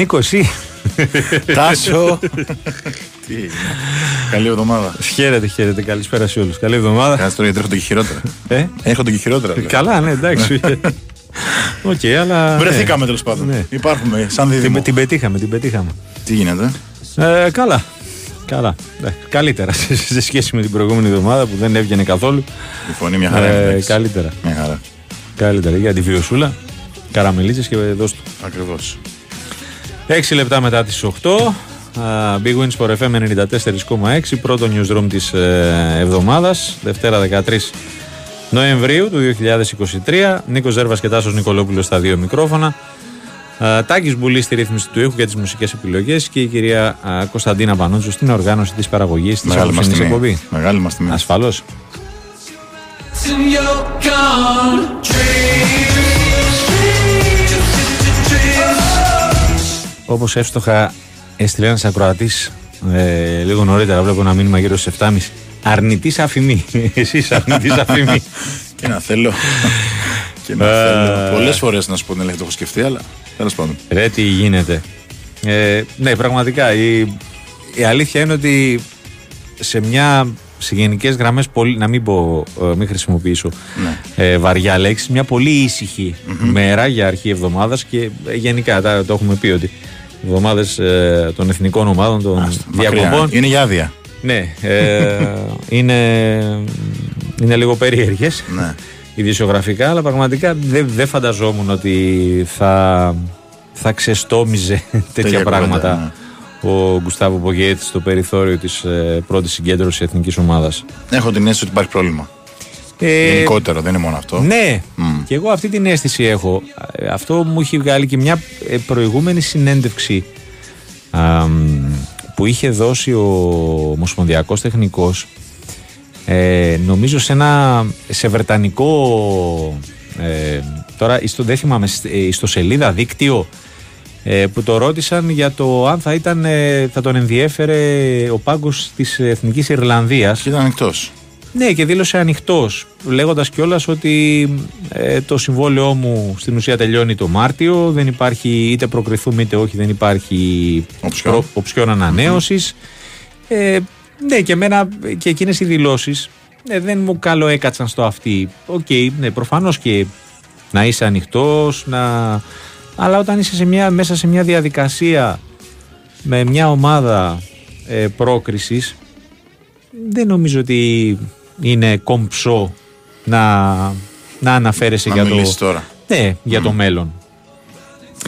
Νίκος, εσύ. Τάσο. Τι έγινε. Καλή εβδομάδα. χαίρετε, χαίρετε. Καλησπέρα σε όλους. Καλή εβδομάδα. Κάτσε τώρα γιατί έχω το και χειρότερα. Ε; Έχω το και χειρότερα. δηλαδή. Καλά, ναι, εντάξει. Οκ, αλλά. Βρεθήκαμε τέλος πάντων. Ναι. Υπάρχουμε σαν ναι. δίδυμο. Την, την πετύχαμε, την πετύχαμε. Τι γίνεται. Ε, καλά. Καλά. Ε, καλύτερα σε, σε σχέση με την προηγούμενη εβδομάδα που δεν έβγαινε καθόλου. Η φωνή μια χαρά. είναι, Ε, εντάξει. καλύτερα. Μια χαρά. Καλύτερα για τη βιοσούλα. Καραμελίτσες και δώσ' του. Ακριβώς. 6 λεπτά μετά τις 8. Α, Big Wins for FM 94,6. Πρώτο newsroom της ε, εβδομάδας. Δευτέρα 13 Νοεμβρίου του 2023. Νίκος Ζέρβας και Τάσος Νικολόπουλος στα δύο μικρόφωνα. Α, Τάκης Μπουλής στη ρύθμιση του ήχου και τις μουσικές επιλογές και η κυρία α, Κωνσταντίνα Πανότζου στην οργάνωση της παραγωγής της Μεγάλη μας απόψινής τιμή. εκπομπή. Μεγάλη μας τιμή. Ασφαλώς. In your country. Όπως εύστοχα έστειλε ένας ακροατής ε, λίγο νωρίτερα, βλέπω ένα μήνυμα γύρω στις 7.30. Αρνητής αφημή. Εσείς αρνητής αφημή. Και να θέλω. Και να θέλω. Πολλές φορές να σου πω την αλήθεια το έχω σκεφτεί, αλλά τέλος πάντων. Ρε τι γίνεται. Ε, ναι, πραγματικά η, η αλήθεια είναι ότι σε μια σε γενικές γραμμές, να μην, πω, ε, μην χρησιμοποιήσω Ναι. ε, βαριά λέξη, μια πολύ ήσυχη μέρα για αρχή εβδομάδας και ε, γενικά τα, το έχουμε πει ότι εβδομάδες ε, των εθνικών ομάδων, των Άστα, μακριά. διακοπών. Είναι για άδεια. Ναι, ε, είναι, είναι λίγο περίεργες Ναι. ιδιοσιογραφικά, αλλά πραγματικά δεν δεν φανταζόμουν ότι θα, θα ξεστόμιζε τέτοια κουβέντα, πράγματα ο Γκουστάβο Πογέτη στο περιθώριο της ε, πρώτης συγκέντρωσης εθνικής ομάδας. Έχω την αίσθηση ότι υπάρχει πρόβλημα. Ε, Γενικότερο, δεν είναι μόνο αυτό. ναι, Μμ. και εγώ αυτή την αίσθηση έχω. Ε, Αυτό μου έχει βγάλει και μια ε, προηγούμενη συνέντευξη α, μ, που είχε δώσει ο Ομοσπονδιακός Τεχνικός ε, νομίζω σε ένα σε βρετανικό ε, τώρα ιστο, δεν θυμάμαι σ- ε, ιστοσελίδα δίκτυο ε, που το ρώτησαν για το αν θα, ήταν, ε, θα τον ενδιέφερε ο πάγκος της Εθνικής Ιρλανδίας Και ήταν ανοιχτό. Ναι, και δήλωσε ανοιχτός, λέγοντας κιόλας ότι ε, το συμβόλαιό μου στην ουσία τελειώνει το Μάρτιο. Δεν υπάρχει είτε προκριθούμε είτε όχι, δεν υπάρχει Οψιόν. οψιόν ανανέωσης. Ε, ναι, και εμένα και εκείνες οι δηλώσεις ε, δεν μου καλό έκατσαν στο αυτή. Οκ, ναι, προφανώς και να είσαι ανοιχτός, να... αλλά όταν είσαι σε μια, μέσα σε μια διαδικασία με μια ομάδα ε, πρόκρισης δεν νομίζω ότι είναι κομψό να, να αναφέρεσαι Να για, το, μιλήσεις τώρα. ναι, για το μέλλον.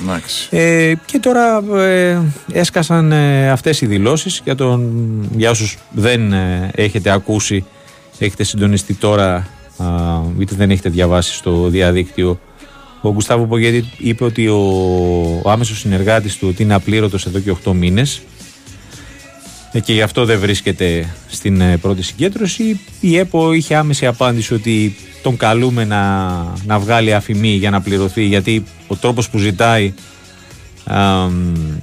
Εντάξει. Ε, και τώρα ε, έσκασαν ε, αυτές οι δηλώσεις για, τον, για όσους δεν ε, έχετε ακούσει έχετε συντονιστεί τώρα α, είτε δεν έχετε διαβάσει στο διαδίκτυο. Ο Γκουστάβο Πογέτη είπε ότι ο, ο άμεσος συνεργάτης του ότι είναι απλήρωτος εδώ και 8 μήνες ε, και γι' αυτό δεν βρίσκεται στην ε, πρώτη συγκέντρωση. Η ΕΠΟ είχε άμεση απάντηση ότι τον καλούμε να, να βγάλει αφημί για να πληρωθεί γιατί ο τρόπος που ζητάει α, μ,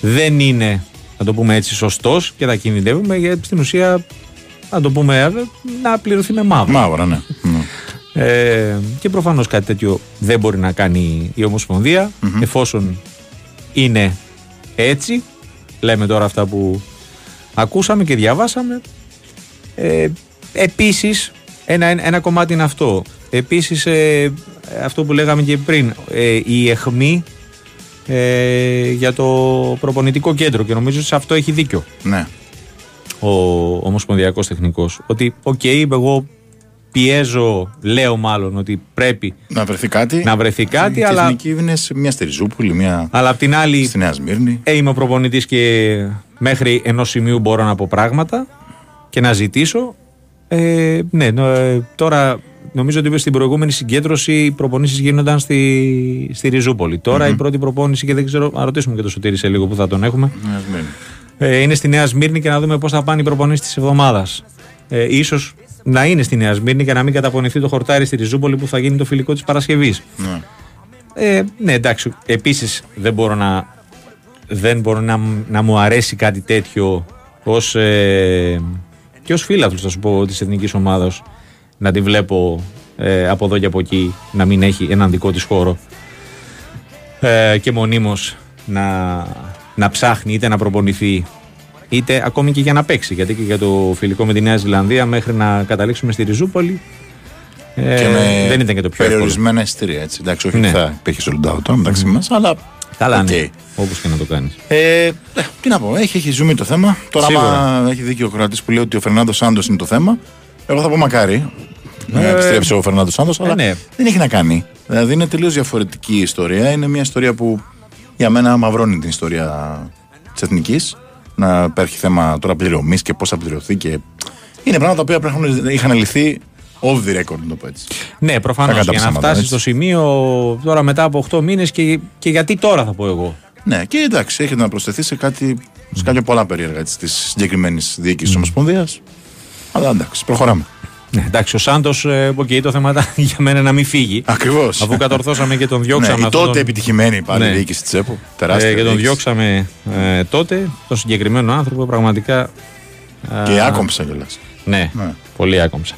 δεν είναι, να το πούμε έτσι, σωστός και θα κινδυνεύουμε γιατί στην ουσία, να το πούμε, ε, να πληρωθεί με μαύρο. Μαύρα, ναι. Ναι. Ε, και προφανώς κάτι τέτοιο δεν μπορεί να κάνει η ομοσπονδια εφόσον είναι έτσι λέμε τώρα αυτά που ακούσαμε και διαβάσαμε. Ε, επίσης ένα, ένα κομμάτι είναι αυτό. Επίσης ε, αυτό που λέγαμε και πριν ε, η εχμή ε, για το προπονητικό κέντρο. Και νομίζω ότι σε αυτό έχει δίκιο. Ναι. ο ομοσπονδιακός τεχνικός. Ότι οκ εγώ πιέζω λέω μάλλον ότι πρέπει Να βρεθεί κάτι. να βρεθεί κάτι Η αλλά, τεχνική είναι σε μια στη Ριζούπολη, μια αλλά απ' την άλλη στη Νέα Σμύρνη. ε, είμαι ο προπονητής και μέχρι ενός σημείου μπορώ να πω πράγματα και να ζητήσω ε, ναι νο- ε, τώρα νομίζω ότι στην προηγούμενη συγκέντρωση οι προπονήσεις γίνονταν στη, στη Ριζούπολη τώρα η πρώτη προπόνηση και δεν ξέρω να ρωτήσουμε και το Σωτήρη σε λίγο που θα τον έχουμε Νέα Σμύρνη. ε, είναι στη Νέα Σμύρνη και να δούμε πώς θα πάνε οι προπονήσεις της εβδομάδας. Ε, ίσως να είναι στη Νέα Σμύρνη και να μην καταπονηθεί το χορτάρι στη Ριζούπολη που θα γίνει το φιλικό της Παρασκευής. Ναι. Ε, ναι, εντάξει. Επίσης δεν μπορώ να. Δεν μπορώ να, να μου αρέσει κάτι τέτοιο ως. Ε, και ως φίλαθλος, θα σου πω, της εθνικής ομάδας να τη βλέπω ε, από εδώ και από εκεί να μην έχει έναν δικό της χώρο ε, και μονίμως να, να ψάχνει είτε να προπονηθεί είτε ακόμη και για να παίξει γιατί και για το φιλικό με τη Νέα Ζηλανδία μέχρι να καταλήξουμε στη Ριζούπολη ε, Και με δεν ήταν και το πιο εύκολο. περιορισμένα εισιτήρια έτσι. Εντάξει, όχι Ναι. ότι θα υπήρχε sold out τώρα μεταξύ μας, αλλά. Καλά οκ. ναι, όπως και να το κάνεις Ε, ε, τι να πω, έχει, έχει ζουμί το θέμα. Τώρα, Σίγουρα. άμα έχει δίκιο ο Κροατής που λέει ότι ο Φερνάντο Σάντος είναι το θέμα, εγώ θα πω μακάρι. Να Ε, επιστρέψει ο Φερνάντο Σάντος, αλλά ναι. δεν έχει να κάνει. Δηλαδή είναι τελείως διαφορετική η ιστορία. Είναι μια ιστορία που για μένα μαυρώνει την ιστορία της εθνικής. Να υπάρχει θέμα τώρα πληρωμής και πώς θα πληρωθεί. Και... Είναι πράγματα τα οποία πρέπει να έχουν- είχαν λυθεί off the record, να το πω έτσι. Ναι, προφανώς. Κακά τα Για να ψέματα, φτάσεις έτσι. στο σημείο τώρα μετά από 8 μήνες και, και γιατί τώρα θα πω εγώ. Ναι, και εντάξει, έχει να προσθεθεί σε κάτι, σε κάποια πολλά περίεργα της συγκεκριμένης διοίκησης της Ομοσπονδίας. Αλλά εντάξει, προχωράμε. Ναι, εντάξει, ο Σάντος, ε, οκ, το θέμα ήταν για μένα να μην φύγει. Ακριβώς. Αφού κατορθώσαμε και τον ναι, διώξαμε η αυτόν τότε τον- επιτυχημένη πάλι Ναι. διοίκηση της ΕΠΟ. Τεράστια. ε, και τον διοίκηση. διώξαμε ε, τότε, τον συγκεκριμένο άνθρωπο, πραγματικά. Και ε, άκομψα κιόλας. Ναι, Ναι. πολύ άκομψα.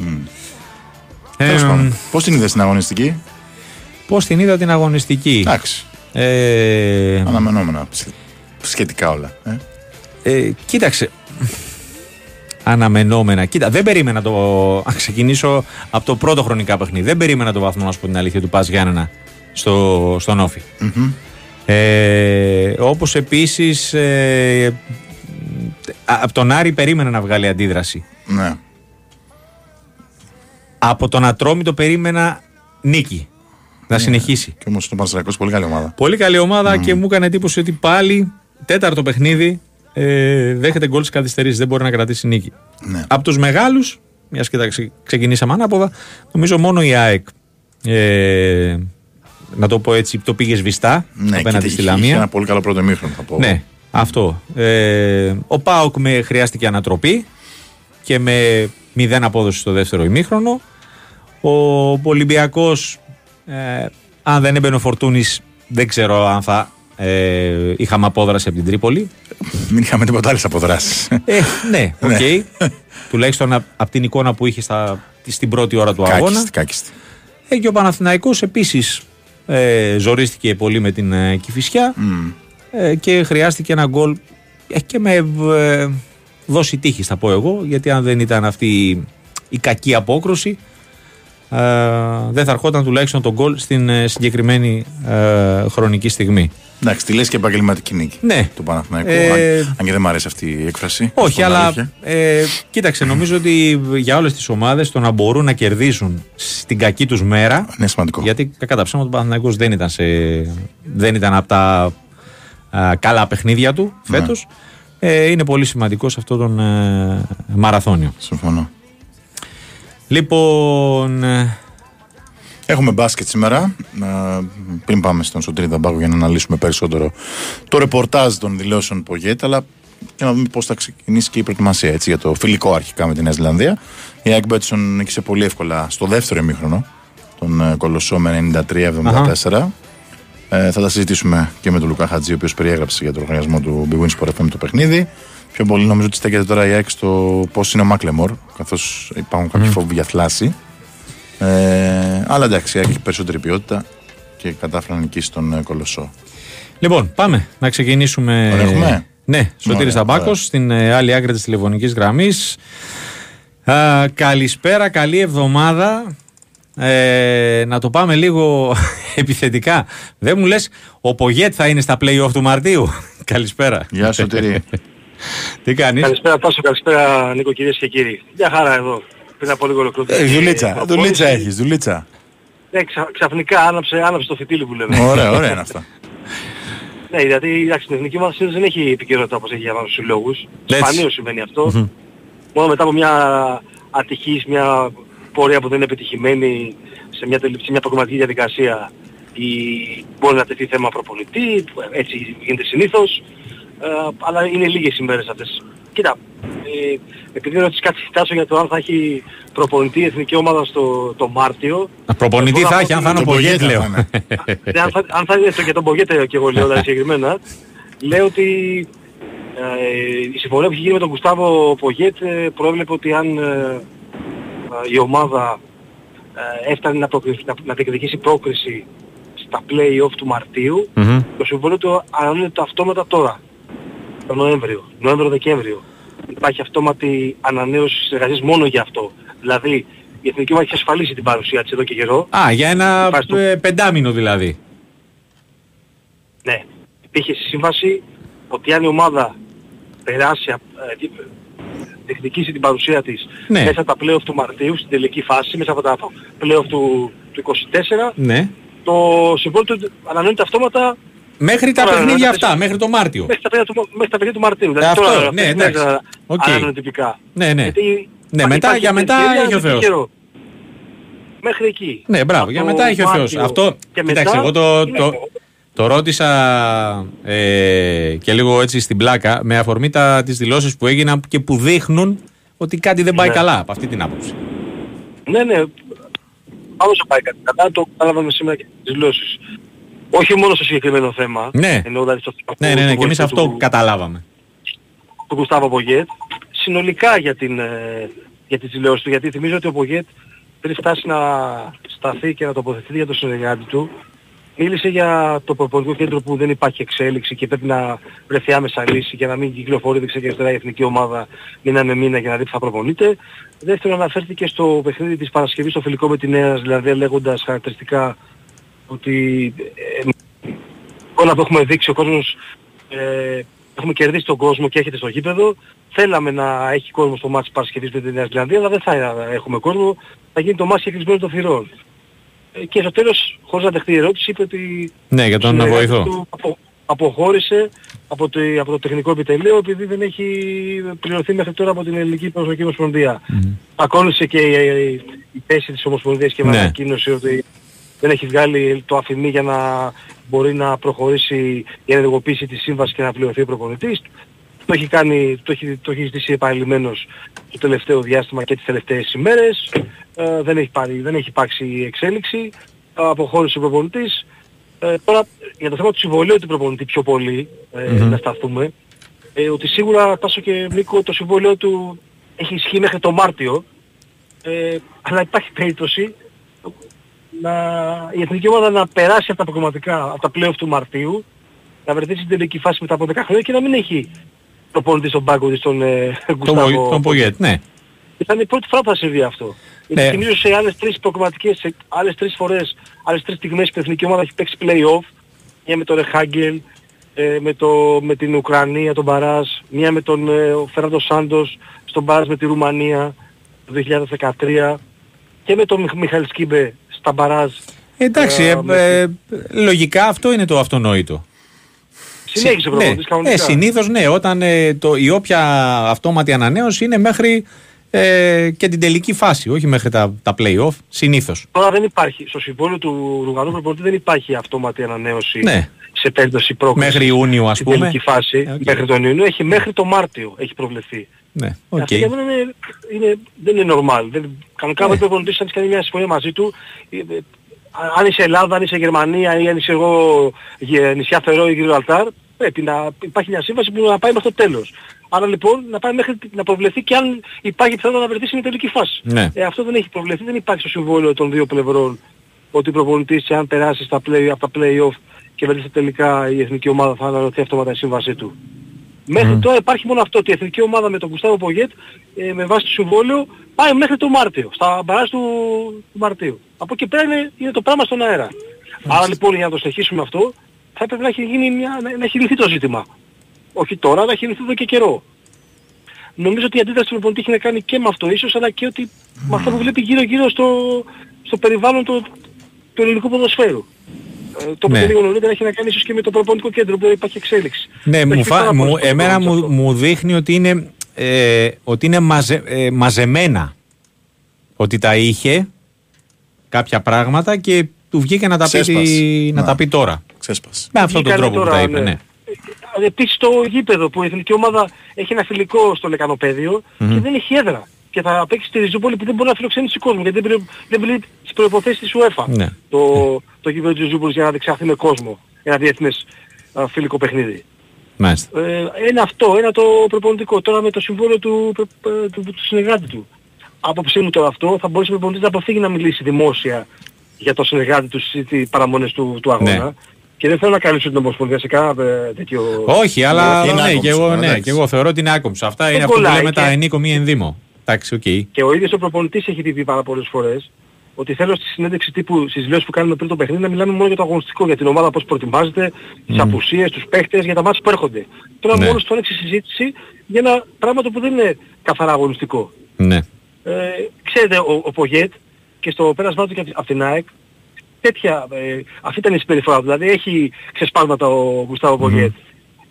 Ε, Τέλος πάντων. Πώς την είδες στην αγωνιστική, Πώς την είδα την αγωνιστική; Εντάξει. Ε, Αναμενόμενα. σχε- Σχετικά όλα. Ε. Ε, κοίταξε. Αναμενόμενα. Κοίτα, δεν περίμενα το. Να ξεκινήσω από το πρώτο χρονικά παιχνίδι. Δεν περίμενα το βαθμό, να σου πω την αλήθεια, του Πας Γιάννενα στο, στον Όφη. Ε, Όπως επίσης. Ε, α- από τον Άρη περίμενα να βγάλει αντίδραση. Ναι. Από τον Ατρόμητο περίμενα νίκη. Να συνεχίσει. Και όμως το Πανσεραϊκό πολύ καλή ομάδα. Πολύ καλή ομάδα και μου έκανε εντύπωση ότι πάλι τέταρτο παιχνίδι ε, δέχεται γκολ στις καθυστερήσεις. Δεν μπορεί να κρατήσει νίκη. Ναι. Από τους μεγάλους, μιας και τα ξε- ξεκινήσαμε ανάποδα, νομίζω μόνο η ΑΕΚ. Ε, να το πω έτσι, το πήγε σβηστά Ναι, απέναντι και στη είχε- είχε Λαμία. ένα πολύ καλό πρώτο ημίχρονο, θα πω. Ναι, αυτό. Ε, ο Πάοκ με χρειάστηκε ανατροπή και με μηδέν απόδοση στο δεύτερο ημίχρονο. Ο Ολυμπιακός, ε, αν δεν έμπαινε ο Φορτούνης, δεν ξέρω αν θα ε, είχαμε απόδραση από την Τρίπολη. Μην είχαμε τίποτα άλλες αποδράσεις. Ε, ναι, οκ. Ναι. Τουλάχιστον από την εικόνα που είχε στα, στην πρώτη ώρα του αγώνα. Κάκιστη, κάκιστη. Ε, και ο Παναθηναϊκός επίσης ε, ζορίστηκε πολύ με την ε, Κηφισιά ε, και χρειάστηκε ένα γκολ ε, και με ε, δόση τύχης θα πω εγώ γιατί αν δεν ήταν αυτή η, η κακή απόκρουση ε, δεν θα ερχόταν τουλάχιστον το γκολ στην ε, συγκεκριμένη ε, χρονική στιγμή. Εντάξει, τη λες και επαγγελματική νίκη. Ναι. Του Παναθηναϊκού. Ε, αν, αν και δεν μου αρέσει αυτή η έκφραση. Όχι, στην αλλά αλήθεια. ε, κοίταξε, νομίζω ότι για όλες τις ομάδες το να μπορούν να κερδίσουν στην κακή τους μέρα Είναι σημαντικό. γιατί κακά τα ψέματα ο Παναθηναϊκός δεν ήταν, σε, δεν ήταν από τα α, καλά παιχνίδια του φέτος. Ε, είναι πολύ σημαντικό σε αυτό τον ε, μαραθώνιο. Συμφωνώ. Λοιπόν. Ε, Έχουμε μπάσκετ σήμερα. Ε, Πριν πάμε στον Σωτήρη Δαμπάκο για να αναλύσουμε περισσότερο το ρεπορτάζ των δηλώσεων Πογέτ, αλλά και να δούμε πώς θα ξεκινήσει και η προετοιμασία έτσι, για το φιλικό αρχικά με τη Νέα Ζηλανδία. Η ΑΕΚ Betsson νίκησε πολύ εύκολα στο δεύτερο ημίχρονο τον ε, Κολοσσό με 93-74. Ε, θα τα συζητήσουμε και με τον Λουκά Χατζή, ο οποίος περιέγραψε για λογαριασμό του bwin Sport FM το παιχνίδι. Πιο πολύ νομίζω ότι στέκεται τώρα η ΑΕΚ στο πώς είναι ο Μάκλεμορ, καθώς υπάρχουν κάποιοι φόβοι για θλάση. Ε, αλλά εντάξει, η ΑΕΚ έχει περισσότερη ποιότητα και κατάφερε να νικήσει τον ε, Κολοσσό. Λοιπόν, πάμε να ξεκινήσουμε. Τον έχουμε; Ναι, Σωτήρης Ωραία, Ταμπάκος ωραία. στην ε, άλλη άκρη της τηλεφωνικής γραμμής. Α, καλησπέρα, καλή εβδομάδα. Ε, να το πάμε λίγο επιθετικά. Δεν μου λες, ο Πογέτ θα είναι στα play-off του Μαρτίου; καλησπέρα. Γεια σου, Σωτήρη. Τι κάνεις; Καλησπέρα Τάσο, καλησπέρα Νίκο κυρίες και κύριοι. Μια χαρά εδώ. Πριν από λίγο ολοκληρωτή. Ε, δουλίτσα, προπόνηση. δουλίτσα έχεις, δουλίτσα. Ναι, ξα, ξαφνικά άναψε, άναψε το φυτίλι που λέμε. Ωραία, ωραία είναι αυτά. ναι, γιατί εντάξει, στην εθνική ομάδα συνήθως δεν έχει επικαιρότητα όπως έχει για άλλους συλλόγους. Έτσι. Σπανίως συμβαίνει αυτό. Μόνο μετά από μια ατυχής, μια πορεία που δεν είναι επιτυχημένη σε μια, τελε- σε μια προγραμματική διαδικασία η, μπορεί να τεθεί θέμα προπονητή, έτσι γίνεται συνήθως, ε, αλλά είναι λίγες ημέρες αυτές. Κοίτα, ε, επειδή ρωτήσεις κάτι φτάσω για το αν θα έχει προπονητή η εθνική ομάδα στο το Μάρτιο, Α, Προπονητή μπορώ να θα πω έχει, αν ότι- θα είναι ο Το Πογέτ, Πογέτ λέω. θα είναι. ναι, αν θα, αν θα είναι στο και τον Πογέτε και εγώ λέω δηλαδή συγκεκριμένα, λέω ότι ε, η συμφωνία που έχει γίνει με τον Κουστάβο Πογέτ ε, προέβλεπε ότι αν ε, ε, η ομάδα ε, έφτανε να, προκριθεί- να, να διεκδικήσει πρόκριση στα play-off του Μαρτίου, Μμμ. το συμβόλαιο του ανανεώνεται αυτόματα τώρα, τον Νοέμβριο, Νοέμβριο-Δεκέμβριο. Υπάρχει αυτόματη ανανέωση της εργασίας μόνο για αυτό. Δηλαδή, η Εθνική Ομάδας έχει ασφαλίσει την παρουσία της εδώ και καιρό. Α, για ένα Υπάρχει το- ε, πεντάμινο δηλαδή. Ναι, υπήρχε στη σύμβαση ότι αν η ομάδα περάσει, ε, τι- διεκδικήσει την παρουσία της Ναι. μέσα από τα play-off του Μαρτίου, στην τελική φάση, μέσα από τα play-off του, του 24, Ναι. το συμβόλαιο του ανανεώνεται αυτόματα Μέχρι τα Τώρα, παιχνίδια να αυτά, πες- μέχρι το Μάρτιο. μέχρι τα παιχνίδια του, μέχρι τα παιχνίδια του Μαρτίου. Ε, αυτό, τώρα, ναι, αυτές τις μέρες εντάξει. να- Οκ. ανανεώνεται τυπικά. Ναι, ναι. Γιατί Ναι, υπάρχει- μετά- υπάρχει για μετά ευκαιρία έχει ο να Θεός. καιρό. Μέχρι εκεί. Ναι, μπράβο, Από για μετά έχει ο Μάρτιο Θεός. Αυτό, και κοιτάξτε, μετά εγώ το, είναι- το, το ρώτησα ε, και λίγο έτσι στην πλάκα με αφορμή τα, τις δηλώσεις που έγιναν και που δείχνουν ότι κάτι δεν πάει Ναι. καλά από αυτή την άποψη. Ναι, ναι. Άλλο θα πάει κάτι καλά, το κατάλαβαμε σήμερα και τις δηλώσεις. Όχι μόνο στο συγκεκριμένο θέμα. Ναι. Ενώ δηλαδή στο Ναι, ναι, ναι, του και εμείς βοηθού αυτό του, καταλάβαμε. του Γκουστάβο Πογέτ. Συνολικά για, την, ε, για τις δηλώσεις του. Γιατί θυμίζω ότι ο Πογέτ πριν φτάσει να σταθεί και να τοποθετηθεί για το συνεργάτη του, μίλησε για το προπονητικό κέντρο που δεν υπάρχει εξέλιξη και πρέπει να βρεθεί άμεσα λύση για να μην κυκλοφορεί δεξιά και αριστερά η εθνική ομάδα μήνα με μήνα για να δει που θα προπονείται. Δεύτερον αναφέρθηκε στο παιχνίδι της Παρασκευής στο φιλικό με τη Νέα δηλαδή λέγοντας χαρακτηριστικά ότι ε, όλα που έχουμε δείξει ο κόσμος ε, έχουμε κερδίσει τον κόσμο και έρχεται στο γήπεδο. Θέλαμε να έχει κόσμο στο μάτι της Παρασκευής με τη Νέα Ζηλανδία, αλλά δεν θα έχουμε κόσμο. Θα γίνει το μάτι και κλεισμένο των θυρών. Ε, και στο τέλος, χωρίς να δεχτεί ερώτηση, είπε ότι Ναι, για τον συνεργάτης βοηθό. του απο- αποχώρησε από το, από το τεχνικό επιτελείο επειδή δεν έχει πληρωθεί μέχρι τώρα από την Ελληνική Προσωπική Ομοσπονδία. Ακόλουσε και η, η, η θέση της Ομοσπονδίας και με Ναι. ανακοίνωση ότι δεν έχει βγάλει το αφημί για να μπορεί να προχωρήσει η ενεργοποίηση της σύμβασης και να πληρωθεί ο προπονητής. Το έχει, κάνει, το έχει, το έχει ζητήσει επανειλημμένος το τελευταίο διάστημα και τις τελευταίες ημέρες. Ε, δεν, έχει πάρει, δεν έχει υπάρξει εξέλιξη. Ε, αποχώρησε ο προπονητής. Ε, τώρα για το θέμα του συμβολίου του προπονητή πιο πολύ ε, να σταθούμε. Ε, ότι σίγουρα Τάσο και Νίκο το συμβόλαιο του έχει ισχύει μέχρι το Μάρτιο. Ε, αλλά υπάρχει περίπτωση να, η εθνική ομάδα να περάσει από τα προγραμματικά, από τα play-off του Μαρτίου, να βρεθεί στην τελική φάση μετά από 10 χρόνια και να μην έχει προπονητή στον πάγκο της τον ε, Τον, Γκουστάβο. Πογ- τον Πογέτ, ναι. Και θα είναι η πρώτη φορά που θα συμβεί αυτό. Γιατί Ναι. θυμίζω σε άλλες τρεις προγραμματικές, σε άλλες τρεις φορές, άλλες τρεις στιγμές που η εθνική ομάδα έχει παίξει play-off, μια με τον Ρεχάγκελ, ε, με, το, με την Ουκρανία, τον Μπαράζ, μια με τον ε, ο Φέραντο Σάντος, στον Μπαράζ με τη Ρουμανία το 2013 και με τον Μιχ- Μιχαήλ Σκίμπε στα Μπαράζ. Εντάξει, Ε, ε, με- ε, λογικά αυτό είναι το αυτονόητο. Συνέχισε ο ναι, προπονητής ε, κανονικά. συνήθως ναι, όταν ε, το, η όποια αυτόματη ανανέωση είναι μέχρι ε, και την τελική φάση, όχι μέχρι τα, τα play-off, συνήθως. Τώρα δεν υπάρχει, στο συμβόλαιο του Ρουγανού προπονητή δεν υπάρχει αυτόματη ανανέωση Ναι. σε περίπτωση πρόκληση. Μέχρι Ιούνιο, ας στην πούμε. τελική φάση, Ε, οκ. μέχρι τον Ιούνιο, έχει μέχρι το Μάρτιο έχει προβλεφθεί. Ναι, οκ. Αυτό για μένα είναι, είναι, δεν είναι normal. Δεν, κανονικά Ναι. πρέπει ο προπονητής να κάνει μια συμφωνία μαζί του. ε, ε, αν είσαι Ελλάδα, αν είσαι Γερμανία ή αν είσαι εγώ γε- νησιά Φερό ή Γιβραλτάρ, πρέπει να υπάρχει μια σύμβαση που να πάει μέχρι το τέλος. Άρα λοιπόν να πάει μέχρι να προβλεφθεί και αν υπάρχει πιθανότητα να βρεθεί στην τελική φάση. Ναι. Ε, αυτό δεν έχει προβλεφθεί, δεν υπάρχει στο συμβόλαιο των δύο πλευρών ότι ο προπονητής αν περάσει στα play, από τα play-off και βρεθεί τελικά η εθνική ομάδα θα αναρωθεί αυτόματα η σύμβασή του. Μέχρι τώρα υπάρχει μόνο αυτό ότι η εθνική ομάδα με τον Κουστάβο Πογέτ ε, με βάση το συμβόλαιο πάει μέχρι το Μάρτιο, στα μπαράζ του, του Μαρτίου. Από εκεί πέρα είναι, είναι το πράγμα στον αέρα. Άρα λοιπόν για να το συνεχίσουμε αυτό θα έπρεπε να έχει, γίνει μια, να, να έχει λυθεί το ζήτημα. Όχι τώρα, να έχει λυθεί εδώ και καιρό. Νομίζω ότι η αντίδραση του προπονητή έχει να κάνει και με αυτό ίσως, αλλά και ότι με αυτό που βλέπει γύρω-γύρω στο, στο περιβάλλον του, του ελληνικού ποδοσφαίρου. Ε, το Ναι. ναι. λίγο νωρίτερα έχει να κάνει ίσως και με το προπονητικό κέντρο που υπάρχει εξέλιξη. Ναι, Το μου έχει πει φα... πάρα μου, πολλές φορές εμένα αυτό. μου, μου δείχνει ότι είναι, ε, ότι είναι μαζε, ε, μαζεμένα. Ότι τα είχε κάποια πράγματα και του βγήκε να τα, πει, Ξέσπασε. να Ναι. τα πει τώρα. Ξέσπασε. Με αυτόν τον Βγήκανε τρόπο που τώρα, τα είπε, ναι. Ε, Επίσης το γήπεδο που η εθνική ομάδα έχει ένα φιλικό στο λεκανοπεδιο και δεν έχει έδρα. Και θα παίξει στη Ριζούπολη που δεν μπορεί να φιλοξενήσει κόσμο γιατί δεν πληρεί, δεν πληρεί τις προϋποθέσεις της UEFA. Ναι. Το, το γήπεδο της Ριζούπολης για να διεξαχθεί με κόσμο. Ένα διεθνές α, φιλικό παιχνίδι. Μάλιστα. Ε, ένα αυτό, ένα το προπονητικό. Τώρα με το συμβόλαιο του, του, του, του συνεργάτη του. Άποψή μου τώρα αυτό θα μπορούσε ο προπονητής να αποφύγει να μιλήσει δημόσια για το συνεργάτη του στις παραμονές του, του αγώνα. Ναι. Και δεν θέλω να καλύψω την Ομοσπονδία σε κανένα ε, τέτοιο... Όχι, αλλά είναι ναι, άκομψο, και εγώ, ναι, εντάξει. και εγώ θεωρώ ότι είναι άκομψο. Αυτά είναι Δεν αυτό που κολλάει λέμε τα και- ενίκο μη ενδύμο. Εντάξει, οκ. Και ο ίδιος ο προπονητής έχει πει πάρα πολλές φορές ότι θέλω στη συνέντευξη τύπου στις δηλώσεις που κάνουμε πριν το παιχνίδι να μιλάμε μόνο για το αγωνιστικό, για την ομάδα πώς προετοιμάζεται, τις απουσίες, τους παίχτες, για τα μάτια που έρχονται. Τώρα Ναι. μόλις του άνοιξε η συζήτηση για ένα πράγμα το που δεν είναι καθαρά αγωνιστικό. Ναι. Ε, ξέρετε, ο, ο Πογέτ και στο πέρασμά του και από την ΑΕΚ, τέτοια, ε, αυτή ήταν η συμπεριφορά του. Δηλαδή έχει ξεσπάσματα ο Γουστάβο Πογέτ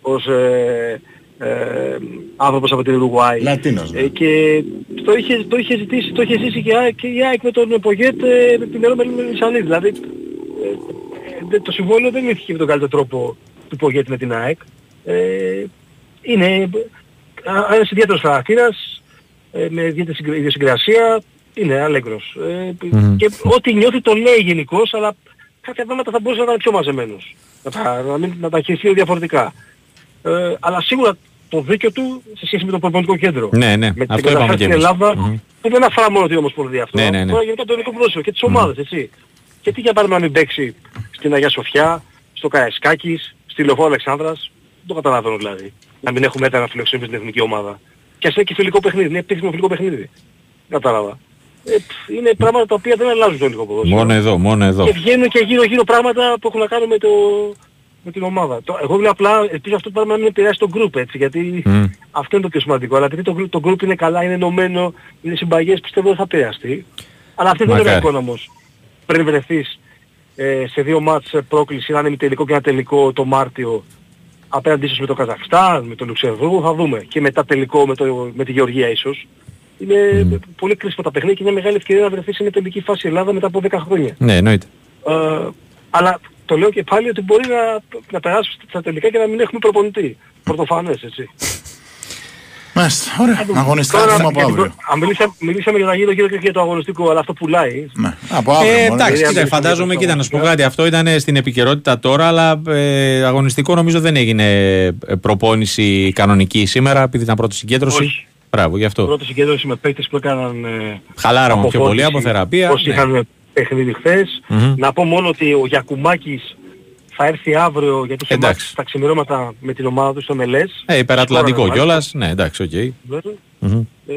ως ε, ε, άνθρωπος από την Ουρουγουάη. Λατίνος, ναι. Ε, και το είχε, το είχε ζητήσει, το είχε ζήσει και, η ΑΕΚ- και η ΑΕΚ με τον Πογέτ ε, με την Ερώ Μελισσανή. Δηλαδή ε, ε, το συμβόλαιο δεν λύθηκε με τον καλύτερο τρόπο του Πογέτ με την ΑΕΚ. Ε, είναι ε, ένας ιδιαίτερος χαρακτήρας, ε, με ιδιαίτερη συγκρα- ιδιοσυγκρασία, είναι αλέγκρος. Ε, Μμμ. Και ό,τι νιώθει το λέει γενικώς, αλλά κάποια πράγματα θα μπορούσε να ήταν πιο μαζεμένος. Να τα, να μην, να τα χειριστεί διαφορετικά. Ε, αλλά σίγουρα το δίκιο του σε σχέση με το προπονητικό κέντρο. Ναι, ναι, Με αυτό την είπαμε κατάσταση κι στην εμείς. Ελλάδα Μμμ. που δεν αφορά μόνο την Ομοσπονδία αυτό. Ναι, ναι, ναι. Αφορά γενικά το ελληνικό ποδόσφαιρο και τις ομάδες, έτσι. Και τι για παράδειγμα να μην παίξει στην Αγία Σοφιά, στο Καεσκάκης, στη Λεωφόρο Αλεξάνδρας. Δεν το καταλαβαίνω δηλαδή. Να μην έχουμε ένα φιλοξενήσει στην εθνική ομάδα. Και ας είναι και φιλικό παιχνίδι, είναι επίσημο φιλικό παιχνίδι. Κατάλαβα. Ε, πφ, είναι πράγματα τα οποία δεν αλλάζουν το ελληνικό ποδόσφαιρο. Μόνο εδώ, μόνο εδώ. Και βγαίνουν και γύρω-γύρω πράγματα που έχουν να κάνουν με, το, με την ομάδα. Το, εγώ λέω απλά, ελπίζω αυτό το πράγμα να μην επηρεάσει το group έτσι, γιατί Μμ. αυτό είναι το πιο σημαντικό. Αλλά επειδή το, group- το group είναι καλά, είναι ενωμένο, είναι συμπαγές, πιστεύω δεν θα επηρεαστεί. Αλλά αυτή δεν είναι Μακάρι. η εικόνα όμως. Πριν βρεθείς ε, σε δύο μάτς ε, πρόκληση, ένα τελικό και ένα τελικό το Μάρτιο, απέναντι ίσως με το Καζαχστάν, με το Λουξεμβούργο, θα δούμε. Και μετά τελικό με, το, με τη Γεωργία ίσως. Είναι πολύ κρίσιμα τα παιχνίδια και είναι μεγάλη ευκαιρία να βρεθείς σε μια τελική φάση η Ελλάδα μετά από 10 χρόνια. Ναι, εννοείται. Ε, αλλά το λέω και πάλι ότι μπορεί να, να περάσει στα τελικά και να μην έχουμε προπονητή. Πρωτοφανές, έτσι. Μάλιστα, ωραία. Αγωνιστικά Τώρα, έχουμε από για την αύριο. προ- αν μιλήσαμε, μιλήσαμε για τα γύρω-γύρω και για το αγωνιστικό, αλλά αυτό πουλάει. Ναι, από αύριο. Ε, μόνο. εντάξει, δηλαδή, κοίτα, αν φαντάζομαι, δεν κοίτα, να σου πω το- κάτι. Αυτό ήταν στην επικαιρότητα τώρα, αλλά ε, αγωνιστικό νομίζω δεν έγινε ε, προπόνηση κανονική σήμερα, επειδή ήταν πρώτη συγκέντρωση. Όχι. Μπράβο, γι' αυτό. Πρώτη συγκέντρωση με παίκτες που έκαναν ε, Χαλάραμα πιο πολύ αποφώτιση, από θεραπεία. Όσοι ναι. είχαν παιχνίδι χθες. Μμμ. Να πω μόνο ότι ο Γιακουμάκης θα έρθει αύριο γιατί είχε Εντάξει. μάτς στα ξημερώματα με την ομάδα του στο MLS. Ε, υπερατλαντικό Σκόραρε κιόλας. Ναι, εντάξει, οκ. Βέβαια. Μμμ. Ε,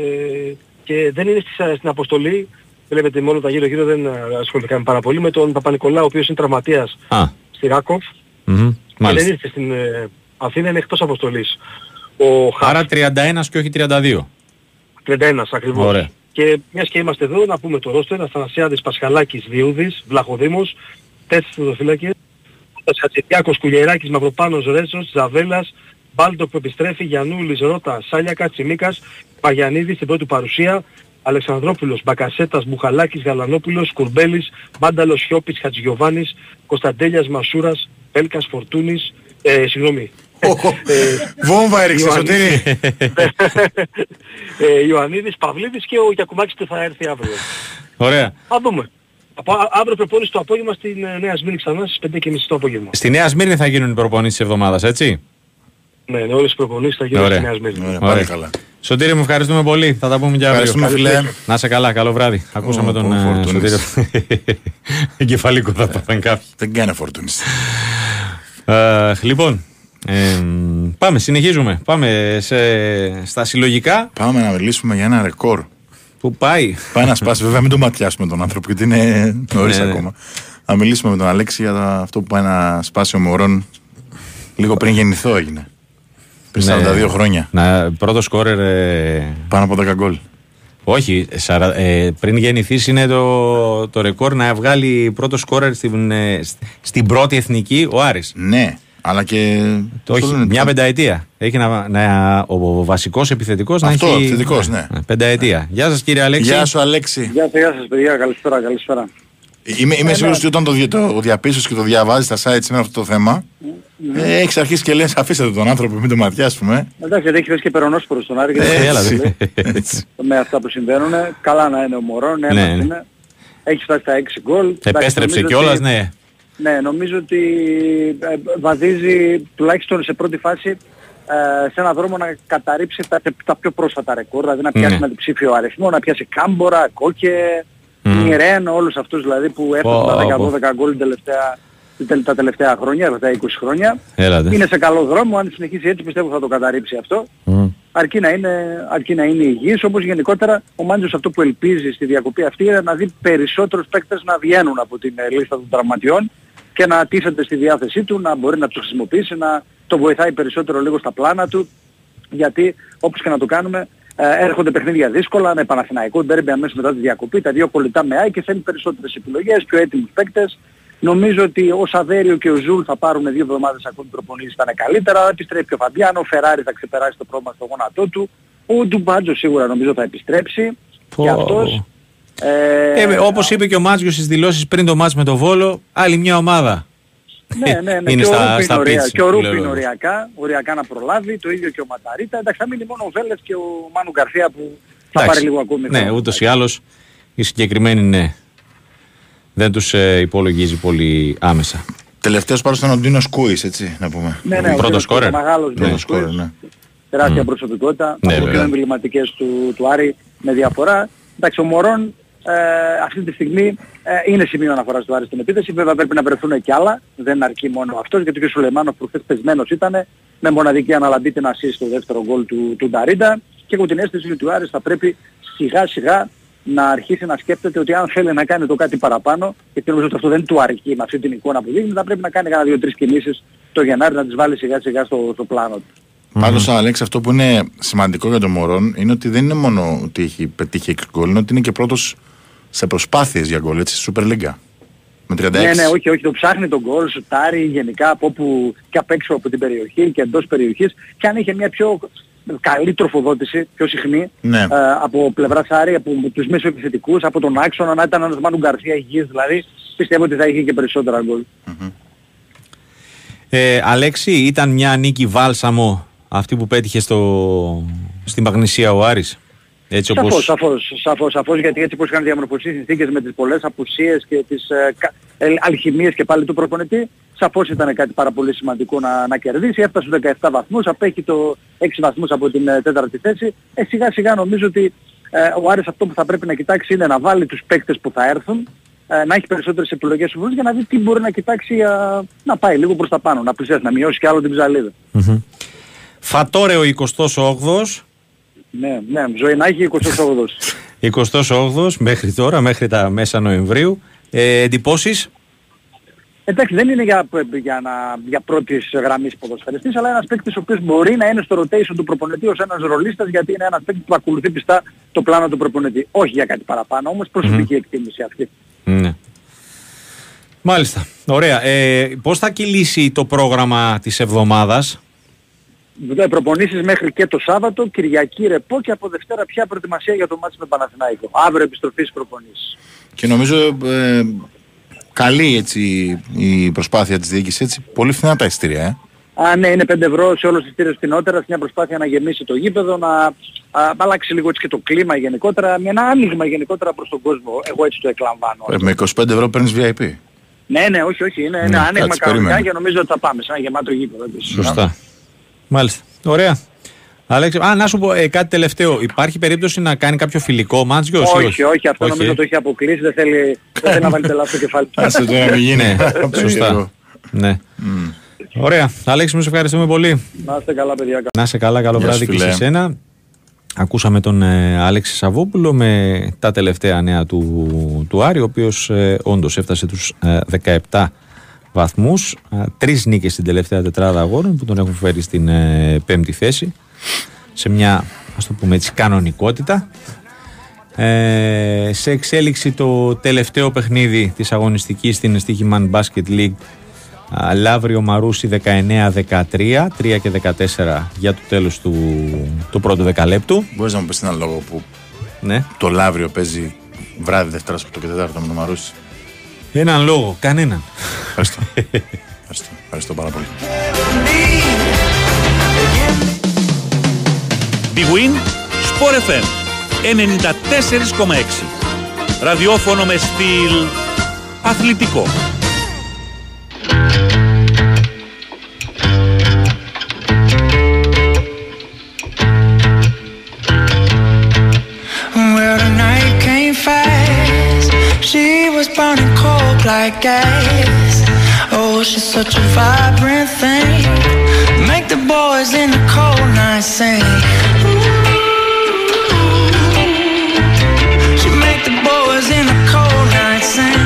και δεν είναι στις, στην αποστολή. Βλέπετε μόνο τα γύρω-γύρω δεν ε, ασχοληθήκαμε πάρα πολύ με τον Παπα-Νικολάου ο οποίος είναι τραυματίας Α, στη Ράκοφ. μμμ, Και δεν μάλιστα. ήρθε στην ε, Αθήνα, είναι εκτός αποστολής. Ο χαφ, Άρα 31 και όχι 32. 31 ακριβώς. Ωραία. Και μιας και είμαστε εδώ, να πούμε το ρόστερ, Αθανασιάδης, Πασχαλάκης, Διούδης, Βλαχοδήμος, τέσσερις φωτοφύλακες, Χατζηδιάκος, Κουλιεράκης, Μαυροπάνος, Ρέζος, Ζαβέλας, Μπάλτοκ που επιστρέφει, Γιαννούλης, Ρώτα, Σάλιακας, Τσιμίκας, Παγιανίδης στην πρώτη παρουσία, Αλεξανδρόπουλος, Μπακασέτας, Μπουχαλάκης, Γαλανόπουλος, Κουρμπέλης, Μπάνταλος, Σιώπης, Χατζηγιοβάνης, Κωνσταντέλιας, Μασούρας, Πέλκας, Φορτούνης, ε, συγγνώμη, Βόμβα έριξες, Ιωαννίδη. Σωτήρη. ε, Ιωαννίδης, Παυλίδης και ο Γιακουμάκης που θα έρθει αύριο. Ωραία. Θα δούμε. Από, α- αύριο προπόνηση το απόγευμα στην ε, Νέα Σμύρνη ξανά στις 5.30 το απόγευμα. Στη Νέα Σμύρνη θα γίνουν οι προπονήσεις της εβδομάδας, έτσι; Ναι, ναι, όλες οι προπονήσεις θα γίνουν Ωραία. στη Νέα Σμύρνη. Ωραία, Ωραία. πάλι καλά. Σωτήρη μου ευχαριστούμε πολύ. Θα τα πούμε και αύριο. Ευχαριστούμε, φιλέ. Να είσαι καλά, καλό βράδυ. Ακούσαμε Ω, τον ο ε, Φορτούνης. Σωτήρη. Εγκεφαλικό θα πάθαν κάποιοι. Δεν κάνει φορτούνης. Ε, λοιπόν, ε, πάμε, συνεχίζουμε. Πάμε σε, στα συλλογικά Πάμε να μιλήσουμε για ένα ρεκόρ. που πάει. Πάει να σπάσει, βέβαια, μην τον ματιάσουμε τον άνθρωπο, γιατί είναι νωρίς Ναι, ναι. ακόμα. Να μιλήσουμε με τον Αλέξη για τα- αυτό που πάει να σπάσει ο Μωρόν λίγο πριν γεννηθώ έγινε. Πριν Ναι. 42 χρόνια. Να, πρώτο σκόρερ. ε, Πάνω από 10 γκολ. όχι, σαρα- ε, πριν γεννηθείς είναι το, το ρεκόρ να βγάλει πρώτο σκόρερ στην, ε, σ- στην πρώτη εθνική ο Άρης. Ναι, αλλά και. Το πώς όχι, λένε, μια το- πενταετία. Έχει να, να, ο βασικός επιθετικός να Αυτό, έχει. επιθετικός, ναι. Πενταετία. Γεια σας κύριε Αλέξη. Γεια σου, Αλέξη. Γεια σας, γεια σας παιδιά, καλησπέρα, καλησπέρα. Είμαι, είμαι σίγουρος ότι όταν το, δι- το διαπίστωσες και το διαβάζεις στα site σήμερα αυτό το θέμα, ε, έχεις αρχίσει και λες: Αφήστε τον άνθρωπο, μην το ματιάσουμε. Εντάξει, γιατί έχει πέσει και περονόσπορος στον Άρη και Ε, δεν έλα, ξέρει δε. με αυτά που συμβαίνουν. Καλά να είναι ο Μωρόν, ναι, Ναι, ένας ναι. είναι. Έχει φτάσει στα 6 γκολ. Εντάξει, Επέστρεψε νομίζω κιόλας, ότι- ναι. Ναι, νομίζω ότι ε, βαδίζει τουλάχιστον σε πρώτη φάση ε, σε έναν δρόμο να καταρρύψει τα, τα πιο πρόσφατα ρεκόρ, δηλαδή να πιάσει Ναι. με διψήφιο αριθμό, να πιάσει Κάμπορα, Κόκε, Μμ. Μιρέν, όλους αυτούς δηλαδή που έφτασαν Πω, τα πω. 10-12 γκολ την τελευταία- τα τελευταία χρόνια, τα 20 χρόνια. Έλατε. Είναι σε καλό δρόμο, αν συνεχίσει έτσι πιστεύω θα το καταρρύψει αυτό. Μμ. Αρκεί να είναι, αρκεί να είναι υγιής, όπως γενικότερα ο Μάντζος αυτό που ελπίζει στη διακοπή αυτή είναι να δει περισσότερους παίκτες να βγαίνουν από την ε, λίστα των τραυματιών και να τίθεται στη διάθεσή του, να μπορεί να τους χρησιμοποιήσει, να το βοηθάει περισσότερο λίγο στα πλάνα του, γιατί όπως και να το κάνουμε ε, έρχονται παιχνίδια δύσκολα, με Παναθηναϊκό ντέρμπι αμέσως μετά τη διακοπή, τα δύο κολλητά με ΑΕΚ και θέλει περισσότερες επιλογές, πιο έτοιμους παίκτες. Νομίζω ότι ο Σαβέριο και ο Ζουλ θα πάρουν δύο εβδομάδες ακόμη προπονήσεις, θα είναι καλύτερα. Επιστρέφει και ο Φαμπιάνο, ο Φεράρι θα ξεπεράσει το πρόβλημα στο γόνατό του. Ο Ντουμπάρτζο σίγουρα νομίζω θα επιστρέψει. Πω. Και αυτός. Ε, Ε, Όπως είπε και ο Μάτζιος στις δηλώσεις πριν το μάτς με το Βόλο, άλλη μια ομάδα. Ναι, ναι, ναι. Είναι και, στα- ο Ρούπιν στα ορια- pitch, και ο που Ρούπιν λέω. οριακά, οριακά να προλάβει, το ίδιο και ο Ματαρίτα. Εντάξει, θα μείνει μόνο ο Βέλες και ο Μάνου Γκαρθία που θα Εντάξει. πάρει λίγο ακόμη Ναι, χρόνο. ούτως ή άλλως οι συγκεκριμένοι ναι. Δεν τους υπολογίζει πολύ άμεσα. Τελευταίος πάνω ήταν ο Ντίνος Κούι, έτσι να πούμε. Ναι, ναι, Πρώτο ο Κύριος σκόρερ. Κούτο, Μεγάλος Πρώτο Ντίνος σκόρερ, Κούις. ναι. τεράστια προσωπικότητα, Ναι, από τις πιο βέβαια. εμβληματικές του, του Άρη με διαφορά. Εντάξει, ο Μωρόν ε, αυτή τη στιγμή ε, είναι σημείο αναφοράς του Άρη στην επίθεση. Βέβαια πρέπει να βρεθούν και άλλα. Δεν αρκεί μόνο αυτός, γιατί και ο Σουλεμάνος που χθες πεσμένος ήταν με μοναδική αναλαμπή την assist στο δεύτερο γκολ του, του Νταρίντα και έχω την αίσθηση ότι ο Άρης θα πρέπει σιγά σιγά να αρχίσει να σκέφτεται ότι αν θέλει να κάνει το κάτι παραπάνω, γιατί νομίζω ότι αυτό δεν του αρκεί με αυτή την εικόνα που δείχνει, θα πρέπει να κάνει κανένα δύο-τρεις κινήσεις το Γενάρη να τις βάλει σιγά σιγά στο, στο πλάνο του. Πάντως, Αλέξη, αυτό που είναι σημαντικό για τον Μωρόν είναι ότι δεν είναι μόνο ότι έχει πετύχει 6 γκολ, είναι ότι είναι και πρώτος σε προσπάθειες για γκολ, έτσι, στη Super League. Με 36. Ναι, ναι, όχι, όχι, το ψάχνει τον γκολ, σουτάρει γενικά από όπου και απ' έξω από την περιοχή και εντός περιοχής και αν είχε μια πιο καλή τροφοδότηση, πιο συχνή, Ναι. ε, από πλευρά Άρη, από τους μέσους επιθετικούς, από τον άξονα, να ήταν ένας Μάνου Γκαρθία υγιής δηλαδή, πιστεύω ότι θα είχε και περισσότερα γκολ. Ε, Αλέξη, ήταν μια νίκη βάλσαμο αυτή που πέτυχε στο, στην Παγνησία ο Άρης; Έτσι Σαφώς, όπως... σαφώς, σαφώς, σαφώς, γιατί έτσι πως είχαν διαμορφωθεί οι συνθήκες με τις πολλές απουσίες και τις ε, κα- ε, αλχημίες και πάλι του προπονητή, σαφώς ήταν κάτι πάρα πολύ σημαντικό να, να κερδίσει. Έφτασε στους 17 βαθμούς, απέχει το 6 βαθμούς από την ε, τέταρτη θέση. Ε, σιγά σιγά νομίζω ότι ε, ο Άρης αυτό που θα πρέπει να κοιτάξει είναι να βάλει τους παίκτες που θα έρθουν, ε, να έχει περισσότερες επιλογές στους για να δει τι μπορεί να κοιτάξει ε, να πάει λίγο προς τα πάνω, να πλησιάσει, να μειώσει και άλλο την ψαλίδα. Μμμ. Φατόρε ο 28ος, Ναι, ναι, ζωή να έχει 28ος. 28ος μέχρι τώρα, μέχρι τα μέσα Νοεμβρίου. Ε, εντυπώσεις; Εντάξει, δεν είναι για, για, να, για πρώτης γραμμής ποδοσφαιριστής, αλλά ένας παίκτης ο οποίος μπορεί να είναι στο rotation του προπονητή ως ένας ρολίστας, γιατί είναι ένας παίκτης που ακολουθεί πιστά το πλάνο του προπονητή. Όχι για κάτι παραπάνω, όμως προσωπική εκτίμηση αυτή. Ναι. Μάλιστα. Ωραία. Ε, πώς θα κυλήσει το πρόγραμμα της εβδομάδας; Ε, προπονήσεις μέχρι και το Σάββατο, Κυριακή ρεπό και από Δευτέρα πια προετοιμασία για το μάτι με Παναθηναϊκό. Αύριο επιστροφής στις προπονήσεις. Και νομίζω ε, καλή έτσι η προσπάθεια της διοίκησης έτσι. Πολύ φθηνά τα ειστήρια, ε. Α, ναι, είναι 5 ευρώ σε όλες τις τήρες φθηνότερα, μια προσπάθεια να γεμίσει το γήπεδο, να α, αλλάξει λίγο έτσι και το κλίμα γενικότερα, μια, ένα άνοιγμα γενικότερα προς τον κόσμο. Εγώ έτσι το εκλαμβάνω. Ε, Με 25 ευρώ παίρνεις VIP. Ναι, ναι, όχι, όχι, είναι Ναι, ένα άνοιγμα κάτσε, κανονικά περίμενε. και νομίζω ότι θα πάμε σε ένα γεμάτο γήπεδο. επίσης. Σωστά. Μάλιστα. Ωραία. Αλέξη, α, να σου πω ε, κάτι τελευταίο. Υπάρχει περίπτωση να κάνει κάποιο φιλικό μάτζιο Όχι, όχι, αυτό νομίζω το έχει αποκλείσει, δεν θέλει, δεν θέλει να βάλει τελά στο κεφάλι του. Άσε τώρα μην γίνει. Ναι, σωστά. Ναι. Ωραία. Αλέξη, μου σε ευχαριστούμε πολύ. Να είστε καλά παιδιά. Να είσαι καλά, καλό Γεια σου, βράδυ και φίλε. σε σένα. Ακούσαμε τον ε, Άλεξη Σαββόπουλο με τα τελευταία νέα του, του Άρη, ο οποίος ε, όντως έφτασε τους ε, 17 βαθμούς. Ε, τρεις νίκες στην τελευταία τετράδα αγώνων που τον έχουν φέρει στην ε, πέμπτη θέση. Σε μια, ας το πούμε έτσι, κανονικότητα. Ε, σε εξέλιξη το τελευταίο παιχνίδι της αγωνιστικής στην Stichiman Basket League Α, Λαύριο Μαρούσι 19-13, 3 και 14 για το τέλος του, του πρώτου δεκαλέπτου. Μπορείς να μου πεις έναν λόγο που Ναι. το Λαύριο παίζει βράδυ Δευτέρας στο και Τετάρτο με το Μαρούσι; Έναν λόγο, κανέναν. Ευχαριστώ. Ευχαριστώ. Ευχαριστώ πάρα πολύ. Big Win, Sport FM 94,6. Ραδιόφωνο με στυλ αθλητικό. Well, the night came fast. She was burning cold like gas. Oh, she's such a vibrant thing. Make the boys in the cold night sing. She make the boys in the cold night sing.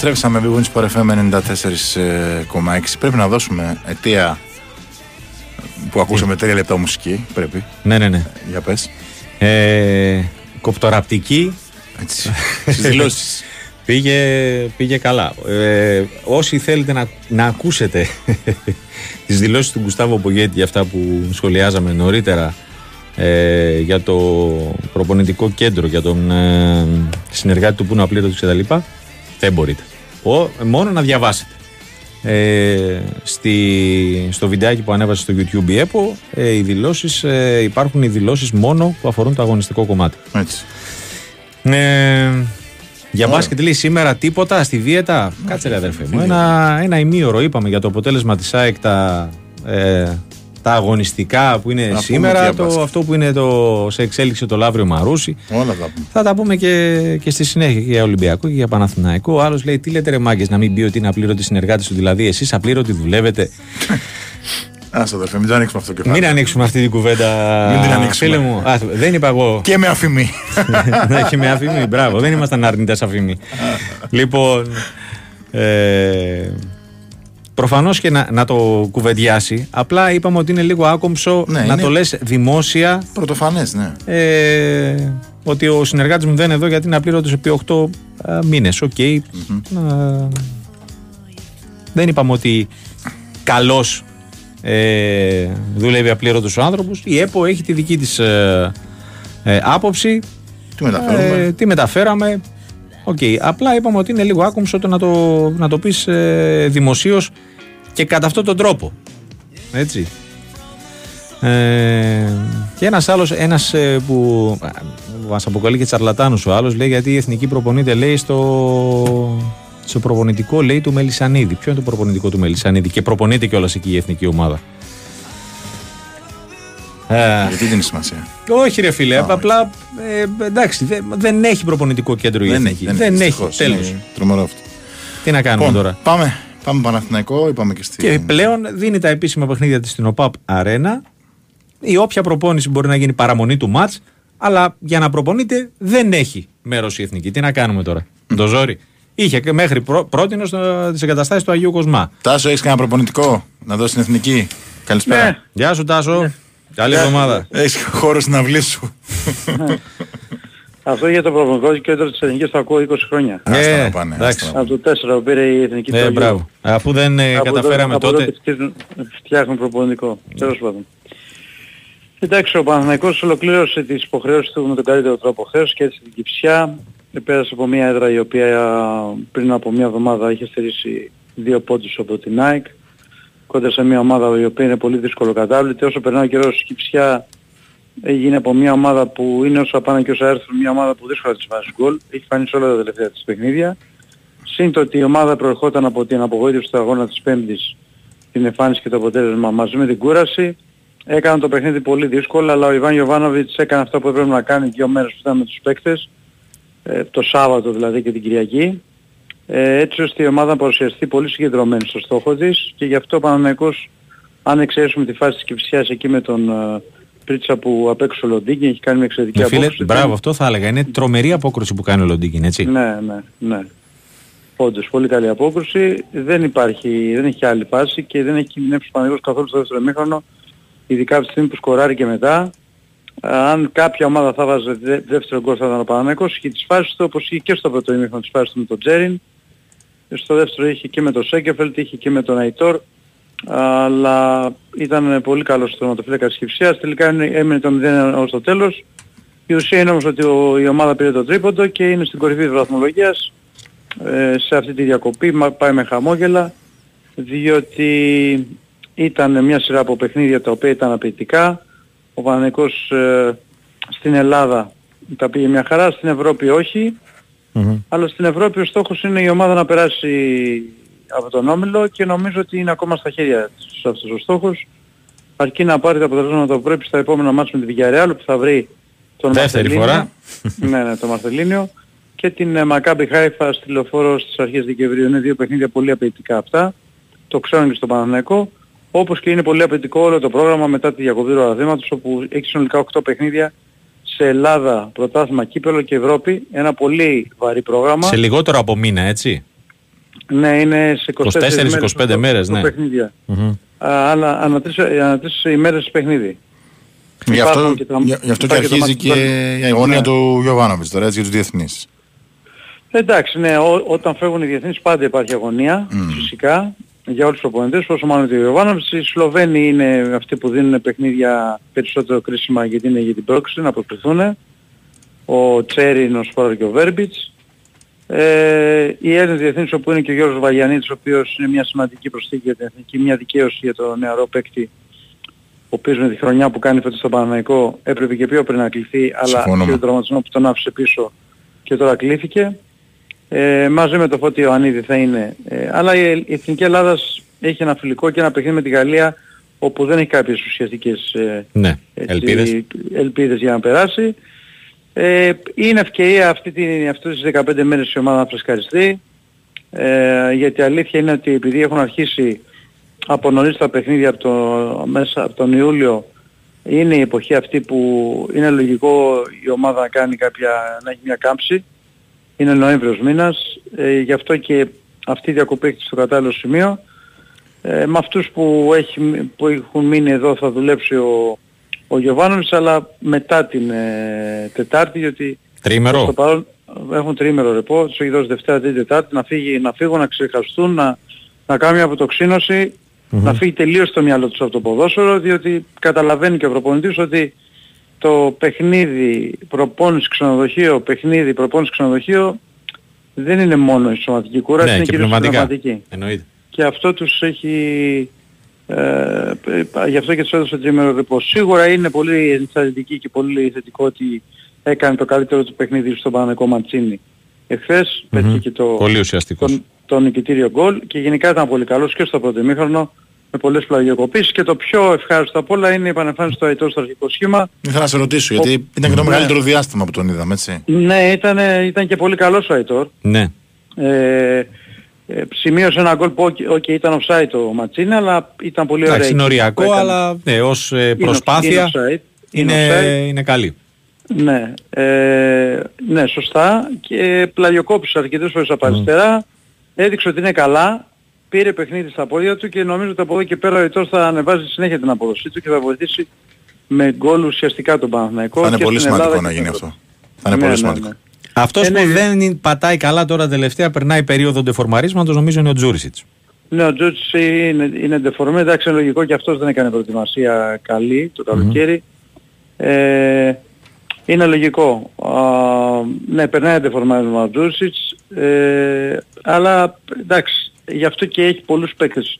Επιστρέψαμε Big Win Sport FM 94,6. Πρέπει να δώσουμε αιτία που ακούσαμε τρία λεπτά μουσική. Πρέπει. Ναι, ναι, ναι. Για πες. Ε, κοπτοραπτική Έτσι. Στις δηλώσεις. Πήγε, πήγε καλά. Ε, όσοι θέλετε να, να ακούσετε τις δηλώσεις του Γκουστάβο Πογέτη για αυτά που σχολιάζαμε νωρίτερα ε, για το προπονητικό κέντρο, για τον ε, συνεργάτη του που είναι απλήρωτος κτλ. Δεν μπορείτε. Ο, μόνο να διαβάσετε. Ε, στη, στο βιντεάκι που ανέβασε στο YouTube η ΕΠΟ ε, οι δηλώσεις, ε, υπάρχουν οι δηλώσεις μόνο που αφορούν το αγωνιστικό κομμάτι. Έτσι. Ε, για Ωραία. μπάσκετ λέει σήμερα τίποτα στη δίαιτα. Κάτσε ρε αδερφέ μου. Ένα, ένα ημίωρο είπαμε για το αποτέλεσμα της ΑΕΚ τα, ε, τα αγωνιστικά που είναι πούμε σήμερα. για Το, μπάσκετ. αυτό που είναι το, σε εξέλιξη το Λαύριο Μαρούσι. Όλα τα πούμε. Θα τα πούμε και, και στη συνέχεια και για Ολυμπιακό και για Παναθηναϊκό. Ο άλλος λέει: Τι λέτε ρε μάγκες, να μην πει ότι είναι απλήρωτοι συνεργάτες του. Δηλαδή, εσείς απλήρωτοι δουλεύετε; Άστα αδερφέ, μην το ανοίξουμε αυτό το κεφάλι. Μην ανοίξουμε αυτή την κουβέντα. Μην την ανοίξουμε. Φίλε μου, Α, δεν είπα εγώ. Και με αφορμή. ναι, και με αφορμή. Μπράβο, δεν ήμασταν αρνητές αφορμή. λοιπόν. Ε, Προφανώς και να, να το κουβεντιάσει. Απλά είπαμε ότι είναι λίγο άκομψο Ναι, να είναι- το λες δημόσια Πρωτοφανές, ναι. ε, ότι ο συνεργάτης μου δεν είναι εδώ γιατί είναι απλήρωτος επί 8 μήνες. Οκ. Ε, δεν είπαμε ότι καλώς ε, δουλεύει απλήρωτος ο άνθρωπος. Η ΕΠΟ έχει τη δική της ε, ε, άποψη. Τι μεταφέρουμε. Ε, τι μεταφέραμε. Οκ. Απλά είπαμε ότι είναι λίγο άκομψο το να το, να το πεις ε, δημοσίως και κατά αυτόν τον τρόπο. Έτσι. Ε, και ένας άλλος, ένας ε, που α, μας αποκαλεί και τσαρλατάνους ο άλλος, λέει γιατί η εθνική προπονείται λέει στο, στο προπονητικό λέει του Μελισανίδη. Ποιο είναι το προπονητικό του Μελισανίδη και προπονείται κιόλας εκεί η εθνική ομάδα; Ε, Γιατί δεν είναι σημασία. όχι ρε φίλε, Α, απλά ε, εντάξει, δεν, δεν έχει προπονητικό κέντρο η εθνική. Δεν, έχει, δυστυχώς. τέλος. Είναι Τρομερό αυτό. Τι να κάνουμε Λοιπόν, τώρα; Πάμε, πάμε Παναθηναϊκό, είπαμε και στη. Και πλέον δίνει τα επίσημα παιχνίδια της στην ΟΠΑΠ Αρένα. Η όποια προπόνηση μπορεί να γίνει παραμονή του μάτς, αλλά για να προπονείται δεν έχει μέρος η εθνική. Τι να κάνουμε τώρα. Το ζόρι. Είχε και μέχρι πρό, πρότινο τις εγκαταστάσεις του Αγίου Κοσμά. Τάσο, έχεις κανένα προπονητικό να δώσεις στην εθνική; Καλησπέρα. Ναι. Γεια σου Τάσο. Καλή εβδομάδα. Έχεις χώρο στην αυλή σου. Αυτό για το προπονικό κέντρο της Εθνικής το ακούω 20 χρόνια. Άστα Ε, να πάνε, εντάξει. άστα να Από το 4 που πήρε η Εθνική του Ε, Αγίου. μπράβο. Αφού δεν ε, Από καταφέραμε το, τότε. Από τότε φτιάχνουν, φτιάχνουν προπονητικό. Τέλος πάντων. Εντάξει, ο Παναθηναϊκός ολοκλήρωσε τις υποχρεώσεις του με τον καλύτερο τρόπο χθες και έτσι την Κυψιά. Πέρασε από μια έδρα η οποία πριν από μια εβδομάδα είχε στερήσει δύο πόντους από την ΑΕΚ κοντά σε μια ομάδα η οποία είναι πολύ δύσκολο κατάβλητη. Όσο περνάει ο καιρός η Κυψιά έγινε από μια ομάδα που είναι όσο πάνε και όσα έρθουν μια ομάδα που δύσκολα της βάζει γκολ. Έχει φανεί σε όλα τα τελευταία της παιχνίδια. Συν το ότι η ομάδα προερχόταν από την απογοήτευση του αγώνα της Πέμπτης, την εμφάνιση και το αποτέλεσμα μαζί με την κούραση. Έκαναν το παιχνίδι πολύ δύσκολο, αλλά ο Ιβάν Γιωβάνοβιτς έκανε αυτό που έπρεπε να κάνει δύο μέρες που ήταν με τους παίκτες, ε, το Σάββατο δηλαδή και την Κυριακή, ε, έτσι ώστε η ομάδα να παρουσιαστεί πολύ συγκεντρωμένη στο στόχο της και γι' αυτό ο Παναμαϊκός, αν εξαιρέσουμε τη φάση της Κυψιάς εκεί με τον ε, Πρίτσα που απέξω ο Λοντίνγκη, έχει κάνει μια εξαιρετική Ε, φίλε, απόκριση. μπράβο, αυτό θα έλεγα. Είναι τρομερή απόκριση που κάνει ο Λοντίγκιν, έτσι. Ναι, ναι, ναι. Όντως, πολύ καλή απόκρουση. Δεν υπάρχει, δεν έχει άλλη φάση και δεν έχει κινδυνεύσει ο Παναγιώτης καθόλου στο δεύτερο μήχρονο, ειδικά από τη στιγμή που σκοράρει και μετά. Αν κάποια ομάδα θα βάζει δε- δεύτερο γκολ θα ήταν ο Παναγιώτης και τις φάσεις του όπως είχε και στο πρώτο ημίχρονο τις φάσεις του με τον Τζέριν. Στο δεύτερο είχε και με τον Σέκεφελτ, είχε και με τον Αϊτόρ. Αλλά ήταν πολύ καλός στο τερματοφύλακας της Κυψίας. Τελικά είναι- έμεινε το 0 ως το τέλος. Η ουσία είναι όμως ότι ο- η ομάδα πήρε το τρίποντο και είναι στην κορυφή της βαθμολογίας ε, σε αυτή τη διακοπή μα- πάει με χαμόγελα διότι ήταν μια σειρά από παιχνίδια τα οποία ήταν απαιτητικά. Ο Παναγικός ε, στην Ελλάδα τα πήγε μια χαρά, στην Ευρώπη όχι. Μμμ. Αλλά στην Ευρώπη ο στόχος είναι η ομάδα να περάσει από τον Όμιλο και νομίζω ότι είναι ακόμα στα χέρια της αυτός ο στόχος. Αρκεί να πάρει τα αποτελέσματα που πρέπει στα επόμενα μάτια με τη Villarreal που θα βρει τον Δεύτερη Μαρθελίνιο. φορά. ναι, ναι, τον Μαρθελίνιο και την ε, Μακάμπι Χάιφα στη λεωφόρο στις αρχές Δεκεμβρίου. Είναι δύο παιχνίδια πολύ απαιτητικά αυτά. Το ξέρουν και στο Παναθηναϊκό. Όπως και είναι πολύ απαιτητικό όλο το πρόγραμμα μετά τη διακοπή του Ραδήματος όπου έχει συνολικά 8 παιχνίδια σε Ελλάδα, πρωτάθλημα, κύπελο και Ευρώπη. Ένα πολύ βαρύ πρόγραμμα. Σε λιγότερο από μήνα, έτσι. Ναι, είναι σε 24, 24-25 μέρες, ναι. Παιχνίδια. Μμμ. Α, αλλά ανά τρεις, ανά τρεις ημέρες παιχνίδι. Γι' αυτό, Υπάρχουν και τα- γι' γι' αυτό και υπάρχει και το αρχίζει μάτι και του- η αγωνία Ναι. του Γιωβάνοβιτς τώρα έτσι για τους διεθνείς. Εντάξει, ναι, ό, όταν φεύγουν οι διεθνείς πάντα υπάρχει αγωνία, φυσικά, για όλους τους οπονητές, όσο μάλλον το Ιωβάνοβιτς. Οι Σλοβαίνοι είναι αυτοί που δίνουν παιχνίδια περισσότερο κρίσιμα γιατί είναι για την πρόκληση, να προκριθούν. Ο Τσέριν, ο Σπόρο και ο Βέρμπιτς. Ε, οι Έλληνες διεθνείς όπου είναι και ο Γιώργος Βαγιανίτης, ο οποίος είναι μια σημαντική προσθήκη για την εθνική, μια δικαίωση για το νεαρό παίκτη, ο οποίος με τη χρονιά που κάνει φέτος στο Παναναϊκό έπρεπε και πιο πριν να κληθεί, αλλά Συμφωνούμε. και τον τραυματισμό που τον άφησε πίσω και τώρα κλήθηκε. Ε, μαζί με το Φώτη Ιωαννίδη θα είναι. Ε, αλλά η, η Εθνική Ελλάδας έχει ένα φιλικό και ένα παιχνίδι με τη Γαλλία όπου δεν έχει κάποιες ουσιαστικές ε, Ναι, έτσι, ελπίδες. ελπίδες για να περάσει. Ε, είναι ευκαιρία αυτή την, αυτές τις 15 μέρες η ομάδα να φρεσκαριστεί. Ε, γιατί η αλήθεια είναι ότι επειδή έχουν αρχίσει από νωρίς τα παιχνίδια από, το, μέσα, από τον Ιούλιο είναι η εποχή αυτή που είναι λογικό η ομάδα να κάνει κάποια, να έχει μια κάμψη. Είναι Νοέμβριος μήνας, ε, γι' αυτό και αυτή η διακοπή έχει στο κατάλληλο σημείο. Ε, με αυτούς που, έχει, που έχουν μείνει εδώ θα δουλέψει ο, ο Γιωβάνοβιτς αλλά μετά την ε, Τετάρτη γιατί Τρίμερο. στο παρόν έχουν τρίμερο ρεπό, τους έχει δώσει Δευτέρα, Τρίτη, Τετάρτη να, φύγει, να φύγουν, να ξεχαστούν, να, να κάνουν μια αποτοξίνωση, να φύγει τελείως το μυαλό τους από το ποδόσφαιρο διότι καταλαβαίνει και ο προπονητής ότι το παιχνίδι προπόνηση ξενοδοχείο, παιχνίδι προπόνηση ξενοδοχείο δεν είναι μόνο η σωματική κούραση, Ναι, είναι και κυρίως η πνευματικά. πνευματική Εννοείται. και αυτό τους έχει ε, ε, γι' αυτό και τους έδωσε τρίμερο ρεπό. Σίγουρα είναι πολύ ενθαρρυντική και πολύ θετικό ότι έκανε το καλύτερο του παιχνίδι στον Παναγικό Μαντσίνη εχθές, πέτυχε και το, Πολύ ουσιαστικός. τον, το νικητήριο γκολ και γενικά ήταν πολύ καλός και στο πρώτο ημίχρονο με πολλές πλαγιοκοπήσεις και το πιο ευχάριστο απ' όλα είναι η επανεμφάνιση του Αϊτόρ στο αρχικό σχήμα. Ήθελα να σε ρωτήσω, γιατί ήταν και το Ναι. μεγαλύτερο διάστημα που τον είδαμε, έτσι. Ναι, ήταν, ήταν και πολύ καλός ο Αϊτόρ. Ναι. Ε, ε, σημείωσε ένα γκολ που οκ, οκ, ήταν offside το Ματσίνη, αλλά ήταν πολύ ωραία. Εντάξει, είναι η κίνηση που οριακό, έκανε. αλλά ναι, ως ε, Είναι- προσπάθεια είναι offside. είναι, Είναι είναι καλή. Ναι, ε, ναι, σωστά. Και πλαγιοκόπησε αρκετές φορές από αριστερά. Έδειξε ότι είναι καλά. Πήρε παιχνίδι στα πόδια του και νομίζω ότι από εδώ και πέρα ο Ιτός θα ανεβάζει συνέχεια την αποδοσή του και θα βοηθήσει με γκολ ουσιαστικά τον Παναθηναϊκό. Θα είναι και πολύ στην σημαντικό Ελλάδα να και γίνει στην αυτό. Θα είναι Ναι, πολύ ναι, σημαντικό. ναι. Αυτός Ε, που ναι. δεν είναι- πατάει καλά τώρα τελευταία, περνάει περίοδο ντεφορμαρίσματος, νομίζω είναι ο Τζούρισιτς. Ναι, ο Τζούτς είναι, είναι ντεφορμέ, εντάξει είναι λογικό και αυτός δεν έκανε προετοιμασία καλή το καλοκαίρι. Ε, είναι λογικό. Α, ναι, περνάει ντεφορμάρισμα ο Τζούτσιτς, ε, αλλά εντάξει, γι' αυτό και έχει πολλούς παίκτες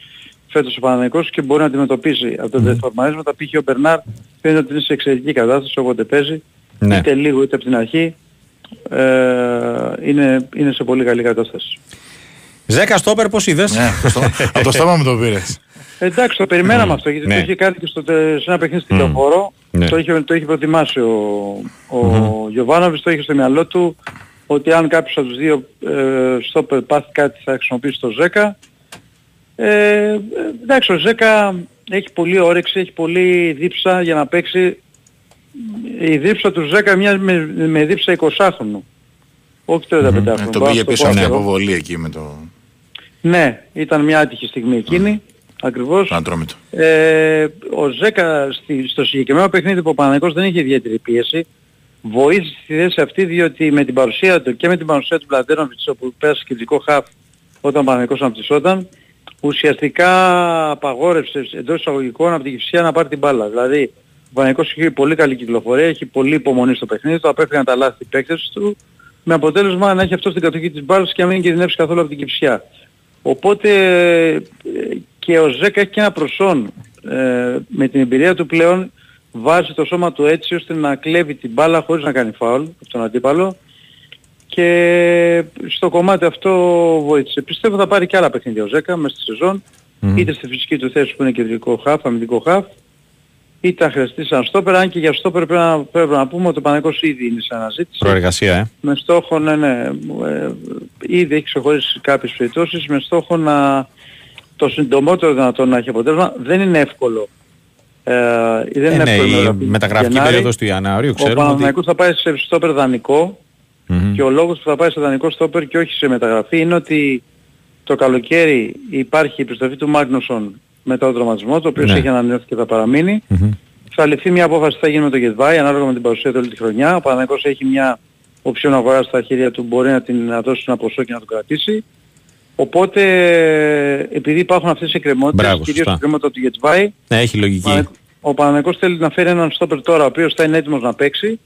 φέτος ο Παναγικός και μπορεί να αντιμετωπίσει από τα ντεφορμαρίσματα. Π.χ. ο Μπερνάρ φαίνεται ότι είναι σε εξαιρετική κατάσταση όποτε παίζει, Ναι. είτε λίγο είτε από την αρχή. Ε, είναι, είναι σε πολύ καλή κατάσταση. Ζέκα Στόπερ, πώς είδες; Ναι, στο- από το στόμα μου το πήρες. Εντάξει, το περιμέναμε αυτό γιατί Ναι. το είχε κάνει και στο, τε- σε ένα παιχνίδι στη Λεωφόρο. Ναι. Το, είχε, το είχε προετοιμάσει ο, ο Γιωβάνοβιτς, το είχε στο μυαλό του ότι αν κάποιος από τους δύο ε, στόπερ πάθει κάτι θα χρησιμοποιήσει το Ζέκα. Ε, ε, εντάξει, ο Ζέκα έχει πολύ όρεξη, έχει πολύ δίψα για να παίξει. Η δίψα του Ζέκα μοιάζει με, με δίψα 20χρονου. Όχι 35χρονου. Ε, Το πήγε πίσω από αυτή η αποβολή εκεί με το Ναι, ήταν μια άτυχη στιγμή εκείνη. Ακριβώς. το Ατρόμητο. Ε, ο Ζέκα στη, στο συγκεκριμένο παιχνίδι που ο Παναγικός δεν είχε ιδιαίτερη πίεση βοήθησε στη θέση αυτή διότι με την παρουσία του και με την παρουσία του Πλαντένοβιτς όπου πέρασε κεντρικό χαφ όταν ο Παναγικός αναπτυσσόταν ουσιαστικά απαγόρευσε εντός εισαγωγικών από την Κυψία να πάρει την μπάλα. Δηλαδή ο Παναγικός έχει πολύ καλή κυκλοφορία, έχει πολύ υπομονή στο παιχνίδι του, απέφυγαν τα λάθη παίκτες του με αποτέλεσμα να έχει αυτό στην κατοχή της μπάλας και να μην κινδυνεύσει καθόλου από την Κυψιά. Οπότε ε, και ο Ζέκα έχει και ένα προσόν ε, με την εμπειρία του πλέον βάζει το σώμα του έτσι ώστε να κλέβει την μπάλα χωρίς να κάνει φάουλ από τον αντίπαλο και στο κομμάτι αυτό βοήθησε. Πιστεύω θα πάρει και άλλα παιχνίδια ο Ζέκα μέσα στη σεζον είτε στη φυσική του θέση που είναι κεντρικό χαφ, αμυντικό χαφ είτε αν χρειαστεί σαν στόπερ, αν και για στόπερ πρέπει να, πρέπει να πούμε ότι ο Παναγικός ήδη είναι σε αναζήτηση Προεργασία, ε. με στόχο, ναι, ναι, ε, ήδη έχει ξεχωρίσει κάποιες περιπτώσεις με στόχο να το συντομότερο δυνατό να έχει αποτέλεσμα. Δεν είναι εύκολο. Ε, δεν Ε, είναι ναι, εύκολο η να πει μεταγραφική Γενάρη. περίοδος του Ιανουαρίου Ο ξέρουμε ότι... Παναθηναϊκός θα πάει σε στόπερ δανεικό Μμμ. και ο λόγος που θα πάει σε δανεικό στόπερ και όχι σε μεταγραφή είναι ότι το καλοκαίρι υπάρχει η επιστροφή του Μάγνουσον μετά τον τραυματισμό, το οποίο Ναι. έχει ανανεωθεί και θα παραμείνει. Μμμ. Θα ληφθεί μια απόφαση τι θα γίνει με το Γετβάη ανάλογα με την παρουσία του όλη τη χρονιά. Ο Παναγικός έχει μια οψιόν αγορά στα χέρια του μπορεί να, την, να δώσει ένα ποσό και να το κρατήσει. Οπότε επειδή υπάρχουν αυτές οι εκκρεμότητες, Μπράβο, κυρίως σωστά. η εκκρεμότητα του Γετβάη, Ναι, έχει λογική. ο Παναγικός θέλει να φέρει έναν στόπερ τώρα ο οποίος θα είναι έτοιμος να παίξει,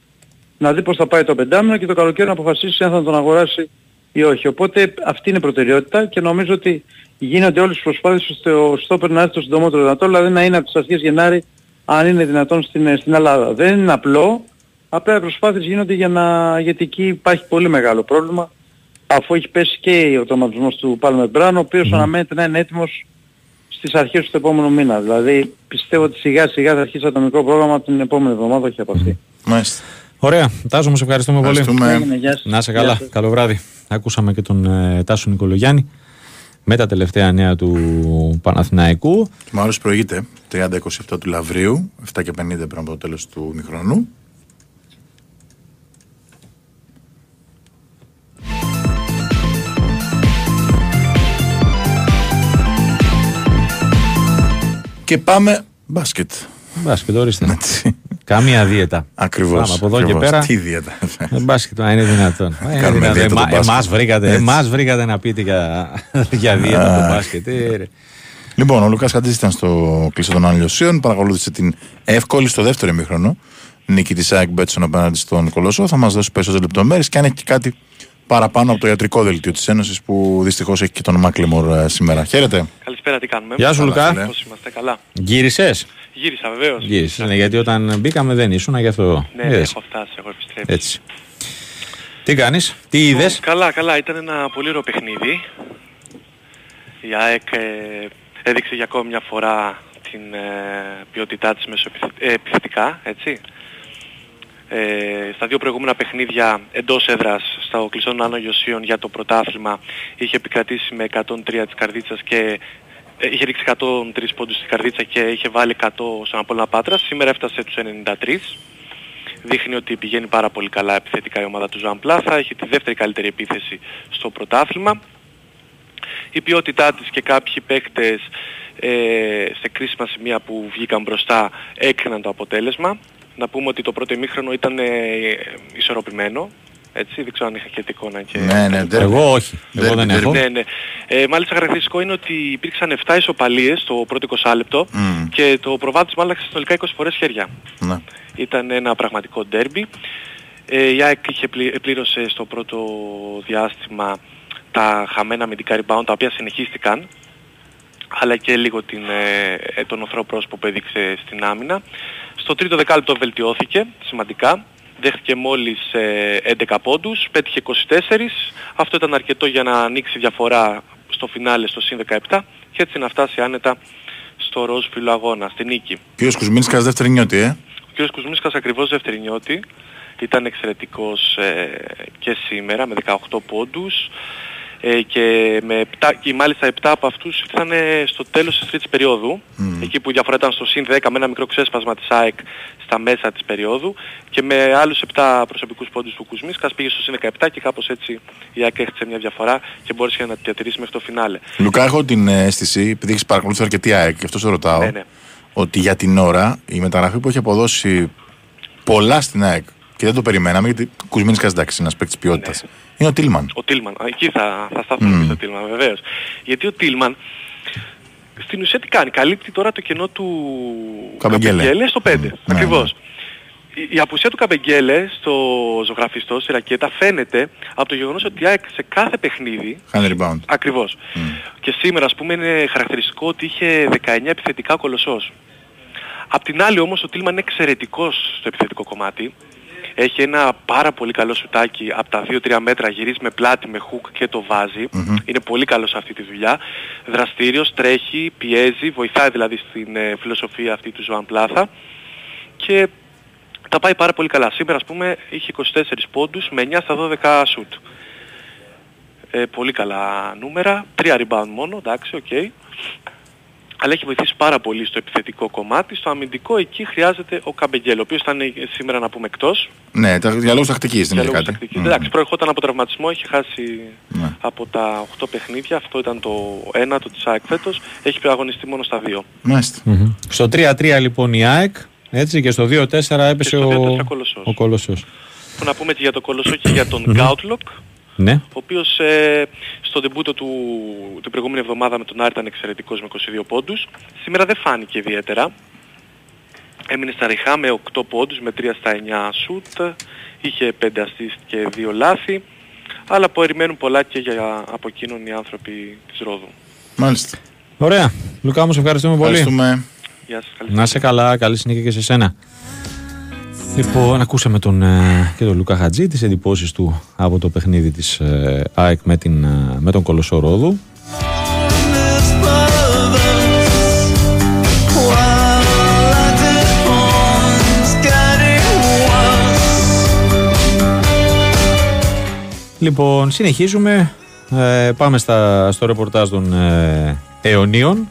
να δει πώς θα πάει το πεντάμινο και το καλοκαίρι να αποφασίσει αν θα τον αγοράσει ή όχι. Οπότε αυτή είναι η προτεραιότητα και νομίζω ότι γίνονται όλες τις προσπάθειες ώστε ο στόπερ να έρθει το συντομότερο δυνατό, δηλαδή να είναι από τις αρχές Γενάρη αν είναι δυνατόν στην, στην Ελλάδα. Δεν είναι απλό, απλά οι προσπάθειες γίνονται για να, γιατί εκεί υπάρχει πολύ μεγάλο πρόβλημα αφού έχει πέσει και ο automatisμός του Πάλμε Μπράν, ο οποίος αναμένεται να είναι έτοιμος στις αρχές του επόμενου μήνα. Δηλαδή πιστεύω ότι σιγά σιγά θα αρχίσει το μικρό πρόγραμμα την επόμενη εβδομάδα, όχι από αυτή. Μάλιστα. Ωραία. Τάσο, μας ευχαριστούμε πολύ. Ευχαριστούμε. Έγινε, γεια σας. Να είσαι Γεια καλά. σας. Καλό βράδυ. Ακούσαμε και τον ε, Τάσο Νικολογιάννη με τα τελευταία νέα του Παναθηναϊκού. Μάρος προηγείται 30-27 του Λαβρίου, 7 και 50 πριν από το τέλος του μηχρόνου. Και πάμε μπάσκετ. Μπάσκετ, ορίστε. Έτσι. Καμία δίαιτα. Ακριβώς. Πάμε από εδώ και ακριβώς. πέρα. Τι δίαιτα. Ε, Μπάσκετ, μα είναι δυνατόν. Ε, είναι Κάνουμε δυνατόν. δίαιτα το Εμά- μπάσκετ. Εμάς βρήκατε, Έτσι. εμάς βρήκατε να πείτε για, για δίαιτα το Αχ. μπάσκετ. Ε, ρε. Λοιπόν, ο Λουκά Χατζής ήταν στο κλειστό των Ανλιωσίων. Παρακολούθησε την εύκολη στο δεύτερο ημίχρονο νίκη της ΑΕΚ Μπέτσον απέναντι στον Κολοσσό. Θα μας δώσει περισσότερες λεπτομέρειες και αν έχει και κάτι παραπάνω από το ιατρικό δελτίο της Ένωσης που δυστυχώς έχει και τον Μάκλεμορ ε, σήμερα. Χαίρετε. Καλησπέρα, τι κάνουμε. Γεια σου, Καλά, Λουκά. φίλε. Πώς είμαστε, καλά. Γύρισες; Γύρισα βεβαίως. Γύρισες. Ναι, γιατί όταν μπήκαμε δεν ήσουν, γι' αυτό. Ναι, ναι, Είδες. έχω φτάσει, έχω επιστρέψει. Έτσι. Τι κάνεις, τι είδες; Καλά, καλά, ήταν ένα πολύ ωραίο παιχνίδι. Η ΑΕΚ ε, έδειξε για ακόμη μια φορά την ε, ποιότητά της μέσω επιθε- ε, επιθετικά, έτσι. Ε, στα δύο προηγούμενα παιχνίδια εντός έδρας στο κλειστό των Άνω Ιωσίων για το πρωτάθλημα είχε επικρατήσει με 103 της Καρδίτσας και ε, είχε ρίξει 103 πόντους στη Καρδίτσα και είχε βάλει 100 στον Απόλλωνα Πάτρας. Σήμερα έφτασε τους 93 δείχνει ότι πηγαίνει πάρα πολύ καλά επιθετικά η ομάδα του Ζωάν Πλάθα, έχει τη δεύτερη καλύτερη επίθεση στο πρωτάθλημα. Η ποιότητά της και κάποιοι παίκτες ε, σε κρίσιμα σημεία που βγήκαν μπροστά έκριναν το αποτέλεσμα. Να πούμε ότι το πρώτο ημίχρονο ήταν ε, ισορροπημένο. Έτσι, δεν ξέρω αν είχα και την εικόνα και... Ναι, ναι, δεν- Εγώ όχι. Εγώ Derby, δεν derby. έχω. Ναι, ναι. Ε, μάλιστα χαρακτηριστικό είναι ότι υπήρξαν 7 ισοπαλίες στο πρώτο 20 λεπτό Μμ. και το προβάδισμα άλλαξε συνολικά 20 φορές χέρια. Ναι. Ήταν ένα πραγματικό ντέρμπι. Ε, η ΑΕΚ είχε πλη- πλήρωσε στο πρώτο διάστημα τα χαμένα αμυντικά rebound τα οποία συνεχίστηκαν αλλά και λίγο την, ε, ε, τον οθρό πρόσωπο που έδειξε στην άμυνα. Στο τρίτο δεκάλεπτο βελτιώθηκε σημαντικά. Δέχτηκε μόλις ε, 11 πόντους, πέτυχε 24. Αυτό ήταν αρκετό για να ανοίξει διαφορά στο φινάλε στο συν 17 και έτσι να φτάσει άνετα στο ροζ φιλοαγώνα, στη νίκη. Κύριος Κουσμίνσκας δεύτερη νιώτη, ε; Ο κ. Κουσμίσκας ακριβώς δεύτερη νιώτη. Ήταν εξαιρετικός ε, και σήμερα με 18 πόντους ε, και, με 7, και μάλιστα 7 από αυτούς ήρθαν ε, στο τέλος της τρίτης περίοδου. Εκεί που η διαφορά ήταν στο συν 10 με ένα μικρό ξέσπασμα της ΑΕΚ στα μέσα της περίοδου και με άλλους 7 προσωπικούς πόντους του Κουσμίσκας πήγε στο συν 17 και κάπως έτσι η ΑΕΚ έχτισε μια διαφορά και μπόρεσε να τη διατηρήσει μέχρι το φινάλε. Λουκά, έχω την αίσθηση, επειδή έχεις παρακολουθήσει αρκετή ΑΕΚ, και αυτό σε ρωτάω, Ναι, ναι. ότι για την ώρα η μεταγραφή που έχει αποδώσει πολλά στην ΑΕΚ και δεν το περιμέναμε, γιατί Κουσμίνσκας εντάξει, είναι ένας παίκτης ποιότητας. Ναι. Είναι ο Τίλμαν. Ο Τίλμαν. Α, Εκεί θα, θα σταθούμε Μμμ. και στο Τίλμαν βεβαίως. Γιατί ο Τίλμαν στην ουσία τι κάνει. Καλύπτει τώρα το κενό του Καμπεγγέλε. στο 5. Μμ. Ακριβώς. Η, η απουσία του Καμπεγγέλε στο ζωγραφιστό, στη ρακέτα, φαίνεται από το γεγονός ότι η ΑΕΚ σε κάθε παιχνίδι Χάνει rebound. Ακριβώς. Και σήμερα ας πούμε είναι χαρακτηριστικό ότι είχε 19 επιθετικά κολοσσός. Απ' την άλλη όμως ο Τίλμαν είναι εξαιρετικός στο επιθετικό κομμάτι. Έχει ένα πάρα πολύ καλό σουτάκι από τα 2-3 μέτρα γυρίζει με πλάτη, με hook και το βάζει. Είναι πολύ καλό σε αυτή τη δουλειά. Δραστήριος, τρέχει, πιέζει, βοηθάει δηλαδή στην ε, φιλοσοφία αυτή του Ζωάν Πλάθα. Και τα πάει πάρα πολύ καλά. Σήμερα ας πούμε είχε 24 πόντους με 9 στα 12 σουτ. Ε, πολύ καλά νούμερα. 3 rebound μόνο, εντάξει, οκ. Αλλά έχει βοηθήσει πάρα πολύ στο επιθετικό κομμάτι. Στο αμυντικό εκεί χρειάζεται ο Καμπεγγέλ, ο οποίος ήταν ε, σήμερα να πούμε εκτός. Ναι, τα- για λόγους τακτικής δεν Για είναι λόγους κάτι. τακτικής. Μμ. Εντάξει, προερχόταν από τραυματισμό, είχε χάσει Ναι. από τα 8 παιχνίδια. Αυτό ήταν το ένατο της ΑΕΚ φέτος. Έχει αγωνιστεί μόνο στα 2. Μάλιστα. Μμμ. Στο 3-3 λοιπόν η ΑΕΚ, έτσι και στο 2-4 έπεσε στο 2-4 ο, ο Κολοσσός. ο Κολοσσός. Έχω να πούμε και για τον Κολοσσό και για τον Γκάουτλοκ, Ναι. ο οποίος ε, στο ντεμπούτο του την προηγούμενη εβδομάδα με τον Άρη ήταν εξαιρετικός με 22 πόντους. Σήμερα δεν φάνηκε ιδιαίτερα. Έμεινε στα ριχά με 8 πόντους, με 3 στα 9 σουτ, είχε 5 assist και 2 λάθη, αλλά περιμένουν πολλά και για, από εκείνον οι άνθρωποι της Ρόδου. Μάλιστα. Ωραία. Λουκά μου, σε ευχαριστούμε πολύ. Ευχαριστούμε. Γεια σας, καλή Να είσαι καλά, καλή συνέχεια και σε σένα. Λοιπόν, ακούσαμε τον, ε, και τον Λουκά Χατζή, τις εντυπώσεις του από το παιχνίδι της ε, ΑΕΚ με, την, ε, με τον Κολοσσό Ρόδου. Λοιπόν, συνεχίζουμε. Ε, πάμε στα, στο ρεπορτάζ των ε, αιωνίων.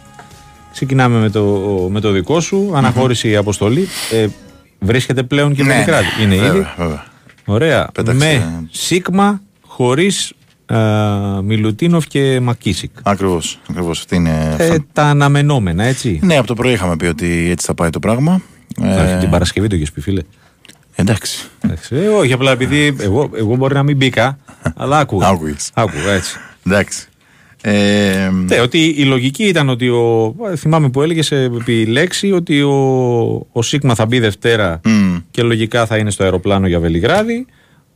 Ξεκινάμε με το, με το δικό σου. Αναχώρηση αποστολή. Ε, βρίσκεται πλέον και Ναι, με Βελιγράδι. Είναι ήδη. βέβαια, βέβαια. Ωραία. Πέταξε- Με Σίγμα χωρίς Μιλουτίνοφ και Μακίσικ. Ακριβώς, ακριβώς. Αυτή είναι... Ε, τα αναμενόμενα, έτσι. Ναι, από το πρωί είχαμε πει ότι έτσι θα πάει το πράγμα. Όχι, Ε, την Παρασκευή το έχεις πει, φίλε. εντάξει. Εντάξει, ε, όχι, απλά επειδή εγώ, εγώ μπορεί να μην μπήκα, αλλά άκουγα. Άκουγες. Άκουγα, έτσι. Εντάξει. Ε, Ναι, ότι η λογική ήταν ότι ο. Θυμάμαι που έλεγε επί λέξη ότι ο, ο Σίγμα θα μπει Δευτέρα μ, και λογικά θα είναι στο αεροπλάνο για Βελιγράδι.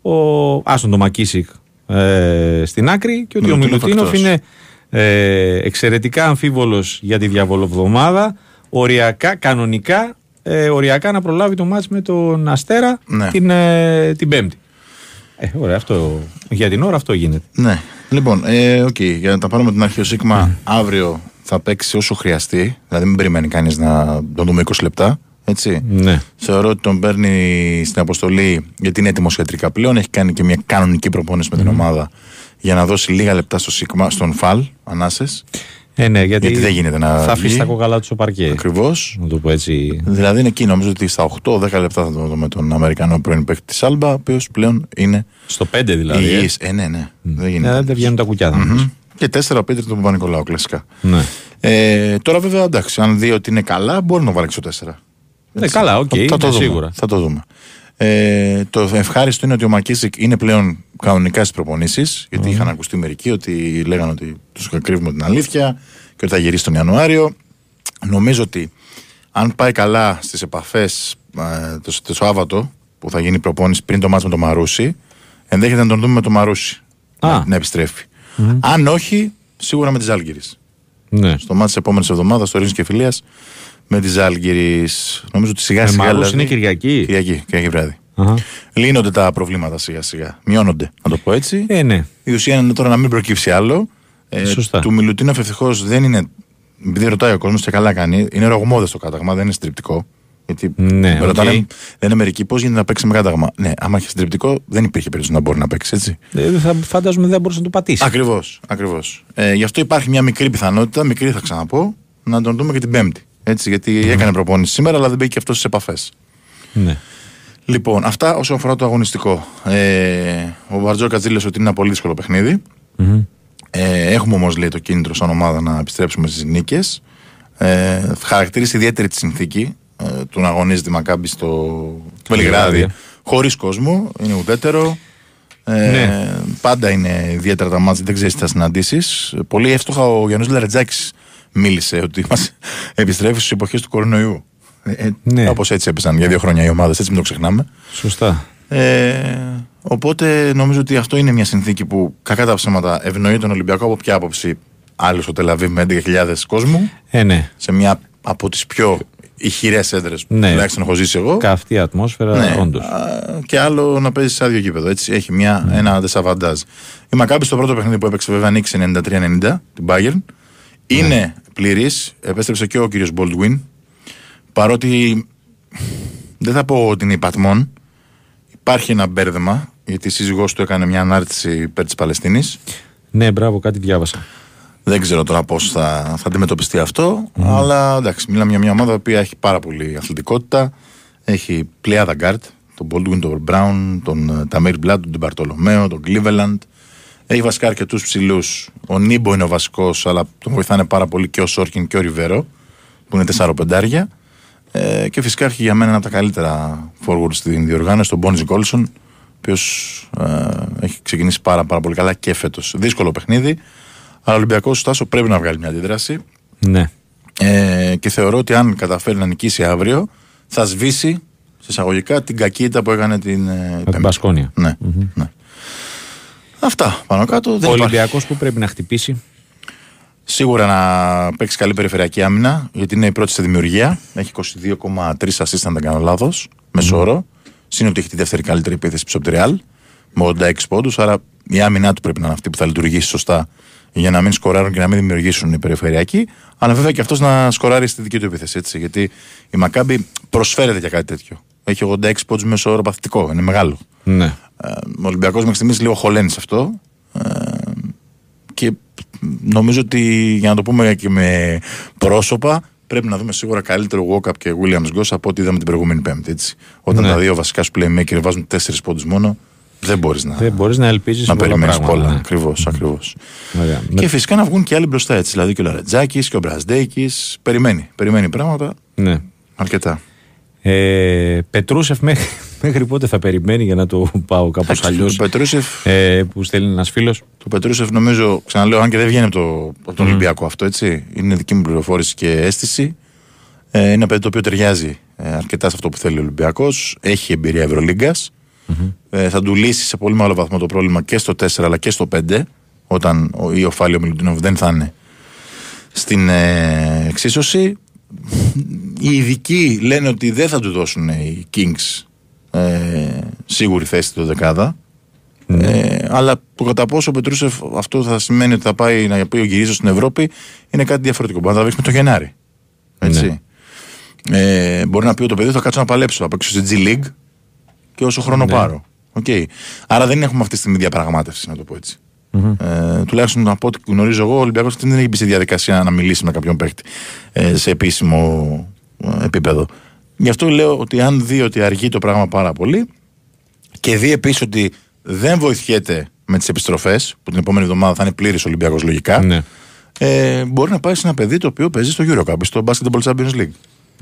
Ο Άστον το Μακίσικ ε, στην άκρη και ότι ο Μιλουτίνοφ Μιλουτίνοφ εκτός. είναι ε, εξαιρετικά αμφίβολος για τη διαβολοβδομάδα. Οριακά, κανονικά, ε, οριακά να προλάβει το μάτς με τον Αστέρα Ναι. την, ε, την Πέμπτη. Ε, ωραία, αυτό, για την ώρα αυτό γίνεται. ναι. Λοιπόν, ε, οκ, για να τα πάρουμε απ' την αρχή ο Σίκμα, αύριο θα παίξει όσο χρειαστεί. Δηλαδή, μην περιμένει κανείς να τον δούμε 20 λεπτά. Έτσι. Ναι. Θεωρώ ότι τον παίρνει στην αποστολή γιατί είναι έτοιμος ιατρικά πλέον. Έχει κάνει και μια κανονική προπόνηση με την ομάδα για να δώσει λίγα λεπτά στο Σίκμα, στον Φαλ, ανάσες. Ε, ναι, γιατί, Γιατί δεν γίνεται να Θα αφήσεις βγει. τα κοκαλά τους στο παρκέ. Ακριβώς. Να το πω έτσι. Δηλαδή είναι εκεί, νομίζω ότι στα 8-10 λεπτά θα το δούμε τον Αμερικανό πρώην παίκτη της Άλμπα, ο οποίος πλέον είναι Στο 5 δηλαδή. ε. υγιής. Ε, ναι, ναι. Δεν Ε, γίνεται. δεν βγαίνουν τα κουκιά. θα μου πεις. Μμμ. Και 4 παίζει τον Παπα-Νικολάου, κλασικά. Ναι. Ε, τώρα βέβαια εντάξει, αν δει ότι είναι καλά, μπορεί να βάλει και στο 4. Ναι, καλά, οκ, θα, θα το ναι, δούμε, σίγουρα. Θα το δούμε. Ε, το ευχάριστο είναι ότι ο ΜακΚίσικ είναι πλέον κανονικά στις προπονήσεις. Γιατί είχαν ακουστεί μερικοί ότι λέγανε ότι τους κρύβουμε την αλήθεια και ότι θα γυρίσει τον Ιανουάριο. Νομίζω ότι αν πάει καλά στις επαφές το, το Σάββατο που θα γίνει η προπόνηση πριν το μάτς με τον Μαρούσι, ενδέχεται να τον δούμε με τον Μαρούσι Α. να, να επιστρεφει Αν όχι, σίγουρα με τη Ζάλγκηρη. Ναι. Στο μάτι της επόμενης εβδομάδας, στο Ρήνης και Φιλία, με τη Ζάλγκηρη. Νομίζω ότι σιγά Με σιγά. Μαρούς δηλαδή- είναι Κυριακή; Κυριακή, Κυριακή βράδυ. Αχα. Λύνονται τα προβλήματα σιγά σιγά. Μειώνονται, να το πω έτσι. Ε, ναι. Η ουσία είναι τώρα να μην προκύψει άλλο. Ε, Σωστά. Του Μιλουτίνοφ ευτυχώς δεν είναι. Επειδή ρωτάει ο κόσμος και καλά κάνει, είναι ρωγμώδες το κάταγμα, δεν είναι συντριπτικό. Γιατί Ναι, με ρωτάνε, οκ. δεν είναι μερικοί πώς γίνεται να παίξει με κάταγμα. Ναι, άμα έχει συντριπτικό, δεν υπήρχε περίπτωση να μπορεί να παίξει, έτσι. Ε, θα, φαντάζομαι δεν μπορούσε να το πατήσει. Ακριβώς. Ακριβώς. Ε, γι' αυτό υπάρχει μια μικρή πιθανότητα, μικρή θα ξαναπώ, να τον δούμε και την Πέμπτη. Έτσι, γιατί έκανε προπόνηση σήμερα, αλλά δεν μπήκε και αυτός στις επαφές. Ναι. Λοιπόν, αυτά όσον αφορά το αγωνιστικό. Ε, ο Μπαρτζόκα δήλωσε ότι είναι ένα πολύ δύσκολο παιχνίδι. Μμμ. Ε, έχουμε όμως λέει το κίνητρο σαν ομάδα να επιστρέψουμε στις νίκες. Ε, χαρακτηρίζει ιδιαίτερη τη συνθήκη ε, του να αγωνίζεται η Μακάμπη στο Βελιγράδι Βελιγράδι. χωρίς κόσμο. Είναι ουδέτερο. Ε, Ναι. Πάντα είναι ιδιαίτερα τα μάτια, δεν ξέρεις τι θα συναντήσεις. Πολύ εύστοχα ο Γιάννης Λαρετζάκης μίλησε ότι μας επιστρέφει στις εποχές του κορονοϊού. Ε, ε, Ναι. Όπω έτσι έπεσαν για δύο χρόνια οι ομάδες, έτσι μην το ξεχνάμε. Σωστά. Ε, οπότε νομίζω ότι αυτό είναι μια συνθήκη που κακά τα ψέματα ευνοεί τον Ολυμπιακό από ποια άποψη. Άλλο στο Τελαβή με 11.000 κόσμου, Ε, ναι. σε μια από τις πιο ηχηρές έδρες που Ναι. τουλάχιστον έχω ζήσει εγώ. Καυτή ατμόσφαιρα, Ναι, όντως. α, και άλλο να παίζεις σε άδειο γήπεδο. Έτσι. Έχει μια, Ναι. ένα δεσαβαντάζ. Η Μακάμπη στο πρώτο παιχνίδι που έπαιξε βέβαια νίκησε 93-90 την Bayern. Είναι Ναι. πληρή. Επέστρεψε και ο κύριος Baldwin. Παρότι δεν θα πω ότι είναι υπ' ατμόν. Υπάρχει ένα μπέρδεμα γιατί η σύζυγός του έκανε μια ανάρτηση υπέρ της Παλαιστίνης. Ναι, μπράβο, κάτι διάβασα. Δεν ξέρω τώρα πώς θα, θα αντιμετωπιστεί αυτό. Αλλά εντάξει, μιλάμε για μια ομάδα που έχει πάρα πολύ αθλητικότητα. Έχει πλειάδα γκάρτ. Τον Baldwin, τον Brown, τον ε, Ταμίρ Μπλάντ, τον Μπαρτολομέο, τον Cleveland. Έχει βασικά αρκετούς ψηλούς. Ο Νίμπο είναι ο βασικός, αλλά τον βοηθάνε πάρα πολύ και ο Σόρκιν και ο Ριβέρο, που είναι 4 πεντάρια. Ε, και φυσικά έχει για μένα ένα από τα καλύτερα forward στην διοργάνωση, τον Μπόνι Γκόλσον, οποίος έχει ξεκινήσει πάρα, πάρα πολύ καλά και φέτος. Δύσκολο παιχνίδι. Αλλά ο Ολυμπιακός Στάσο πρέπει να βγάλει μια αντίδραση. Ναι. Ε, και θεωρώ ότι αν καταφέρει να νικήσει αύριο, θα σβήσει σε εισαγωγικά την κακήτα που έκανε την. Ε, την Πέμπτη. Μπασκόνια. Ναι, ναι. Αυτά πάνω κάτω. Δεν Ο υπάρχει. Ολυμπιακός που πρέπει να χτυπήσει. Σίγουρα να παίξει καλή περιφερειακή άμυνα, γιατί είναι η πρώτη σε δημιουργία. Έχει 22,3 assist, αν δεν κάνω λάθος, μέσο όρο. Συν ότι έχει τη δεύτερη καλύτερη επίθεση πίσω από τη Real, με 86 πόντους. Άρα η άμυνά του πρέπει να είναι αυτή που θα λειτουργήσει σωστά για να μην σκοράρουν και να μην δημιουργήσουν οι περιφερειακοί. Αλλά βέβαια και αυτός να σκοράρει στη δική του επίθεση. Έτσι, γιατί η Μακάμπη προσφέρεται για κάτι τέτοιο. Έχει 86 πόντους μέσο όρο παθητικό. Είναι μεγάλο. Ναι. Ε, ο Ολυμπιακός μέχρι στιγμής λίγο χωλαίνει σε αυτό. Ε, και νομίζω ότι για να το πούμε και με πρόσωπα, πρέπει να δούμε σίγουρα καλύτερο walk-up και Williams Goss από ό,τι είδαμε την προηγούμενη Πέμπτη. Έτσι. Όταν Ναι. τα δύο βασικά σου playmaker βάζουν 4 πόντους μόνο, δεν μπορείς να, Δεν μπορείς να ελπίζεις να περιμένεις πολλά. Ναι. Ακριβώς, ακριβώς. Ωραία. Και φυσικά να βγουν και άλλοι μπροστά έτσι. Δηλαδή και ο Λαρετζάκης και ο Μπραζδέκης. Περιμένει, περιμένει πράγματα Ναι. αρκετά. Ε, Πετρούσεφ μέχρι, μέχρι πότε θα περιμένει για να το πάω κάπως Εντάξει, αλλιώς; Το Πετρούσεφ, Ε, που στέλνει ένας φίλος. το Πετρούσεφ νομίζω, ξαναλέω, αν και δεν βγαίνει από, το, από τον Ολυμπιακό αυτό, έτσι. Είναι δική μου πληροφόρηση και αίσθηση. Ε, είναι ένα παιδί το οποίο ταιριάζει ε, αρκετά σε αυτό που θέλει ο Ολυμπιακός. Έχει εμπειρία Ευρωλίγκας. Ε, θα του λύσει σε πολύ μεγάλο βαθμό το πρόβλημα και στο 4 αλλά και στο 5. Όταν ο, ή ο Φάλιο Μιλουτίνοβ δεν θα είναι στην ε, εξίσωση. Οι ειδικοί λένε ότι δεν θα του δώσουν οι Kings ε, σίγουρη θέση στη δεκάδα. Ε, αλλά το κατά πόσο ο Πετρούσεφ αυτό θα σημαίνει ότι θα πάει να πει ο γυρίζω στην Ευρώπη είναι κάτι διαφορετικό. Μπορεί να τα βρει με το Γενάρη. Έτσι. Ε, μπορεί να πει ότι το παιδί θα κάτσω να παλέψω. Θα παίξω στη G League και όσο χρόνο πάρω. Οκ. Άρα δεν έχουμε αυτή τη στιγμή διαπραγμάτευση, να το πω έτσι. Ε, τουλάχιστον από ό,τι γνωρίζω εγώ, ο Ολυμπιακός δεν έχει μπει στη διαδικασία να μιλήσει με κάποιον παίκτη ε, σε επίσημο ε, επίπεδο. Γι' αυτό λέω ότι αν δει ότι αργεί το πράγμα πάρα πολύ και δει επίσης ότι δεν βοηθιέται με τις επιστροφές, που την επόμενη εβδομάδα θα είναι πλήρης Ολυμπιακός λογικά, Ναι. ε, μπορεί να πάει σε ένα παιδί το οποίο παίζει στο Eurocup, στο Basketball Champions League.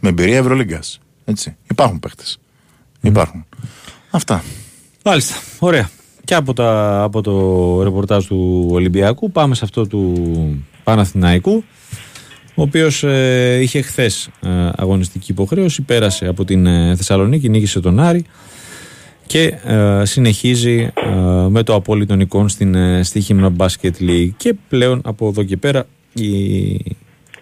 Με εμπειρία Ευρωλίγκας. Έτσι. Υπάρχουν παίκτες. Υπάρχουν. Αυτά. Μάλιστα. Ωραία. Και από, τα, από το ρεπορτάζ του Ολυμπιακού πάμε σε αυτό του Παναθηναϊκού ο οποίος ε, είχε χθες αγωνιστική υποχρέωση πέρασε από την ε, Θεσσαλονίκη, νίκησε τον Άρη και ε, συνεχίζει ε, με το απόλυτο εικόν στην ε, Στίχημνα Basket League. Και πλέον από εδώ και πέρα η,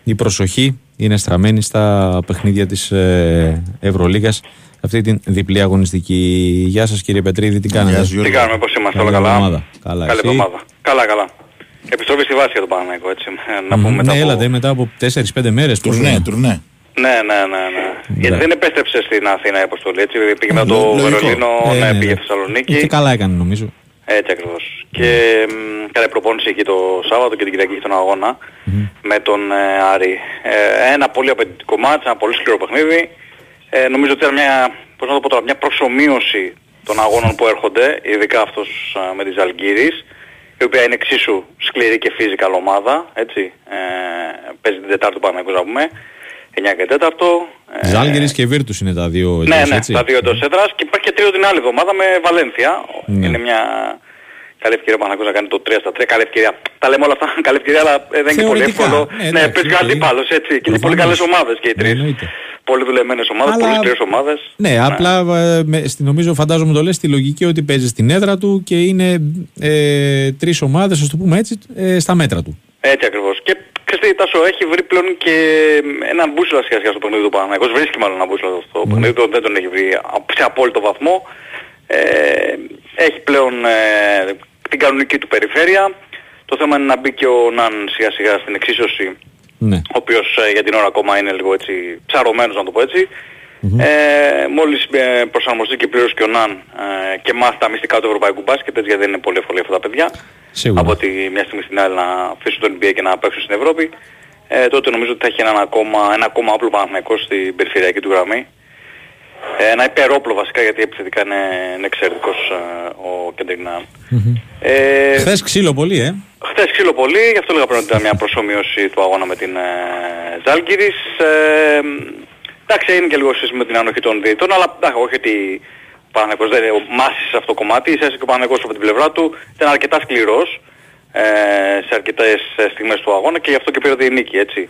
η προσοχή είναι στραμμένη στα παιχνίδια της ε, Ευρωλίγας αυτή την διπλή αγωνιστική. Γεια σας κύριε Πετρίδη, τι κάνετε; Γεια σου, Γιώργο. Τι κάνουμε, πώς είμαστε, όλα Καλή καλά; εβδομάδα. Καλά, Καλή εσύ; εβδομάδα. Καλά, καλά. Επιστροφή στη βάση για τον Παναγενικό, έτσι. ε, Να Μμμ, πούμε μετά ναι, από... έλατε μετά από 4-5 μέρες. πώς Τουρνέ, είναι; τουρνέ. Ναι, ναι, ναι, ναι. Γιατί δεν επέστρεψε στην Αθήνα η αποστολή, έτσι. Πήγε μετά το Λο- λογικό. Βερολίνο, Ε, ναι, ναι, πήγε ναι. Θεσσαλονίκη. Και καλά έκανε νομίζω. Έτσι ακριβώς. Και μ, έκανε προπόνηση εκεί το Σάββατο και την Κυριακή στον αγώνα με τον ε, Άρη. Ε, ένα πολύ απαιτητικό μάτς, ένα πολύ σκληρό παιχνίδι. Ε, νομίζω ότι ήταν μια, πώς να το πω τώρα, μια προσωμείωση των αγώνων που έρχονται, ειδικά αυτός α, με τη Ζαλγκύρης, η οποία είναι εξίσου σκληρή και physical ομάδα, έτσι. Ε, παίζει την Τετάρτη πάμε, να πούμε, 9 και 4. Ε, Ζάλγκερης και Βίρτους είναι τα δύο ναι, εντός, ναι, έτσι. τα δύο εντός έδρας και υπάρχει και τρίτο την άλλη εβδομάδα με Βαλένθια. Ναι. Είναι μια καλή ευκαιρία ο Παναγός να κάνει το 3 στα 3. Καλή ευκαιρία. Τα λέμε όλα αυτά, καλή ευκαιρία, αλλά ε, δεν είναι και πολύ Θεωρητικά. εύκολο. Ναι, Ναι, εντάξει, παίζει OK. okay. αντίπαλος, έτσι. Και είναι πολύ Προφανώς. καλές ομάδες και οι Ναι, τρεις. εννοείται. πολύ δουλεμένες ομάδες, Αλλά- πολύ σκληρές ομάδες. Ναι, απλά ε, με, στη, νομίζω φαντάζομαι το λες στη λογική ότι παίζει στην έδρα του και είναι ε, τρεις ομάδες, ας το πούμε έτσι, ε, στα μέτρα του. Έτσι ακριβώς. Και ξέρετε τι, Τάσο, έχει βρει πλέον και έναν μπούσουλα σχετικά στο παιχνίδι του Παναγενικού. Βρίσκει μάλλον έναν μπούσουλα στο παιχνίδι του, δεν τον έχει βρει σε απόλυτο βαθμό. Ε, έχει πλέον ε, την κανονική του περιφέρεια. Το θέμα είναι να μπει και ο Ναν σιγά σιγά στην εξίσωση Ναι. ο οποίος ε, για την ώρα ακόμα είναι λίγο έτσι ψαρωμένος να το πω έτσι. Ε, μόλις ε, προσαρμοστεί και πλήρως και ο Ναν ε, και μάθει τα μυστικά του ευρωπαϊκού μπάσκετ, έτσι γιατί δεν είναι πολύ εύκολο για αυτά τα παιδιά, Σίγουρα. από τη μια στιγμή στην άλλη να αφήσουν το NBA και να παίξουν στην Ευρώπη, ε, τότε νομίζω ότι θα έχει έναν ακόμα, ένα ακόμα άπλο Παναθηναϊκό στην περιφερειακή του γραμμή. Ε, ένα υπερόπλο βασικά γιατί επιθετικά είναι, είναι εξαιρετικός ε, ο Κέντρικ Ναν. Ε, Χθες ξύλο πολύ, ε. Χθες ξύλο πολύ, γι' αυτό λέγα πριν ότι ήταν μια προσωμείωση του αγώνα με την ε, Ζάλγκυρης. Ε, εντάξει, είναι και λίγο σύστημα με την ανοχή των διαιτητών, αλλά εντάξει, όχι ότι Παναγικός δεν είναι μάσης σε αυτό το κομμάτι, ίσα και ο Παναγικός από την πλευρά του ήταν αρκετά σκληρός ε, σε αρκετές ε, στιγμές του αγώνα και γι' αυτό και πήρε τη νίκη, έτσι.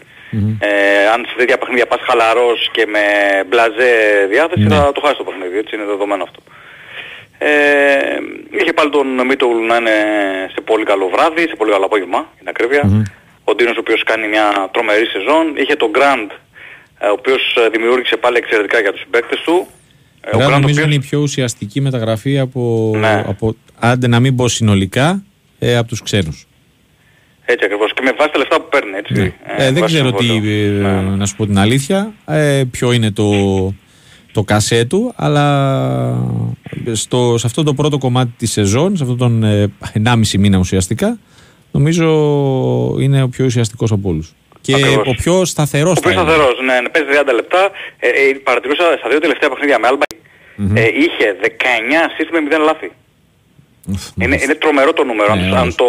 Ε, αν σε τέτοια παιχνίδια πας χαλαρός και με μπλαζέ διάθεση Ναι. θα το χάσεις το παιχνίδι, έτσι είναι δεδομένο αυτό. Ε, είχε πάλι τον Μίτογλου να είναι σε πολύ καλό βράδυ, σε πολύ καλό απόγευμα, για την ακρίβεια. Ο Ντίνος ο οποίος κάνει μια τρομερή σεζόν. Είχε τον Γκραντ, ε, ο οποίος ε, δημιούργησε πάλι εξαιρετικά για τους συμπαίκτες του. Ε, ο Άρα Grant, ο νομίζω οποίος- είναι η πιο ουσιαστική μεταγραφή από, Ναι. από άντε να μην πω συνολικά, ε, από τους ξένους. Έτσι ακριβώς. Και με βάση τα λεφτά που παίρνει, έτσι. Ναι. Ε, Ε, δεν βάση ξέρω τι, συμβόλαιο. ε, Ναι. να σου πω την αλήθεια, ε, ποιο είναι το, το κασέ του, αλλά στο, σε αυτό το πρώτο κομμάτι της σεζόν, σε αυτόν τον ε, 1,5 μήνα ουσιαστικά, νομίζω είναι ο πιο ουσιαστικός από όλους. Και Ακριβώς. ο πιο σταθερός. Ο πιο θα έλεγα. σταθερός, ναι, ναι, παίζει 30 λεπτά. Ε, ε, παρατηρούσα στα δύο τελευταία παιχνίδια με Άλμπα, ε, είχε 19 assist με 0 λάθη. Ουφ, Είναι, μάλιστα. είναι τρομερό το νούμερο, Ναι, αν, αν όντως. το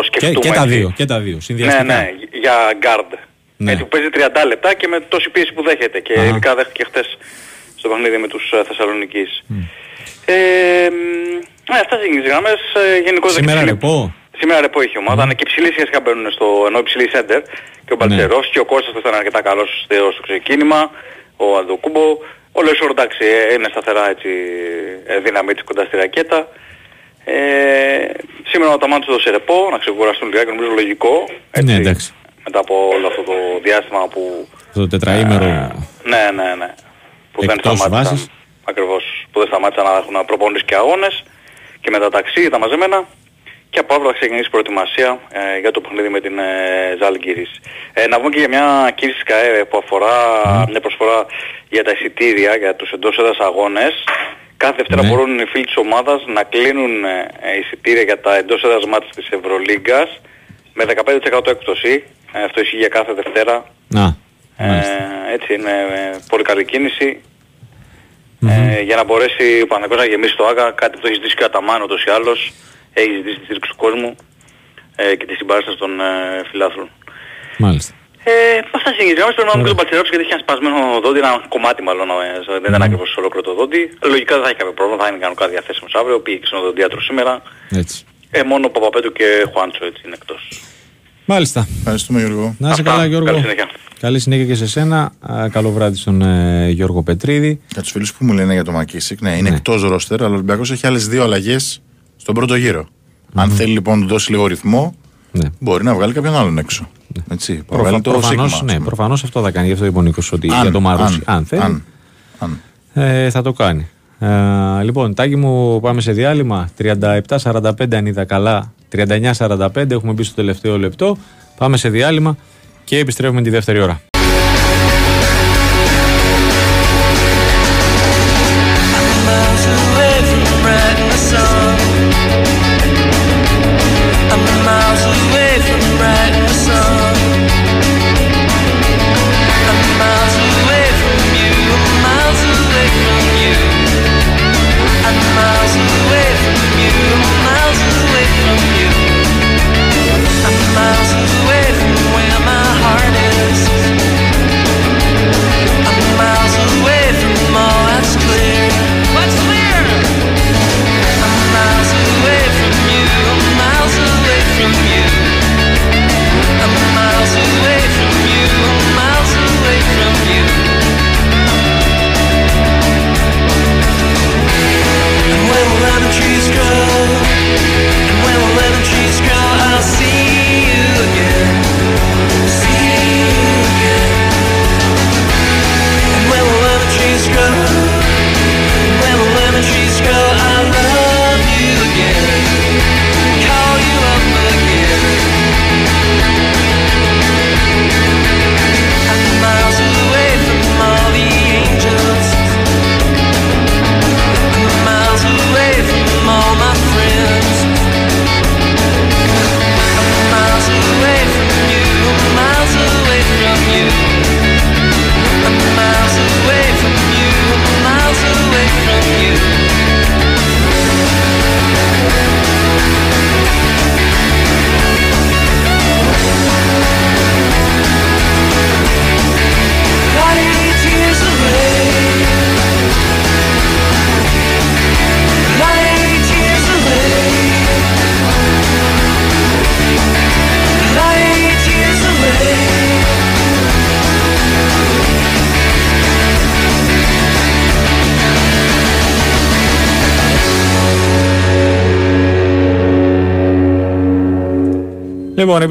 και, σκεφτούμε. και τα έτσι. δύο, και τα δύο, Ναι, συνδυαστικά. ναι, για guard. Ναι. Έτσι που παίζει 30 λεπτά και με τόση πίεση που δέχεται. Και Αχα. ειδικά δέχτηκε χτες στο παιχνίδι με τους ε, Θεσσαλονικείς. Ε, μ, ναι, αυτά στις γενικές γραμμές. Ε, γενικότερα Σήμερα και ψηλή- ρεπό. Σήμερα ρεπό είχε η ομάδα. Είναι και ψηλή σχέση μπαίνουν στο ενώ υψηλή σέντερ. Και ο Μπαλτσερός και ο Κώστας που ήταν αρκετά καλός στο, στο ξεκίνημα. Ο Αντοκούμπο. Ο Λεσόρ εντάξει ε, είναι σταθερά έτσι ε, δύναμη της κοντά στη ρακέτα. Ε, σήμερα ο Ταμάντος έδωσε ρεπό, να ξεκουραστούν λιγάκι, νομίζω λογικό. Έτσι, Ναι, εντάξει. Μετά από όλο αυτό το διάστημα που... Το τετραήμερο. Ναι, ναι, ναι. Που δεν Εκτός σταμάτησαν. βάσης. Ακριβώς. Που δεν σταμάτησαν να έχουν προπόνηση και αγώνες. Και με τα ταξί, τα μαζεμένα. Και από αύριο θα ξεκινήσει η προετοιμασία ε, για το παιχνίδι με την ε, Ζάλγκυρης. Ε, να πούμε και για μια κίνηση της ΚΑΕ που αφορά μια προσφορά για τα εισιτήρια, για τους εντός έδρας αγώνες. Κάθε Δευτέρα Ναι. μπορούν οι φίλοι της ομάδας να κλείνουν ε, ε, εισιτήρια για τα εντός έδρας μάτς της Ευρωλίγκας με 15% έκπτωση. Ε, αυτό ισχύει για κάθε Δευτέρα Να, ε, μάλιστα. έτσι είναι ε, πολύ καλή κίνηση. Ε, για να μπορέσει ο Παναγικός να γεμίσει το ΆΚΑ, κάτι που το έχει ζητήσει και ο Αταμάν ούτως ή άλλως, έχει ζητήσει τη στήριξη του κόσμου ε, και τη συμπαράσταση των ε, φιλάθλων. μάλιστα. Ε, αυτά συγκεκριμένα πρέπει να δούμε και τον Πατσερόψη γιατί είχε ένα σπασμένο δόντι, ένα κομμάτι μάλλον, ε, δεν ήταν ακριβώς ολόκληρο το δόντι. Λογικά δεν θα έχει κάποιο πρόβλημα, θα είναι κανονικά διαθέσιμος αύριο, πήγε και στον οδοντίατρο σήμερα. Έτσι. Ε, μόνο ο Παπαπέτου και Χουάντσο έτσι είναι εκτός. Μάλιστα. Ευχαριστούμε Γιώργο. Να είσαι Αυτά. καλά, Γιώργο. Καλή συνέχεια. Καλή συνέχεια και σε σένα. Α, Καλό βράδυ στον ε, Γιώργο Πετρίδη. Για τους φίλους που μου λένε για το Μακίσικ, ναι, είναι Ναι. εκτός ρόστερ, αλλά ο Ολυμπιακός έχει άλλες δύο αλλαγές στον πρώτο γύρο. Αν θέλει λοιπόν να του δώσει λίγο ρυθμό, Ναι. μπορεί να βγάλει κάποιον άλλον έξω. Έτσι, να βγάλει το προφανώς, Σίγμα, ναι, ας πούμε. προφανώς αυτό θα κάνει. Γι' αυτό είπε ο Νίκος ότι Αν, για το Μαρούσι, αν, αν, θέλει, αν, αν. Ε, θα το κάνει. Ε, λοιπόν, Τάκη μου, πάμε σε διάλειμμα. 37-45 αν είδα καλά. 39-45 έχουμε μπει στο τελευταίο λεπτό. Πάμε σε διάλειμμα και επιστρέφουμε τη δεύτερη ώρα.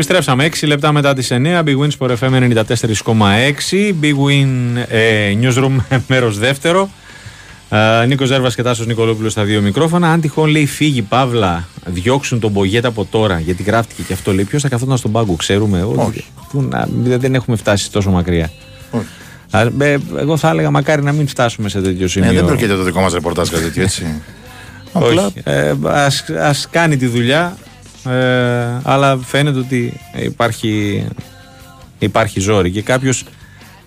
Επιστρέψαμε 6 λεπτά μετά τις 9. Big Win Sport FM 94,6. Big Win ε, Newsroom μέρος δεύτερο. Ε, Νίκος Ζέρβας και Τάσος Νικολόπουλος στα δύο μικρόφωνα. Αν τυχόν λέει φύγει Παύλα, διώξουν τον Μπογέτα από τώρα, γιατί γράφτηκε και αυτό λέει. Ποιος θα καθόταν στον πάγκο, ξέρουμε. Όχι. Πού να- δεν έχουμε φτάσει τόσο μακριά. Όχι. Α, ε, Εγώ θα έλεγα μακάρι να μην φτάσουμε σε τέτοιο σημείο. Ε, δεν προκειται το δικό μας ρεπορτάζ κάτι τέτοιο έτσι. Απλά Όχι. Ε, ας, ας κάνει τη δουλειά, ε, αλλά φαίνεται ότι υπάρχει, υπάρχει ζόρι. Και κάποιος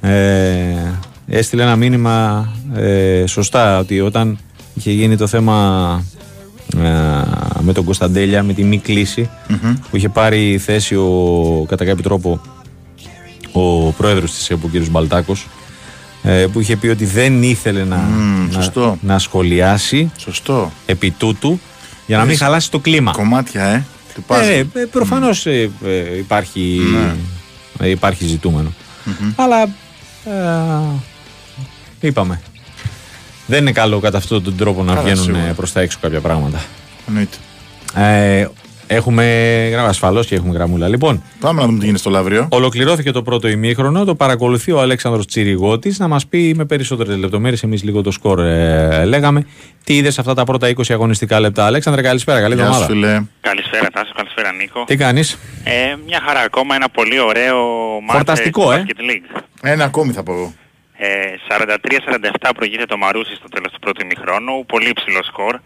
ε, έστειλε ένα μήνυμα ε, σωστά ότι όταν είχε γίνει το θέμα ε, με τον Κωνσταντέλια, με τη μη κλίση, που είχε πάρει θέση ο, κατά κάποιο τρόπο ο πρόεδρος της ΕΠΟ, ο κ. Μπαλτάκος, ε, που είχε πει ότι δεν ήθελε να, Μμμ, να, σωστό. να σχολιάσει σωστό. επί τούτου για να μην Έχεις χαλάσει το κλίμα. Κομμάτια, ε. Του Ε, puzzle. ε, προφανώς ε, ε, υπάρχει, ε, υπάρχει ζητούμενο. Αλλά ε, είπαμε. Δεν είναι καλό κατά αυτόν τον τρόπο να Καλά, βγαίνουν σίγουρα. ε, προς τα έξω κάποια πράγματα. Εννοείται. Ε, έχουμε γράμμα ασφαλώς και έχουμε γραμμούλα. Λοιπόν, Πάμε να δούμε τι γίνεται στο Λαύριο. Ολοκληρώθηκε το πρώτο ημίχρονο. Το παρακολουθεί ο Αλέξανδρος Τσιριγώτης να μας πει με περισσότερες λεπτομέρειες. Εμείς λίγο το σκορ ε, λέγαμε. Τι είδες αυτά τα πρώτα 20 αγωνιστικά λεπτά. Αλέξανδρε, καλησπέρα. Καλή Γεια σου, εβδομάδα. φίλε. Καλησπέρα Τάσο, καλησπέρα Νίκο. Τι κάνεις; Ε, μια χαρά ακόμα, ένα πολύ ωραίο μάτς Χορταστικό, ε, ε. του Basket League. Ένα ακόμη θα πω εγώ. Ε, 43-47 προηγείται το Μαρούσι στο τέλος του πρώτου ημιχρόνου, πολύ υψηλό σκορ.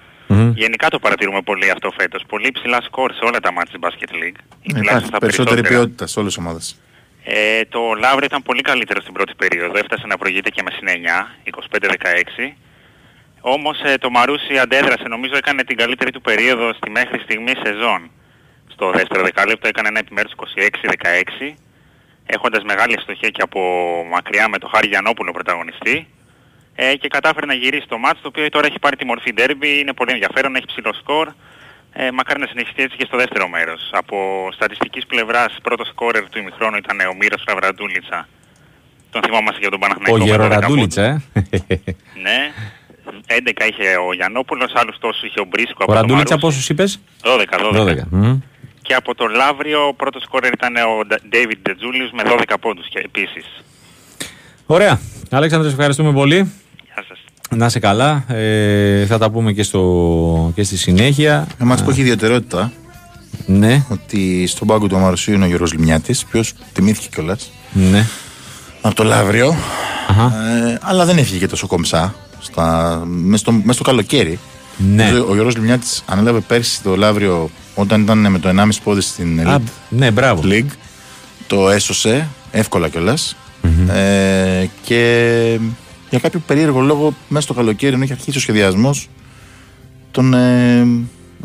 Γενικά το παρατηρούμε πολύ αυτό φέτος. Πολύ υψηλά σκορ σε όλα τα μάτς της Basket League. Ή Ναι, τουλάχιστον Υπάρχει στα περισσότερη περισσότερα. ποιότητα σε όλες τις ομάδες. Ε, το Λαύριο ήταν πολύ καλύτερο στην πρώτη περίοδο. Έφτασε να προηγείται και με συν 9, 25-16. Όμως ε, το Μαρούσι αντέδρασε, νομίζω έκανε την καλύτερη του περίοδο στη μέχρι στιγμή σεζόν. Στο δεύτερο δεκάλεπτο έκανε ένα επιμέρους 26-16, έχοντας μεγάλη ευστοχία και από μακριά με το Χάρη Γιαννόπουλο πρωταγωνιστή. Ε, και κατάφερε να γυρίσει το μάτς, το οποίο τώρα έχει πάρει τη μορφή ντέρμπι, είναι πολύ ενδιαφέρον, έχει ψηλό σκορ. Ε, μακάρι να συνεχιστεί έτσι και στο δεύτερο μέρος. Από στατιστικής πλευράς, πρώτο σκόρερ του ημιχρόνου ήταν ο Μύρος Ραβραντούλητσα. Τον θυμόμαστε για τον Παναθηναϊκό. Ο με 12 Γεροραντούλητσα, ε. πόντους. Ναι. 11 είχε ο Γιαννόπουλος, άλλους τόσους είχε ο Μπρίσκο από Ο το Ραντούλητσα Μαρούσι. πόσους είπες; 12, 12. 12. Μμ. Και από το Λαύριο ο πρώτος σκόρερ ήταν ο David Ντετζούλιος με 12 πόντους και επίσης. Ωραία. Αλέξανδρε, σε ευχαριστούμε πολύ. Γεια σας. Να είσαι καλά. Ε, θα τα πούμε και, στο, και στη συνέχεια. Ένα μάτς που έχει ιδιαιτερότητα Ναι, ότι στον πάγκο του Αμαρουσίου είναι ο Γιώργος Λιμιάτης, ο οποίος τιμήθηκε κιόλας ναι. από το Λαύριο. Αχα. Ε, αλλά δεν έφυγε και τόσο κομψά στα, μες, στο, μες στο καλοκαίρι. Ναι. Ο Γιώργος Λιμιάτης ανέλαβε πέρσι το Λαύριο όταν ήταν με το 1,5 πόδι στην Α, Elite ναι, μπράβο. League. Το έσωσε εύκολα κιόλας. Ε, και για κάποιο περίεργο λόγο μέσα στο καλοκαίρι ενώ είχε αρχίσει ο σχεδιασμός τον ε,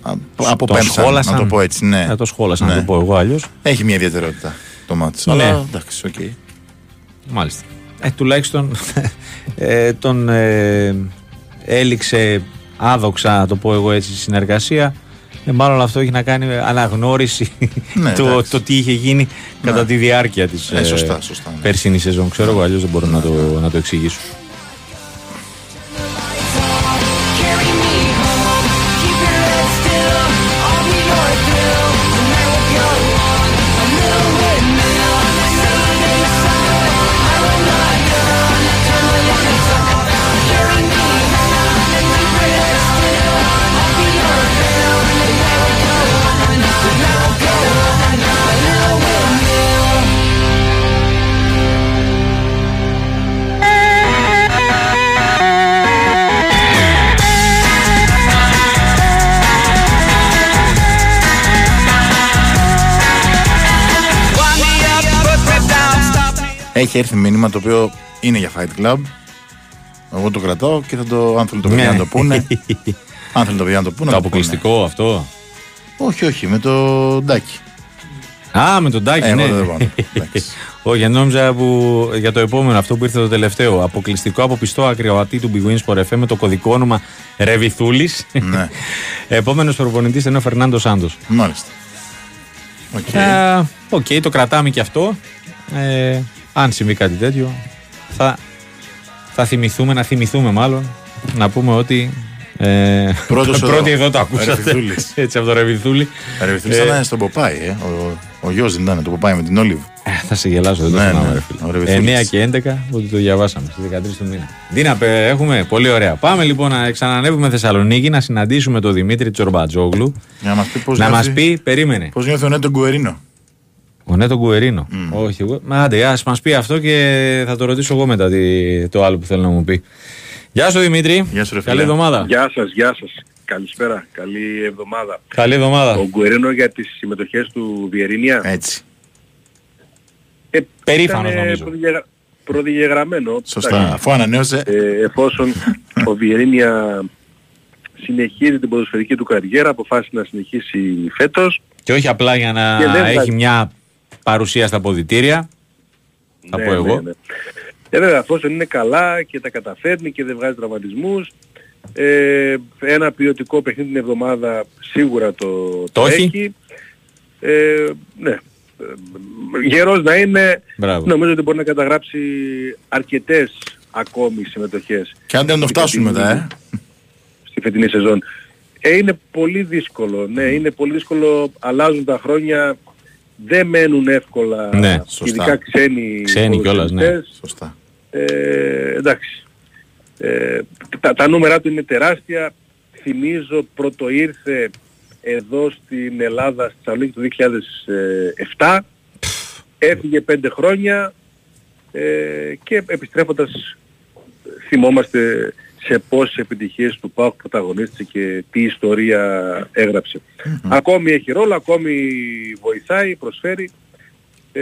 α- αποπέμψαν, σχόλασαν. να το πω έτσι. Ναι. Θα το σχόλασα να Ναι. το πω εγώ αλλιώς. Έχει μια ιδιαιτερότητα το ματς. Ναι. Αλλά εντάξει, οκ. Μάλιστα. Ε, τουλάχιστον ε, τον ε, έληξε άδοξα, να το πω εγώ έτσι, η συνεργασία. Ε, μάλλον αυτό έχει να κάνει με αναγνώριση Ναι, το, εντάξει. το τι είχε γίνει κατά τη διάρκεια της Ε, σωστά, σωστά, ναι. περσινής σεζόν. Ξέρω εγώ, αλλιώς δεν μπορώ να, το, να το εξηγήσω. Έχει έρθει μήνυμα το οποίο είναι για Fight Club. Εγώ το κρατάω και θα το, αν θέλουν το παιδιά Ναι. να το πούνε. αν θέλουν το παιδιά να το πούνε. Το να πούνε. αποκλειστικό αυτό; Όχι, όχι, με το Ντάκι. Α, με τον Τάκη, Ε, ναι. εγώ δεν πάω. Εντάξει. Όχι, νόμιζα που για το επόμενο, αυτό που ήρθε το τελευταίο. Αποκλειστικό από πιστό ακροατή του Big Wins Sport FM με το κωδικό όνομα Ρεβιθούλης. Ναι. Επόμενος προπονητής είναι ο Φερνάντος Σάντος. Μάλιστα. Οκ. Ε, Οκ, το κρατάμε και αυτό. Ε, αν συμβεί κάτι τέτοιο, θα, θα θυμηθούμε, να θυμηθούμε μάλλον, να πούμε ότι. Ε, Πρώτος εδώ. πρώτοι εδώ το ακούσατε. Ρεβιθούλης. Έτσι από το Ρεβιθούλη. Ρεβιθούλης Ε, ήταν στον Ποπάι, ε, ο, ο Ο γιος δεν ήταν, το που πάει με την Όλιβ. Ε, θα σε γελάσω, δεν το Ναι, θυμάμαι, ναι. ρε φίλε. Ωραία, βεθούλης. 9 και 11, ότι το διαβάσαμε στις 13 του μήνα. Δίνα, πε- έχουμε πολύ ωραία. Πάμε λοιπόν να ξανανεύουμε Θεσσαλονίκη να συναντήσουμε τον Δημήτρη Τσορμπατζόγλου. Για να μας πει πώς Να μας νιώθει, πει, περίμενε. πώς νιώθει ο Νέτο Γκουερίνο. Ο Νέτο Γκουερίνο. Όχι, εγώ. Μα άντε, ας μας πει αυτό και θα το ρωτήσω εγώ μετά τι- το άλλο που θέλω να μου πει. Γεια σου Δημήτρη. Γεια σου, ρε Καλή φίλε. εβδομάδα. Γεια σας, γεια σας. Καλησπέρα. Καλή εβδομάδα. Καλή εβδομάδα. Ο Γκουερίνο για τις συμμετοχές του Βιερίνια. Έτσι. Ε, Περήφανος ήταν, νομίζω. προδιαγρα- Προδιαγραμμένο. Σωστά. Εντάξει. Αφού ανανέωσε. Ε, εφόσον ο Βιερίνια συνεχίζει την ποδοσφαιρική του καριέρα, αποφάσισε να συνεχίσει φέτος. Και όχι απλά για να Και δεν έχει θα- μια παρουσία στα ποδητήρια. Θα πω εγώ. Ε, βέβαια, εφόσον είναι καλά και τα καταφέρνει και δεν βγάζει τραυματισμούς, ε, ένα ποιοτικό παιχνίδι την εβδομάδα σίγουρα το, Το έχει. έχει. Ε, ναι. Ε, Γερός να είναι, Μπράβο. νομίζω ότι μπορεί να καταγράψει αρκετές ακόμη συμμετοχές Και αν δεν το στη φτάσουν φετινή- μετά, ε. στη φετινή σεζόν. Ε, είναι πολύ δύσκολο, ναι, είναι πολύ δύσκολο, αλλάζουν τα χρόνια, δεν μένουν εύκολα, Ναι, σωστά. ειδικά ξένοι Ξένοι κιόλας, ναι. ποδοσφαιριστές. Σωστά. Ε, εντάξει. Ε, τα, τα νούμερα του είναι τεράστια. Θυμίζω πρώτο ήρθε εδώ στην Ελλάδα στη Θεσσαλονίκη το 2007. Έφυγε πέντε χρόνια ε, και επιστρέφοντας θυμόμαστε σε πόσες επιτυχίες του ΠΑΟΚ πρωταγωνίστησε και τι ιστορία έγραψε. Ακόμη έχει ρόλο, ακόμη βοηθάει, προσφέρει. Ε,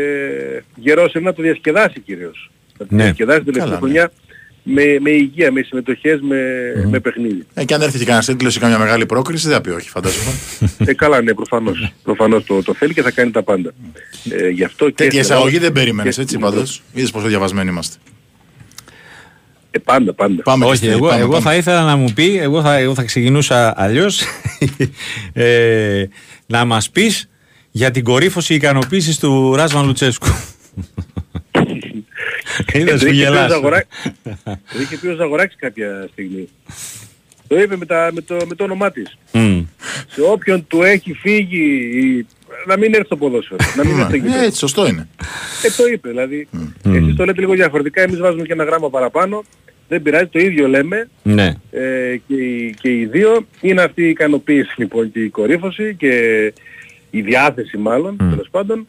γερός είναι να το διασκεδάσει κυρίως. Να το Ναι. διασκεδάσει την τελευταία Καλά, ναι. χρονιά με, με υγεία, με συμμετοχές, με, με παιχνίδι. Ε, και αν έρθει και κανένας τίτλος ή καμιά μεγάλη πρόκριση, δεν θα πει όχι, φαντάζομαι. ε, καλά, ναι, προφανώς. προφανώς το, το θέλει και θα κάνει τα πάντα. Ε, γι' αυτό και Τέτοια στην εισαγωγή Ελλάδα δεν περίμενες και έτσι στην Ευρώπη. πάντως. Είδες πόσο διαβασμένοι είμαστε. Ε, πάντα, πάντα. Πάμε Όχι, Χριστίνη, εγώ, πάμε, εγώ πάμε. θα ήθελα να μου πει, εγώ θα, εγώ θα ξεκινούσα αλλιώς. ε, να μας πεις για την κορύφωση ικανοποίησης του Ράσμαν Λουτσέσκου. Είδες το που είχε πει ο γελάς. Ζαγοράκ- το είχε πει ο Ζαγοράκης κάποια στιγμή. Το είπε με, τα, με, το, με το όνομά της. Μμ. Σε όποιον του έχει φύγει η- να μην έρθει στο ποδόσφαιρο. να μην έρθει στο Ε, γήπεδο. Έτσι, σωστό είναι. Ε, το είπε. Δηλαδή, εσείς το λέτε λίγο διαφορετικά, εμείς βάζουμε και ένα γράμμα παραπάνω. Δεν πειράζει, το ίδιο λέμε Ναι. ε, και, οι- και οι δύο. Είναι αυτή η ικανοποίηση λοιπόν και η κορύφωση και η διάθεση μάλλον, τέλος πάντων,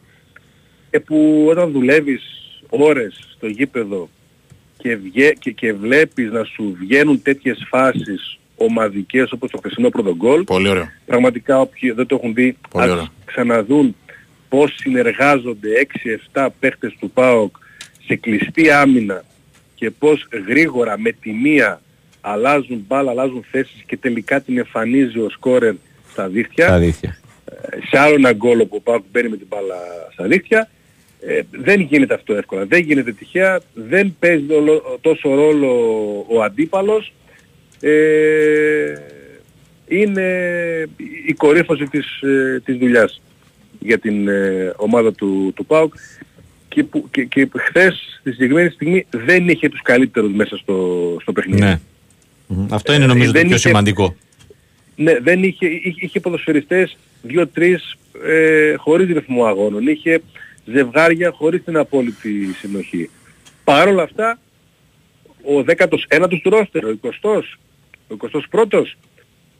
ε, που όταν δουλεύεις ώρες στο γήπεδο και, βγε, και, και βλέπεις να σου βγαίνουν τέτοιες φάσεις ομαδικές όπως το χθεσινό πρώτο γκολ, Πολύ ωραίο. πραγματικά όποιοι δεν το έχουν δει Πολύ ας ωραία. ξαναδούν πώς συνεργάζονται 6-7 παίχτες του ΠΑΟΚ σε κλειστή άμυνα και πώς γρήγορα με τη μία αλλάζουν μπάλα, αλλάζουν θέσεις και τελικά την εμφανίζει ο σκόρερ στα δίχτυα. Τα αλήθεια. σε άλλο ένα γκολ όπου ο ΠΑΟΚ μπαίνει με την μπάλα στα δίχτυα. Ε, δεν γίνεται αυτό εύκολα, δεν γίνεται τυχαία, δεν παίζει όλο- τόσο ρόλο ο αντίπαλος. Ε, είναι η κορύφωση της, ε, της δουλειάς για την ε, ομάδα του, του ΠΑΟΚ και, που, και, και χθες στη συγκεκριμένη στιγμή δεν είχε τους καλύτερους μέσα στο, στο παιχνίδι. Ναι. Μμ. Αυτό είναι νομίζω το δεν πιο είχε- σημαντικό. Ναι, δεν είχε, είχε, είχε ποδοσφαιριστές δύο-τρεις ε, χωρίς ρυθμό αγώνων. Είχε ζευγάρια χωρίς την απόλυτη συνοχή. Παρ' όλα αυτά, ο 19ος του ρόστερ, ο 20ος, ο 21ος,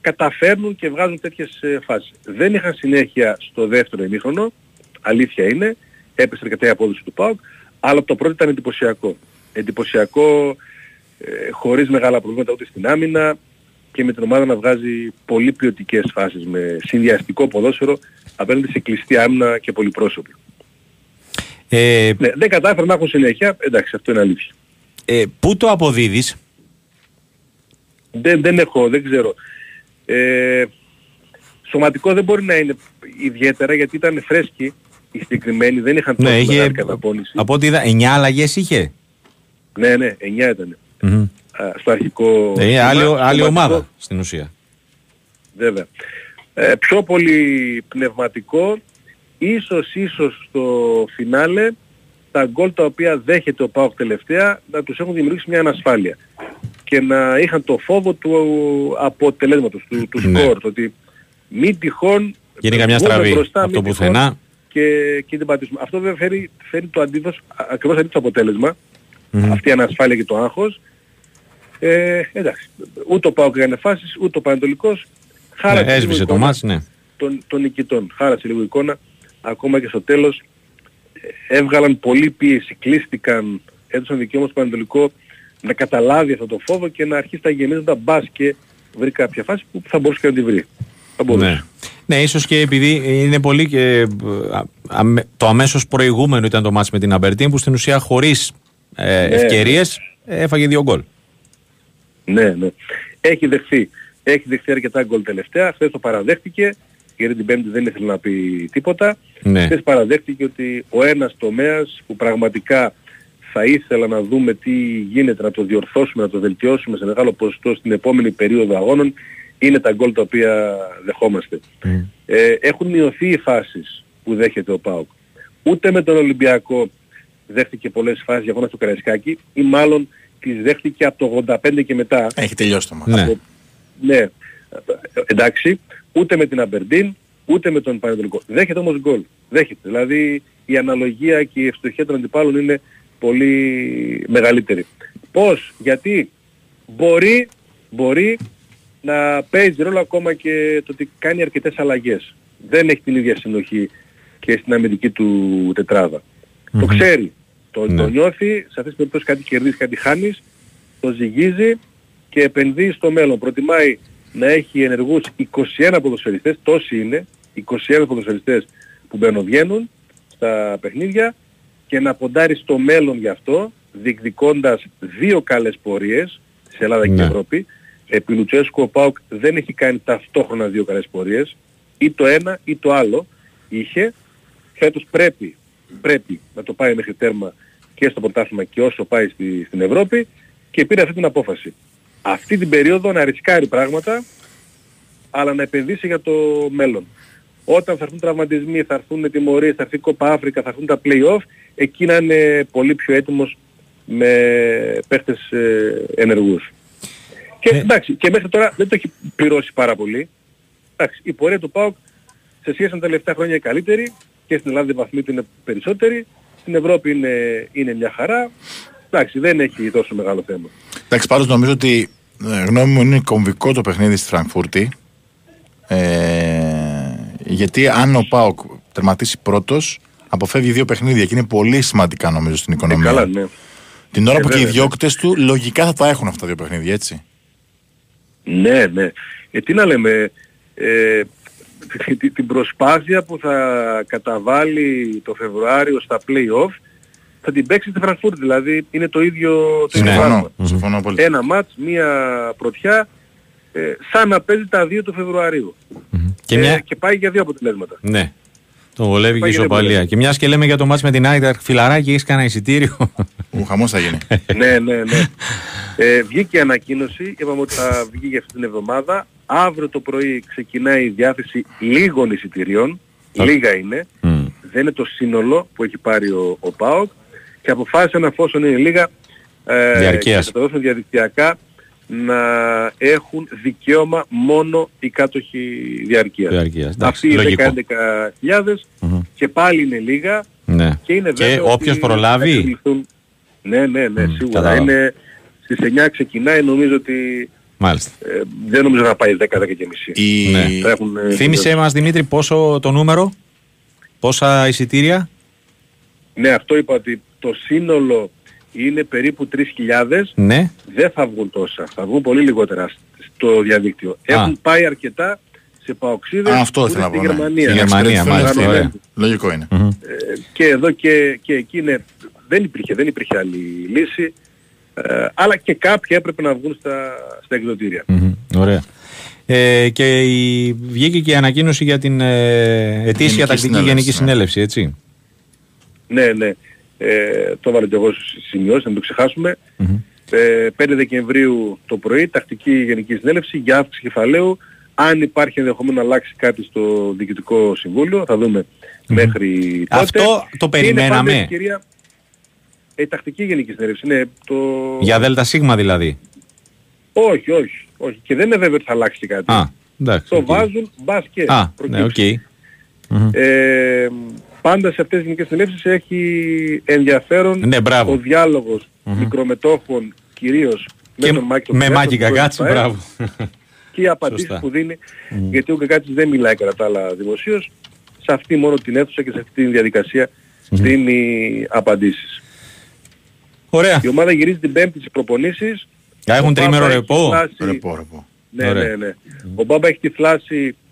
καταφέρνουν και βγάζουν τέτοιες ε, φάσεις. Δεν είχαν συνέχεια στο δεύτερο ημίχρονο, αλήθεια είναι, έπεσε αρκετά η απόδοση του ΠΑΟΚ, αλλά το πρώτο ήταν εντυπωσιακό. Εντυπωσιακό, ε, χωρίς μεγάλα προβλήματα ούτε στην άμυνα και με την ομάδα να βγάζει πολύ ποιοτικές φάσεις με συνδυαστικό ποδόσφαιρο απέναντι σε κλειστή άμυνα και πολυπρόσωπη. Ε, Ναι, δεν κατάφεραν να έχουν συνέχεια, εντάξει αυτό είναι αλήθεια. ε, πού το αποδίδεις; Δεν, δεν έχω, δεν ξέρω. Ε, σωματικό δεν μπορεί να είναι ιδιαίτερα γιατί ήταν φρέσκοι οι συγκεκριμένοι, δεν είχαν τόσο Ναι, είχε, μεγάλη καταπώνηση. από ό,τι είδα, 9 αλλαγές είχε; Ναι, ναι, 9 ήταν. Μμμ. Α, στο αρχικό... Ε, σχήμα. άλλη, άλλη Σωματικό, ομάδα στην ουσία. Βέβαια. Ε, πιο πολύ πνευματικό, ίσως ίσως στο φινάλε τα γκολ τα οποία δέχεται ο Πάοκ τελευταία να τους έχουν δημιουργήσει μια ανασφάλεια και να είχαν το φόβο του αποτελέσματος, του, του Ναι. σκορ, το ότι μην τυχόν Γίνει καμιά βγούμε στραβή μπροστά, από το μην πουθενά. Τυχόν και, και την πατήσουμε. Αυτό βέβαια φέρει, φέρει το αντίθετο, ακριβώς αντίθετο αποτέλεσμα. Αυτή η ανασφάλεια και το άγχος. Ε, εντάξει, ούτε ο Πάοκ έκανε φάσεις, ούτε ο Πανατολικός. Ναι, Χάρασε λίγο έσβησε το εικόνα μάτς, ναι. των, των νικητών. Χάρασε λίγο η εικόνα. Ακόμα και στο τέλος ε, έβγαλαν πολλή πίεση, κλείστηκαν, έδωσαν δικαίωμα στο Πανατολικό να καταλάβει αυτό το φόβο και να αρχίσει τα γεμίζοντα μπας και βρει κάποια φάση που θα μπορούσε και να τη βρει. Θα μπορούσε. Ναι. Ναι, ίσως και επειδή είναι πολύ και ε, αμέ- το αμέσως προηγούμενο ήταν το μάτς με την Αμπερτίν που στην ουσία χωρίς ε, Ναι. ευκαιρίες ε, έφαγε δύο γκολ. Ναι, ναι. Έχει δεχθεί. Έχει δεχθεί αρκετά γκολ τελευταία. Χθες το παραδέχτηκε. Γιατί την Πέμπτη δεν ήθελε να πει τίποτα. Ναι. Χθες παραδέχτηκε ότι ο ένας τομέας που πραγματικά θα ήθελα να δούμε τι γίνεται, να το διορθώσουμε, να το βελτιώσουμε σε μεγάλο ποσοστό στην επόμενη περίοδο αγώνων είναι τα γκολ τα οποία δεχόμαστε. Ε, έχουν μειωθεί οι φάσεις που δέχεται ο ΠΑΟΚ. Ούτε με τον Ολυμπιακό δέχτηκε πολλές φάσεις για αγώνα στο Καραϊσκάκι ή μάλλον τις δέχτηκε από το 85 και μετά. Έχει τελειώσει το μάτι. Ναι. Από- ναι, εντάξει, ούτε με την Αμπερντίν, ούτε με τον Πανετολικό. Δέχεται όμως γκολ. Δέχεται. Δηλαδή η αναλογία και η ευστοχία των αντιπάλων είναι πολύ μεγαλύτερη. Πώς, γιατί μπορεί, μπορεί να παίζει ρόλο ακόμα και το ότι κάνει αρκετές αλλαγές. Δεν έχει την ίδια συνοχή και στην αμυντική του τετράδα. Το ξέρει. Το, Ναι. το νιώθει, σε αυτές τις περιπτώσεις κάτι κερδίζεις, κάτι χάνεις, το ζυγίζει και επενδύει στο μέλλον. Προτιμάει να έχει ενεργούς 21 ποδοσφαιριστές, τόσοι είναι, 21 ποδοσφαιριστές που μπαίνουν στα παιχνίδια και να ποντάρει στο μέλλον γι' αυτό, διεκδικώντας δύο καλές πορείες σε Ελλάδα Ναι. και Ευρώπη. Επί Λουτσέσκου ο ΠΑΟΚ δεν έχει κάνει ταυτόχρονα δύο καλές πορείες, ή το ένα ή το άλλο είχε. Φέτος πρέπει, πρέπει να το πάει μέχρι τέρμα και στο πρωτάθλημα και όσο πάει στη, στην Ευρώπη και πήρε αυτή την απόφαση. Αυτή την περίοδο να ρισκάρει πράγματα αλλά να επενδύσει για το μέλλον. Όταν θα έρθουν τραυματισμοί, θα έρθουν τιμωρίες, θα έρθει η Κόπα Αφρικα, θα έρθουν τα play-off, εκεί να είναι πολύ πιο έτοιμος με παίχτες ε, ενεργούς. Και Ε. εντάξει, και μέχρι τώρα δεν το έχει πληρώσει πάρα πολύ. Εντάξει, η πορεία του ΠΑΟΚ σε σχέση με τα τελευταία χρόνια είναι καλύτερη και στην Ελλάδα οι βαθμοί του είναι περισσότεροι. Στην Ευρώπη είναι, είναι μια χαρά. Εντάξει, δεν έχει τόσο μεγάλο θέμα. Εντάξει, πάντως νομίζω ότι ε, γνώμη μου είναι κομβικό το παιχνίδι στη Φραγκφούρτη. Ε, γιατί αν ο Πάοκ τερματίσει πρώτος, αποφεύγει δύο παιχνίδια και είναι πολύ σημαντικά νομίζω στην Ε, οικονομία. καλά, ναι. Την ώρα Ε, που και οι βέβαια, ναι. διώκτες του λογικά θα τα έχουν αυτά τα δύο παιχνίδια, έτσι. Ναι, ναι. Ε, τι να λέμε, ε, τη- την προσπάθεια που θα καταβάλει το Φεβρουάριο στα play-off θα την παίξει στη Φραγκφούρτη. Δηλαδή είναι το ίδιο το ίδιο Συμφωνώ. πράγμα. Συμφωνώ πολύ. Ένα μάτς, μία πρωτιά, ε, σαν να παίζει τα δύο του Φεβρουαρίου. Και Ε, μια... και πάει για δύο αποτελέσματα. Ναι. Το βολεύει και η Πάει και δεν ισοπαλία. βολεύει. Και μιας και λέμε για το μάτς με την Άιταρ, φιλαράκι, έχεις κανένα εισιτήριο; Ο χαμός θα γίνει. ναι, ναι, ναι. Ε, βγήκε η ανακοίνωση, είπαμε ότι θα βγει για αυτή την εβδομάδα. Αύριο το πρωί ξεκινάει η διάθεση λίγων εισιτηρίων. Λίγα είναι. Μμ. Δεν είναι το σύνολο που έχει πάρει ο, ο ΠΑΟΚ. Και αποφάσισαν εφόσον είναι λίγα ε, Διαρκείας. και θα τα δώσουν διαδικτυακά να έχουν δικαίωμα μόνο οι κάτοχοι διαρκείας. Διαρκείας, εντάξει, Αυτοί οι λογικό. 10-11 χιλιάδες Μμμ. και πάλι είναι λίγα ναι. και είναι Και βέβαιο όποιος ότι προλάβει. θα εξελιχθούν. Ναι, ναι, ναι, Μμ, σίγουρα. κατάλαβα. Είναι στις 9 ξεκινάει, νομίζω ότι Μάλιστα. ε, δεν νομίζω να πάει 10-10 και μισή. Η... Ναι. Θα έχουν, ε, Θύμησέ μας Δημήτρη πόσο το νούμερο, πόσα εισιτήρια; Ναι, αυτό είπα ότι το σύνολο είναι περίπου 3.000. Ναι. Δεν θα βγουν τόσα. Θα βγουν πολύ λιγότερα στο διαδίκτυο. Έχουν πάει αρκετά σε παοξίδες Α, αυτό που ήθελα είναι να στη πω. ναι. Γερμανία. Για να Γερμανία, εξυπηρετηθούν μάλιστα, αυτοί, ωραία. ναι. Λογικό είναι. Μμμ. Ε, και εδώ και, και εκεί είναι, δεν υπήρχε, δεν υπήρχε άλλη λύση. Ε, αλλά και κάποιοι έπρεπε να βγουν στα, στα εκδοτήρια. Μμμ. Ωραία. Ε, και η, βγήκε και η ανακοίνωση για την ε, ετήσια Γενική τακτική συνέλευση, γενική ναι. συνέλευση, έτσι. Ναι, ναι. Ε, το βάλω και εγώ στις σημειώσεις, να μην το ξεχάσουμε. Μμμ. Ε, 5 Δεκεμβρίου το πρωί, τακτική γενική συνέλευση για αύξηση κεφαλαίου. Αν υπάρχει ενδεχόμενο να αλλάξει κάτι στο Διοικητικό Συμβούλιο, θα δούμε μέχρι τότε. Αυτό το Και είναι πάντα περιμέναμε. ευκαιρία- Ε, η τακτική γενική συνέλευση είναι το... Για ΔΣ δηλαδή. Όχι, όχι, όχι. Και δεν είναι βέβαιο ότι θα αλλάξει και κάτι. Α, εντάξει. το οκ. βάζουν μπας και Α, ναι, προκύψει. οκ. Μμμ. Ε, πάντα σε αυτές τις γενικές συνελεύσεις έχει ενδιαφέρον Ναι, μπράβο. ο διάλογος μικρομετόχων κυρίως με Και τον Μάκη τον με Γκαγκάτση, Μάκη τον Γκαγκάτση, Ραφαέλ, μπράβο. και οι απαντήσεις Σωστά. που δίνει, γιατί ο Γκαγκάτης δεν μιλάει κατά τα άλλα δημοσίως, σε αυτή μόνο την αίθουσα και σε αυτή τη διαδικασία δίνει απαντήσεις. Ωραία. Η ομάδα γυρίζει την πέμπτη στις προπονήσεις. Α, έχουν Ο τρίμερο Μπάμπα έχει ρεπό. τυφλάσει- Ρεπό, ρεπό. Ναι, Ωραία. ναι, ναι. Ο Μπάμπα έχει τυφλάσει ε,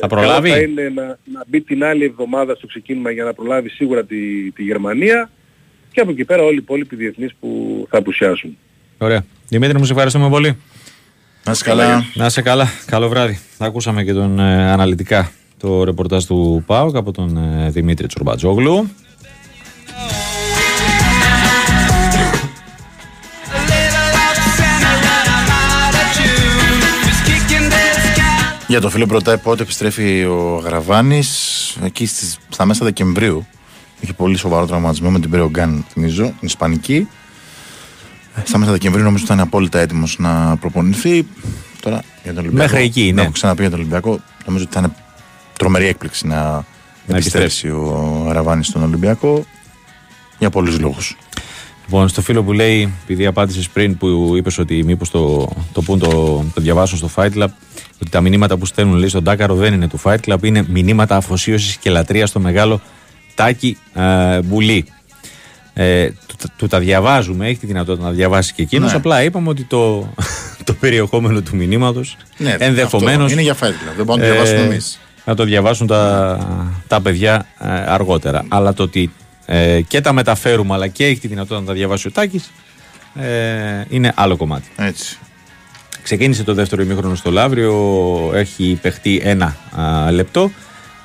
Θα προλάβει; καλό Θα είναι να, να μπει την άλλη εβδομάδα στο ξεκίνημα για να προλάβει σίγουρα τη, τη Γερμανία και από εκεί πέρα όλοι οι υπόλοιποι διεθνείς που θα απουσιάσουν. Ωραία. Δημήτρη μου, σε ευχαριστούμε πολύ. Να είσαι καλά. Να είσαι καλά. Καλό βράδυ. Ακούσαμε και τον ε, αναλυτικά το ρεπορτάζ του ΠΑΟΚ από τον ε, Δημήτρη Τσουρμπατζόγλου. Για το φίλο ρωτάει πότε επιστρέφει ο Γραβάνης; Εκεί στις, στα μέσα Δεκεμβρίου. Είχε πολύ σοβαρό τραυματισμό με την Πρεογκάν, θυμίζω, την Ισπανική. Ε, Στα μέσα Δεκεμβρίου νομίζω ότι θα είναι απόλυτα έτοιμος να προπονηθεί. Τώρα για τον Ολυμπιακό. Μέχρι εκεί, να ναι. Έχω ξαναπεί για τον Ολυμπιακό. Νομίζω ότι θα είναι τρομερή έκπληξη να, Να επιστρέψει ο Γραβάνης στον Ολυμπιακό για πολλούς λόγους. Λοιπόν, στο φίλο που λέει, επειδή απάντησες πριν που είπες ότι μήπως το, το πούν το, το διαβάσουν στο Fight Club, ότι τα μηνύματα που στέλνουν λέει στον Τάκαρο δεν είναι του Fight Club, είναι μηνύματα αφοσίωσης και λατρείας στο μεγάλο Τάκη ε, Μπουλή. Ε, του, του τα διαβάζουμε, έχει τη δυνατότητα να διαβάσει και εκείνος. Ναι. Απλά είπαμε ότι το, το περιεχόμενο του μηνύματος Ναι, ενδεχομένως. αυτό είναι για Fight Club. Δεν μπορούμε να το διαβάσουμε εμείς. να το διαβάσουν τα, τα παιδιά ε, αργότερα. Αλλά το ότι ε, και τα μεταφέρουμε αλλά και έχει τη δυνατότητα να τα διαβάσει ο Τάκης ε, είναι άλλο κομμάτι. Έτσι. Ξεκίνησε το δεύτερο ημίχρονο στο Λαύριο, έχει παιχτεί ένα α, λεπτό.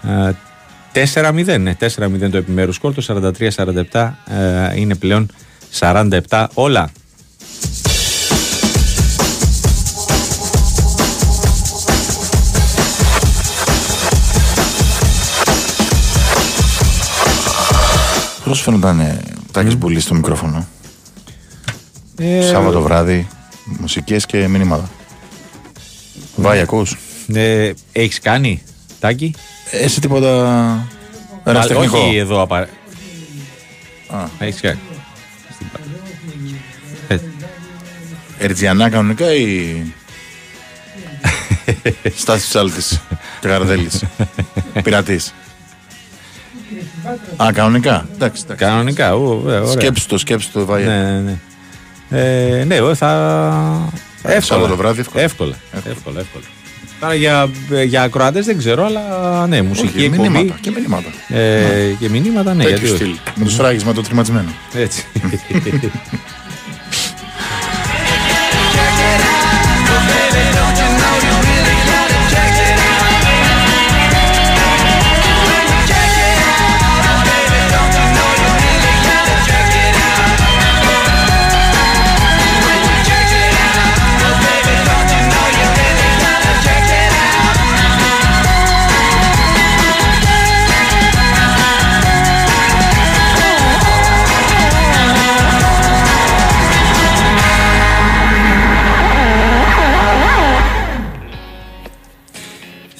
Ε, 4-0, ναι, 4-0 το επιμέρους σκορ, το 43-47 ε, είναι πλέον 47 όλα. Πώς φαίνονταν ε, Τάκης Μπουλής στο μικρόφωνο; Ε, Σάββατο βράδυ, μουσικές και μηνύματα. Βάει, ακούς. ε, έχεις κάνει, Τάκη; Ε, Εσύ τίποτα Α, ερασιτεχνικό. Όχι εδώ απα... Α. Έχεις κάνει. Ε, Ερτζιανά κανονικά ή Στάσης Ψάλτης και Γαρδέλης. Πειρατής. Α, κανονικά. Εντάξει, εντάξει. Κανονικά, ου, ε, ωραία. Σκέψου το, σκέψου το, Βάιε. Ναι, ναι, ναι. Ε, ναι, εγώ θα. Εύκολα. Σάββατο βράδυ, εύκολα. Εύκολα. Εύκολα, εύκολα. Τώρα για, για ακροατές δεν ξέρω, αλλά ναι, μουσική Όχι, εκπομπή. μηνύματα. Και μηνύματα. Ε, και μηνύματα, ναι, Τέτοιου γιατί όχι. στυλ. Με το σφράγισμα το τριματισμένο. Έτσι.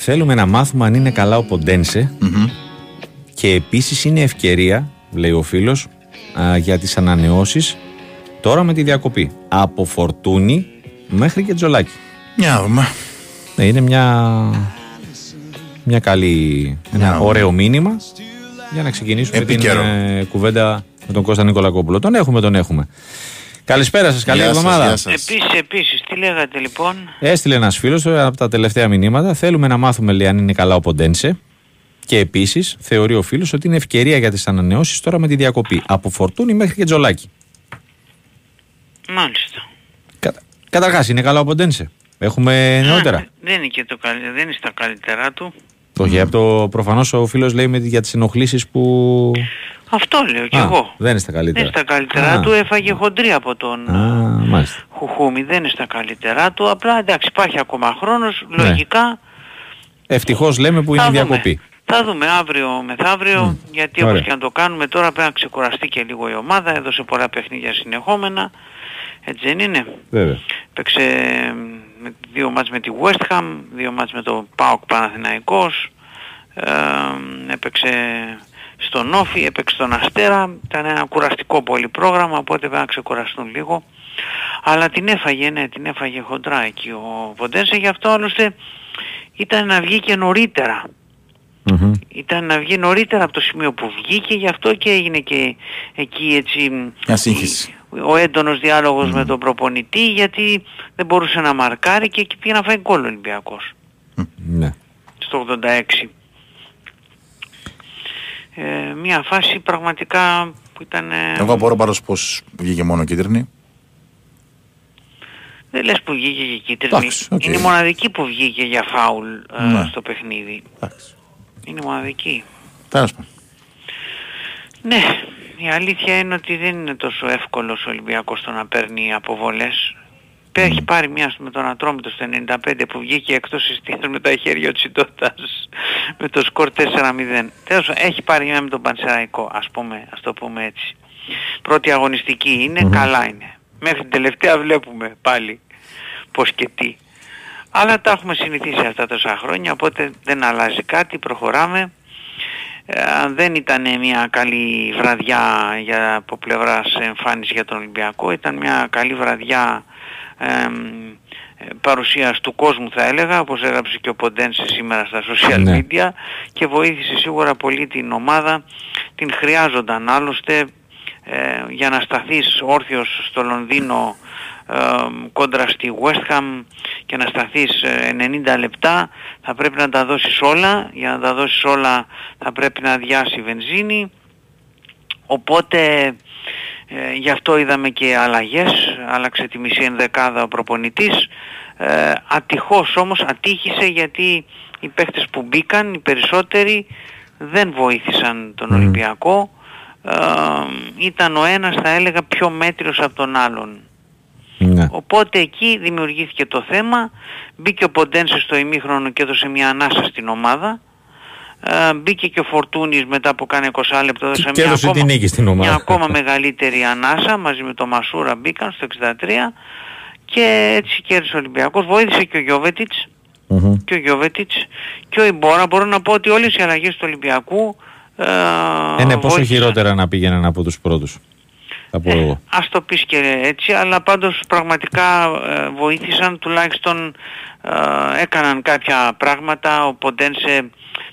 Θέλουμε να μάθουμε αν είναι καλά ο Ποντένσε και επίσης είναι ευκαιρία, λέει ο φίλος, α, για τις ανανεώσεις τώρα με τη διακοπή. Από Φορτούνη μέχρι και Τζολάκη. Για να δούμε. Ναι, είναι μια, μια καλή, ένα να ωραίο μήνυμα για να ξεκινήσουμε Επίκαιρο. την ε, κουβέντα με τον Κώστα Νικολακόπουλο. Τον έχουμε, τον έχουμε. Καλησπέρα σας, καλή Γεια σας, εβδομάδα. γεια σας. Επίσης, επίσης, τι λέγατε λοιπόν; Έστειλε ένας φίλος από τα τελευταία μηνύματα. Θέλουμε να μάθουμε, λέει, αν είναι καλά ο Ποντένσε. Και επίσης θεωρεί ο φίλος ότι είναι ευκαιρία για τις ανανεώσεις τώρα με τη διακοπή. Από φορτούνη μέχρι και τζολάκι. Μάλιστα. Κατα... Καταρχάς, είναι καλά ο Ποντένσε. Έχουμε νεότερα. Α, δεν είναι και το καλ... δεν είναι στα καλύτερά του. Όχι, από το προφανώς ο φίλος λέει με, για τις ενοχλήσεις που. Αυτό λέω κι Α, εγώ. Δεν είναι στα Δεν καλύτερα. είναι στα καλύτερά Α. του, έφαγε χοντρή από τον Α, μάλιστα. Χουχούμι, δεν είναι στα καλύτερά του. Απλά εντάξει υπάρχει ακόμα χρόνος, Ναι. λογικά Ευτυχώς λέμε που είναι θα η δούμε. διακοπή. Θα δούμε αύριο μεθαύριο, γιατί Ωραία. όπως και να το κάνουμε τώρα πρέπει να ξεκουραστεί και λίγο η ομάδα, έδωσε πολλά παιχνίδια συνεχόμενα, έτσι δεν είναι; Βέβαια. Παίξε με δύο μάτς με τη West Ham, δύο μάτς με το PAOK Παναθηναϊκός, ε, έπαιξε στον Όφη, έπαιξε στον Αστέρα, ήταν ένα κουραστικό πολύ πρόγραμμα, οπότε πρέπει να ξεκουραστούν λίγο. Αλλά την έφαγε, ναι, την έφαγε χοντρά εκεί ο Ποντένσε, γι' αυτό άλλωστε ήταν να βγει και νωρίτερα. Μμμ. Ήταν να βγει νωρίτερα από το σημείο που βγήκε, γι' αυτό και έγινε και εκεί έτσι Μια σύγχυση. Ο έντονος διάλογος με τον προπονητή, γιατί δεν μπορούσε να μαρκάρει και εκεί πήγε να φάει γκολ ο Ολυμπιακός Ναι. στο 86. Ε, μια φάση πραγματικά που ήταν... ε, Εγώ απορώ πάντως πως βγήκε μόνο κίτρινη. Δεν λες που βγήκε για κίτρινη. Εντάξει, οκ. Είναι η μοναδική που βγήκε για φάουλ ε, Ναι. στο παιχνίδι. Εντάξει. Είναι η μοναδική. Τέλος πάντων. Ναι, η αλήθεια είναι ότι δεν είναι τόσο εύκολος ο Ολυμπιακός το να παίρνει αποβολές. Έχει πάρει μια με τον Ατρόμητος στο 95 που βγήκε εκτός εστίας με τα χέρια του Τσιτώτας με το σκορ 4-0. Τέλος, πάντων, έχει πάρει μια με τον Πανσεραϊκό, ας πούμε, ας το πούμε έτσι. Πρώτη αγωνιστική είναι, καλά είναι. Μέχρι την τελευταία βλέπουμε πάλι πώς και τι. Αλλά τα έχουμε συνηθίσει αυτά τόσα χρόνια, οπότε δεν αλλάζει κάτι, προχωράμε. Ε, αν δεν ήταν μια καλή βραδιά για, από πλευράς εμφάνιση για τον Ολυμπιακό, ήταν μια καλή βραδιά εμ, ε, παρουσίας του κόσμου θα έλεγα, όπως έγραψε και ο Ποντένσε σήμερα στα social Ναι. media και βοήθησε σίγουρα πολύ την ομάδα, την χρειάζονταν άλλωστε ε, για να σταθείς όρθιος στο Λονδίνο ε, κόντρα στη West Ham και να σταθείς ε, 90 λεπτά θα πρέπει να τα δώσεις όλα. Για να τα δώσεις όλα θα πρέπει να αδειάσει η βενζίνη. Οπότε ε, γι' αυτό είδαμε και αλλαγές. Άλλαξε τη μισή ενδεκάδα ο προπονητής. Ε, ατυχώς όμως ατύχησε γιατί οι παίχτες που μπήκαν οι περισσότεροι δεν βοήθησαν τον Ολυμπιακό. Ε, ήταν ο ένας θα έλεγα πιο μέτριος από τον άλλον Ναι. Οπότε εκεί δημιουργήθηκε το θέμα, μπήκε ο Ποντένσε στο ημίχρονο και έδωσε μια ανάσα στην ομάδα. Ε, μπήκε και ο Φορτούνης μετά από κάνα 20 λεπτό έδωσε Και μια έδωσε ακόμα, την νίκη στην ομάδα. μια ακόμα μεγαλύτερη ανάσα μαζί με τον Μασούρα μπήκαν στο 63 και έτσι κέρδισε ο Ολυμπιακός. Βοήθησε και ο Γιώβετιτς Μμμ. και ο Γιώβετιτς και ο Ιμπόρα. Μπορώ να πω ότι όλες οι αλλαγές του Ολυμπιακού ε, Ε, ναι, πόσο βοήθησαν. χειρότερα να πήγαιναν από τους πρώτους. Θα πω εγώ. Ας το πεις και έτσι, αλλά πάντως πραγματικά ε, βοήθησαν, τουλάχιστον ε, έκαναν κάποια πράγματα. Ο Ποντένσε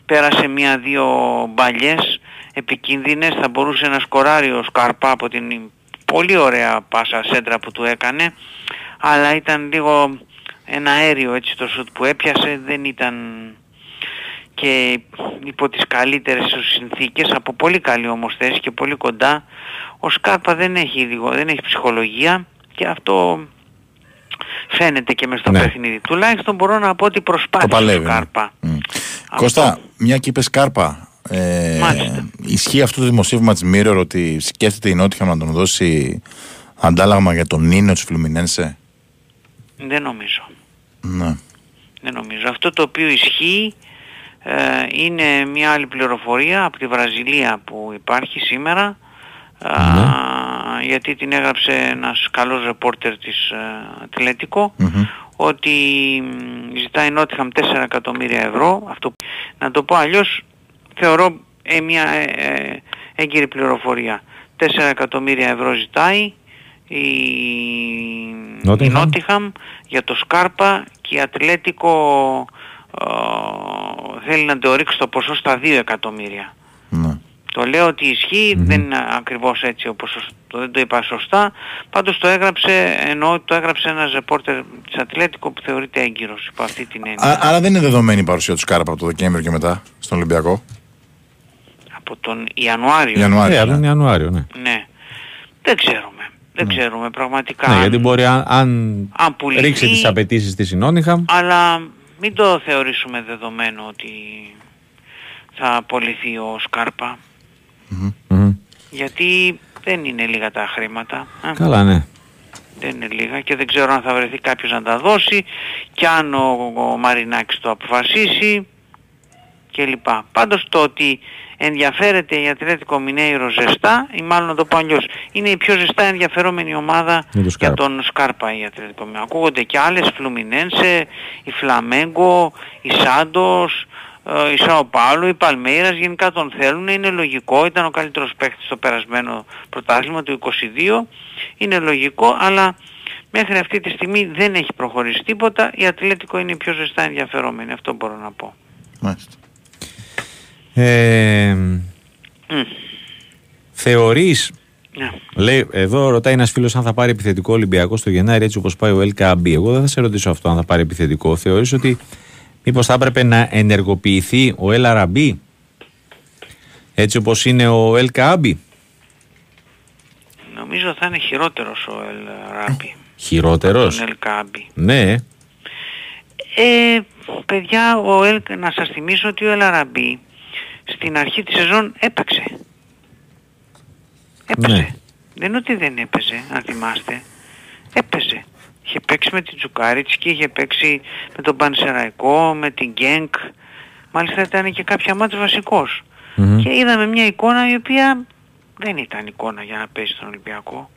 πέρασε μία-δύο μπαλιές επικίνδυνες, θα μπορούσε να σκοράρει ο Σκαρπά από την πολύ ωραία πάσα σέντρα που του έκανε, αλλά ήταν λίγο ένα αέριο έτσι το σουτ που έπιασε, δεν ήταν και υπό τις καλύτερες τους συνθήκες από πολύ καλή όμως θέση και πολύ κοντά ο Σκάρπα δεν έχει, λίγο, δεν έχει ψυχολογία και αυτό φαίνεται και μες στο Ναι. παιχνίδι. Τουλάχιστον μπορώ να πω ότι Το προσπάθησε ο παλεύει. ναι. Σκάρπα. Μμ. Αυτό. Κώστα, μια και είπες Κάρπα. Ε, Μάλιστα. ισχύει αυτό το δημοσίευμα της Mirror ότι σκέφτεται η Νότιχαμ να τον δώσει αντάλλαγμα για τον Νίνο της Φλουμινένσε; Δεν νομίζω. Ναι. Δεν νομίζω. Αυτό το οποίο ισχύει ε, είναι μια άλλη πληροφορία από τη Βραζιλία που υπάρχει σήμερα α, γιατί την έγραψε ένας καλός ρεπόρτερ της ε, Ατλέτικο Μμμ. ότι μ, ζητάει Νότιχαμ 4 εκατομμύρια ευρώ αυτό, να το πω αλλιώς θεωρώ ε, μια ε, ε, έγκυρη πληροφορία 4 εκατομμύρια ευρώ ζητάει η η Νότιγχαμ. Νότιχαμ για το Σκάρπα και η Ατλέτικο ε, θέλει να το ρίξει το ποσό στα 2 εκατομμύρια. ναι. Το λέω ότι ισχύει, δεν είναι ακριβώς έτσι όπως το, δεν το είπα σωστά. Πάντως το έγραψε, εννοώ ότι το έγραψε ένας ρεπόρτερ της Ατλέτικο που θεωρείται έγκυρος υπό αυτή την έννοια. Α- άρα δεν είναι δεδομένη η παρουσία του Σκάρπα από το Δεκέμβριο και μετά στον Ολυμπιακό; Από τον Ιανουάριο. Ιανουάριο. Ε, από ναι. τον Ιανουάριο, ναι. Ναι. Δεν ξέρουμε. Δεν ξέρουμε πραγματικά. Ναι, αν- γιατί μπορεί αν, αν αν πουληθεί- ρίξει τις απαιτήσεις της η Νότιχαμ, Αλλά μην το θεωρήσουμε δεδομένο ότι θα απολυθεί ο Σκάρπα. μμμ. Γιατί δεν είναι λίγα τα χρήματα. ε. Καλά, ναι. Δεν είναι λίγα και δεν ξέρω αν θα βρεθεί κάποιος να τα δώσει και αν ο, ο Μαρινάκης το αποφασίσει κλπ. Πάντως το ότι ενδιαφέρεται η Ατλέτικο Μινέιρο ζεστά ή μάλλον να το πω αλλιώς είναι η πιο ζεστά ενδιαφερόμενη ομάδα Με τον για Σκάρπα. τον Σκάρπα η Ατλέτικο Μινέιρο. Ακούγονται και άλλες, Φλουμινένσε, η Φλαμέγκο, η Σάντος, ε, η Σάο Πάολο, η Παλμέιρας γενικά τον θέλουν, είναι λογικό, ήταν ο καλύτερος παίκτης στο περασμένο πρωτάθλημα του 22, είναι λογικό, αλλά μέχρι αυτή τη στιγμή δεν έχει προχωρήσει τίποτα, η Ατλέτικο είναι η πιο ζεστά ενδιαφερόμενη, αυτό μπορώ να πω. Μάλιστα. Ε, θεωρείς Ναι. Λέει, εδώ ρωτάει ένας φίλος αν θα πάρει επιθετικό Ολυμπιακό στο Γενάρη έτσι όπως πάει ο LKB. Εγώ δεν θα σε ρωτήσω αυτό αν θα πάρει επιθετικό. Θεωρείς ότι μήπως θα έπρεπε να ενεργοποιηθεί ο LRB έτσι όπως είναι ο LKB. Νομίζω θα είναι χειρότερος ο Ελ Ράμπη. Χειρότερος. Τον Ελ Κάμπη. Ναι. Ε, παιδιά, ο Ελ, να σας θυμίσω ότι ο Ελ Αραμπή στην αρχή της σεζόν έπαιξε. Έπαιζε. Ναι. Δεν είναι ότι δεν έπαιζε, αν θυμάστε. Έπαιζε. Είχε παίξει με την Τζουκάριτσκι, είχε παίξει με τον Πανσεραϊκό, με την Γκένκ. Μάλιστα ήταν και κάποια μάτς βασικός. Μμμ. Και είδαμε μια εικόνα η οποία δεν ήταν εικόνα για να παίζει στον Ολυμπιακό.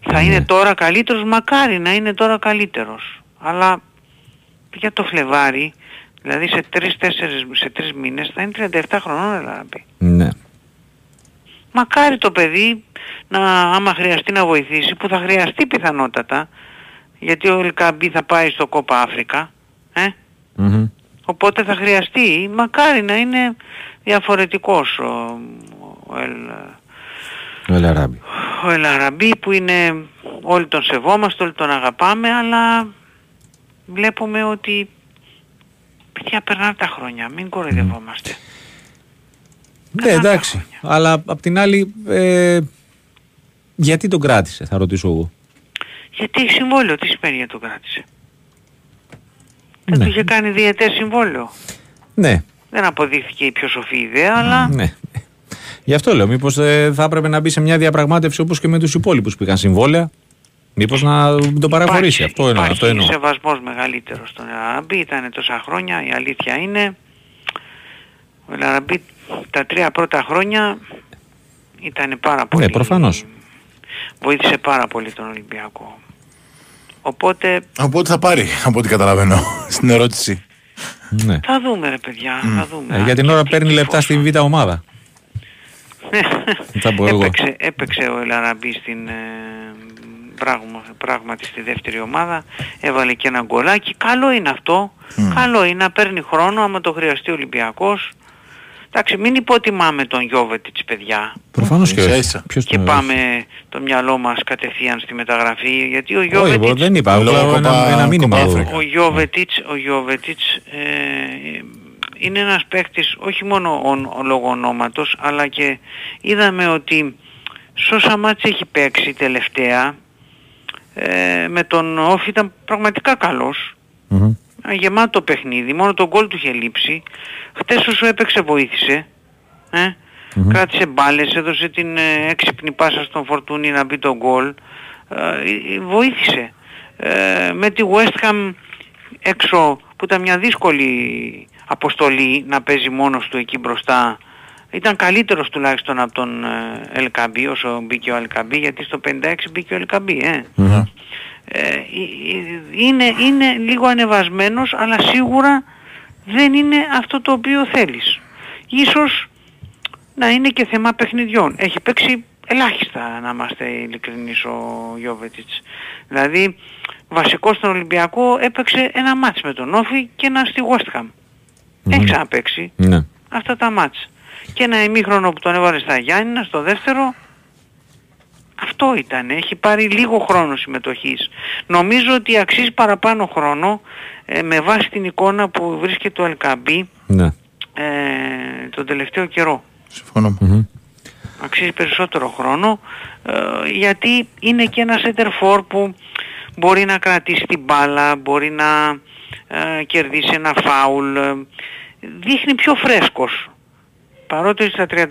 Θα είναι τώρα καλύτερος, μακάρι να είναι τώρα καλύτερος. Αλλά για το Φλεβάρι, δηλαδή σε τρεις-τέσσερις, σε τρεις μήνες θα είναι 37 χρονών δηλαδή. Ναι. Μακάρι το παιδί να άμα χρειαστεί να βοηθήσει, που θα χρειαστεί πιθανότατα, γιατί ο Ελκαμπή θα πάει στο Κόπα Αφρικα, ε, Μμμ. οπότε θα χρειαστεί, μακάρι να είναι διαφορετικός ο, ο, Ελ, Ο LRB. ο Ελαραμπή που είναι όλοι τον σεβόμαστε, όλοι τον αγαπάμε, αλλά βλέπουμε ότι παιδιά περνάνε τα χρόνια, μην κοροϊδευόμαστε. Ναι, εντάξει. Αλλά απ' την άλλη, ε, γιατί τον κράτησε, θα ρωτήσω εγώ. Γιατί έχει συμβόλαιο, τι σημαίνει για το κράτησε; Δεν Ναι. του είχε κάνει διαιτές συμβόλαιο; Ναι, Δεν αποδείχθηκε η πιο σοφή ιδέα, αλλά ναι. Γι' αυτό λέω, μήπως ε, θα έπρεπε να μπει σε μια διαπραγμάτευση όπως και με τους υπόλοιπους που είχαν συμβόλαια. Μήπως να το παραχωρήσει. αυτό εννοώ. Αυτό υπάρχει εννοώ. σεβασμός μεγαλύτερος στον Ελαραμπή, ήταν τόσα χρόνια, η αλήθεια είναι. Ο Ελαραμπή τα τρία πρώτα χρόνια ήταν πάρα πολύ... Ναι, προφανώς. Βοήθησε πάρα πολύ τον Ολυμπιακό. Οπότε Οπότε θα πάρει, από ό,τι καταλαβαίνω, στην ερώτηση. Ναι. θα δούμε ρε παιδιά, θα δούμε. Ε, για την ώρα παίρνει λεπτά στη β' ομάδα. Θα πω εγώ. έπαιξε, έπαιξε ο Ελαραμπή στην ε, πράγμα, πράγματι στη δεύτερη ομάδα, έβαλε και ένα γκολάκι. Καλό είναι αυτό. Καλό είναι να παίρνει χρόνο άμα το χρειαστεί ο Ολυμπιακός. Εντάξει, μην υποτιμάμε τον Γιώβετιτς παιδιά Προφανώς και Ίσα όχι. ίσα. Ποιος και τον- πάμε το μυαλό μας κατευθείαν στη μεταγραφή γιατί ο Όχι, εγώ Γιώβετιτς δεν είπα. Λόγω Απλά ένα, Κοπα- ένα μήνυμα. Κοπα εδώ. Αφρικα. ο Γιώβετιτς, ο Γιώβετιτς ε, είναι ένας παίκτης όχι μόνο ο, ο λόγω ονόματος αλλά και είδαμε ότι σε όσα μάτς έχει παίξει τελευταία ε, με τον Όφη ήταν πραγματικά καλός Μμμ. ένα γεμάτο παιχνίδι, μόνο τον γκολ του είχε λείψει. Χτες όσο έπαιξε βοήθησε. Ε; Κράτησε μπάλες, έδωσε την ε, έξυπνη πάσα στον Φορτούνη να μπει το γκολ. Ε, ε, βοήθησε. Ε, με τη West Ham έξω που ήταν μια δύσκολη αποστολή να παίζει μόνος του εκεί μπροστά ήταν καλύτερος τουλάχιστον από τον ε, LKB όσο μπήκε ο LKB γιατί στο 56 μπήκε ο LKB ε. Μμμ. Ε, ε, ε, είναι, είναι λίγο ανεβασμένος αλλά σίγουρα δεν είναι αυτό το οποίο θέλεις. Ίσως να είναι και θέμα παιχνιδιών. Έχει παίξει ελάχιστα να είμαστε ειλικρινείς ο Γιώβετιτς. Δηλαδή βασικός στον Ολυμπιακό έπαιξε ένα μάτς με τον Όφη και ένα στη West Ham. Έχει ξαναπαίξει Ναι. αυτά τα μάτς. Και ένα ημίχρονο που τον έβαλε στα Γιάννηνα στο δεύτερο αυτό ήταν. Έχει πάρει λίγο χρόνο συμμετοχής. Νομίζω ότι αξίζει παραπάνω χρόνο ε, με βάση την εικόνα που βρίσκεται ο Ελκαμπή Ναι. ε, τον τελευταίο καιρό. Συμφωνώ. Μμμ. Αξίζει περισσότερο χρόνο ε, γιατί είναι και ένα center for που μπορεί να κρατήσει την μπάλα, μπορεί να ε, κερδίσει ένα φάουλ. ε, δείχνει πιο φρέσκος. Παρότι στα 34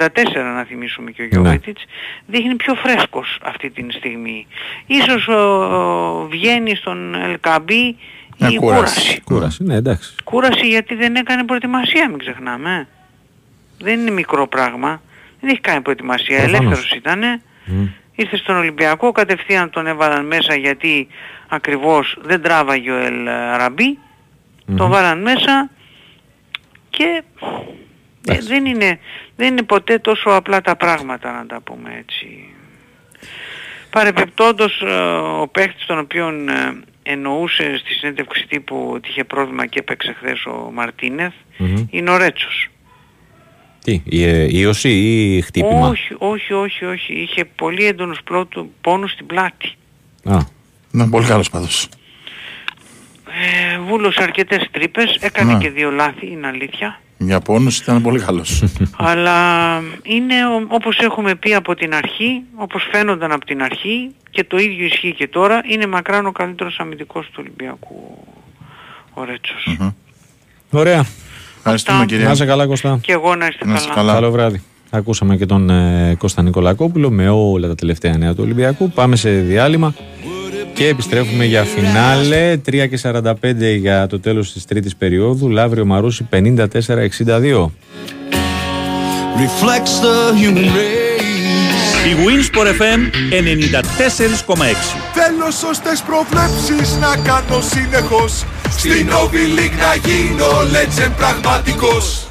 να θυμίσουμε και ο Γιώβετιτς, δείχνει πιο φρέσκος αυτή τη στιγμή. Ίσως ο, ο, βγαίνει στον Ελκαμπή Μια η κούραση. κούραση. Κούραση, ναι, εντάξει. Κούραση γιατί δεν έκανε προετοιμασία, μην ξεχνάμε. ε. Δεν είναι μικρό πράγμα. Δεν έχει κάνει προετοιμασία. Προφανώς. Ελεύθερος ήτανε. Μμ. Ήρθε στον Ολυμπιακό, κατευθείαν τον έβαλαν μέσα γιατί ακριβώς δεν τράβαγε ο Ελ Ραμπή. Τον βάλαν μέσα Και ε, δεν, είναι, δεν είναι ποτέ τόσο απλά τα πράγματα να τα πούμε έτσι. Παρεπιπτόντως ε, ο παίχτης τον οποίον ε, εννοούσε στη συνέντευξη τύπου ότι είχε πρόβλημα και έπαιξε χθες ο μαρτινεθ Μμμ. είναι ο Ρέτσος. Τι, η, ε, ίωση ή χτύπημα; Όχι, όχι, όχι, όχι. Είχε πολύ έντονους πλότου, πόνους στην πλάτη. Α, Να πολύ καλός πάντως. Ε, βούλωσε αρκετές τρύπες, έκανε Ναι. και δύο λάθη, είναι αλήθεια. Για πόνους ήταν πολύ καλός. Αλλά είναι ο- όπως έχουμε πει από την αρχή, όπως φαίνονταν από την αρχή και το ίδιο ισχύει και τώρα, είναι μακράν ο καλύτερος αμυντικός του Ολυμπιακού ο Ρέτσος. Ωραία. Ευχαριστούμε Αυτά. κύριε. Να είσαι καλά Κωστά. Και εγώ να είστε Να είστε καλά. καλά. Καλό βράδυ. Ακούσαμε και τον ε, Κώστα Νικολακόπουλο με όλα τα τελευταία νέα του Ολυμπιακού. Πάμε σε διάλειμμα και επιστρέφουμε για φινάλε 3 και 45 για το τέλος της τρίτης περίοδου. Λαύριο Μαρούση 54-62. reflects the human race. Η Winsport FM 94,6. Θέλω σωστές προβλέψεις να κάνω συνεχώς Στην Novi League να γίνω legend πραγματικός Novi θέλω,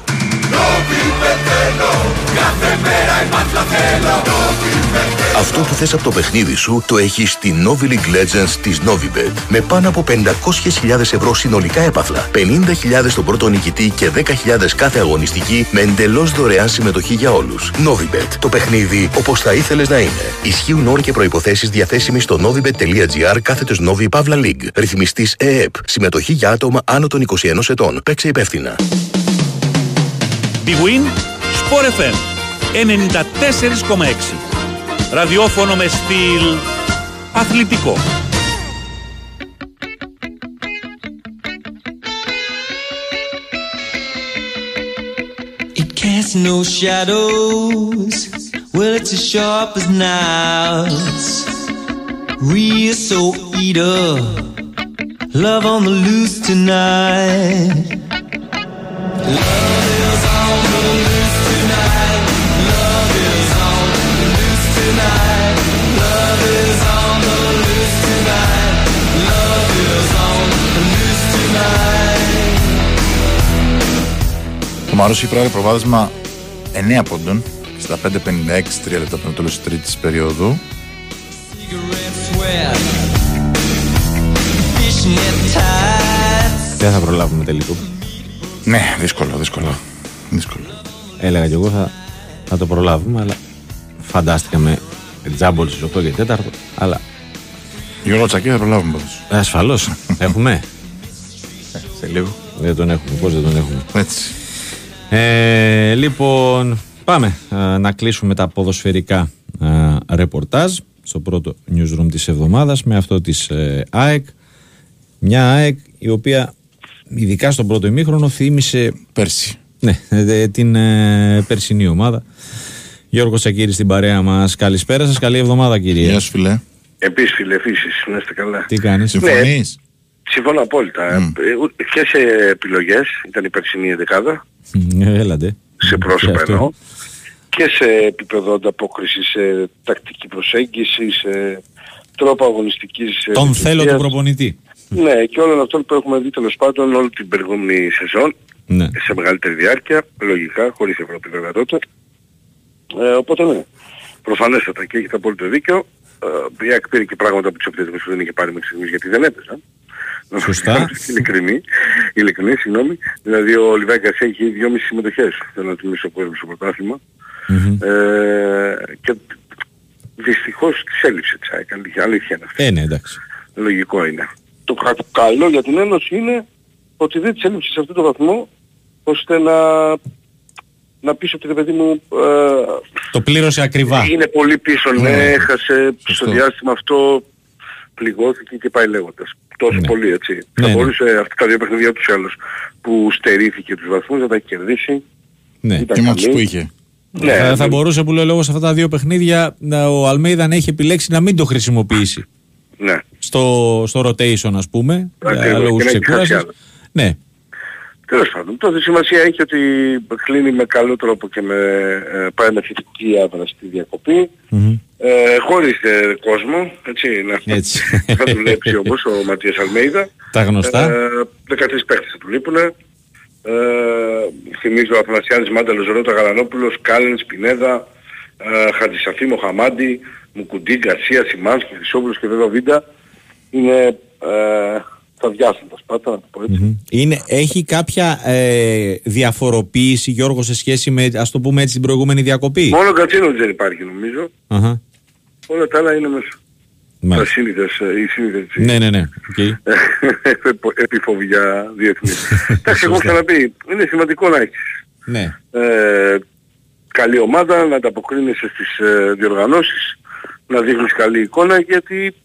κάθε μέρα η μάτλα θέλω Novi Αυτό που θες από το παιχνίδι σου το έχεις στη Novi League Legends της Novibet. Με πάνω από 500.000 ευρώ συνολικά έπαθλα, 50.000 στον πρώτο νικητή και 10.000 κάθε αγωνιστική με εντελώς δωρεάν συμμετοχή για όλους. Novibet. Το παιχνίδι όπως θα ήθελες να είναι. Ισχύουν όροι και προϋποθέσεις διαθέσιμοι στο novibet.gr κάθετος Novi Pavla League. Ρυθμιστής ΕΕΠ. Συμμετοχή για άτομα άνω των 21 ετών. Παίξε υπεύθυνα. Big Win Sport FM 94,6. Ραδιόφωνο με στυλ αθλητικό. It casts no shadows. Well, it's as sharp as knives. Real soul eater. Love on the loose tonight. Love Το Μαρούσι έχει προάλλη προβάδισμα 9 πόντων στα 5.56 3 λεπτά από το τέλος της τρίτης περίοδου. Cigarette sweat. Fishnet tights. Δεν θα προλάβουμε τελικό. Ναι, δύσκολο, δύσκολο. Δύσκολο. Έλεγα κι εγώ θα, θα το προλάβουμε, αλλά φαντάστηκα με τζάμπολ στις 8 και 4. Αλλά Γιώργο Τσακί θα προλάβουμε πάντως. ε, ασφαλώς έχουμε; Σε λίγο. Δεν τον έχουμε. Πώς δεν τον έχουμε; Έτσι. Ε, λοιπόν, πάμε ε, να κλείσουμε τα ποδοσφαιρικά ε, ρεπορτάζ στο πρώτο newsroom της εβδομάδας με αυτό της ε, ΑΕΚ. Μια ΑΕΚ η οποία ειδικά στον πρώτο ημίχρονο θύμισε Πέρσι. ναι, ε, την ε, περσινή ομάδα. Γιώργος Σακύρης στην παρέα μας. Καλησπέρα σας, καλή εβδομάδα κύριε. Γεια σου φιλέ. Επίσης φίλε, επίσης, να είστε καλά. Τι κάνεις; Συμφωνείς; Συμφωνώ απόλυτα. Μμ. Ε, ούτε- Και σε επιλογές, ήταν η περσινή δεκάδα, Ε, Έλατε. σε πρόσωπα Και αυτό. εννοώ, και σε επίπεδο ανταπόκρισης, σε τακτική προσέγγιση, σε τρόπο αγωνιστικής ε, Τον λειτουργίας. θέλω του προπονητή. Ναι, και όλων αυτών που έχουμε δει τέλος πάντων όλη την προηγούμενη σεζόν, Ναι. σε μεγαλύτερη διάρκεια, λογικά, χωρίς Ευρώπη βέβαια τότε. Ε, οπότε ναι, προφανέστατα και έχετε απόλυτο δίκιο. Ε, η ΑΕΚ πήρε και πράγματα από τις επιθετικές που δεν είχε πάρει μέχρι στιγμής γιατί δεν έπαιζαν. Σωστά. Να είμαστε ειλικρινή, ειλικρινή, συγγνώμη. Δηλαδή ο Λιβάγκας έχει δυόμιση συμμετοχές, θέλω να θυμίσω που έδωσε στο πρωτάθλημα. Μμμ. Ε, και δυστυχώς της έλειψε της ΑΕΚ, αλήθεια, αλήθεια είναι αυτό. Ε, ναι, εντάξει. Λογικό είναι. Το κα- καλό για την Ένωση είναι ότι δεν της έλειψε σε αυτό το βαθμό ώστε να, να πεις ότι ρε παιδί μου ε, Το πλήρωσε ακριβά. είναι πολύ πίσω, ναι, Ναι. έχασε Σωστό. στο διάστημα αυτό πληγώθηκε και πάει λέγοντας. Τόσο Ναι. πολύ έτσι. Ναι, θα ναι. μπορούσε αυτά τα δύο παιχνίδια τους άλλους που στερήθηκε τους βαθμούς να τα έχει κερδίσει. Ναι. Ήταν Και με αυτούς καλή. που είχε. Ναι, θα, θα ναι. μπορούσε που λέω λόγω σε αυτά τα δύο παιχνίδια να- ο Αλμέιδα να έχει επιλέξει να μην το χρησιμοποιήσει ναι. στο, στο rotation ας πούμε Ακριβώς, για λόγους και να έχει ξεκούρασης. κάτι άλλο. Ναι, Τέλος πάντων, τότε σημασία έχει ότι κλείνει με καλό τρόπο και με, ε, πάει με θετική άδρα στη διακοπή. Μμμ. Ε, χωρίς ε, κόσμο, έτσι, να, Έτσι. θα δουλέψει όμως ο Ματίας Αλμέιδα. τα γνωστά. Ε, 13 παίχτες θα του λείπουν. Ε, θυμίζω Αθανασιάδης Μάνταλος, Ρώτα Γαλανόπουλος, Κάλενς, Πινέδα, ε, Χατζησαφή Μοχαμάντη, Μουκουντή, Γκαρσία, Σιμάνσκι, Χρυσόπουλος και βέβαια Βίντα. Είναι ε, τα διάσαντα σπάτα, να το πω έτσι. Μμμ. Είναι, έχει κάποια ε, διαφοροποίηση Γιώργο σε σχέση με ας το πούμε έτσι την προηγούμενη διακοπή; Μόνο ο Κατσίνος δεν υπάρχει νομίζω. Αχα. Όλα τα άλλα είναι μέσα. Τα Μάλιστα. σύνηθες, ε, οι σύνηθες Ναι, ναι, ναι. οκ. επιφοβιά διεθνής. Εντάξει, εγώ έχω ξαναπεί, είναι σημαντικό να έχεις ναι. ε, καλή ομάδα, να ανταποκρίνεσαι στις ε, διοργανώσεις, να δείχνεις καλή εικόνα γιατί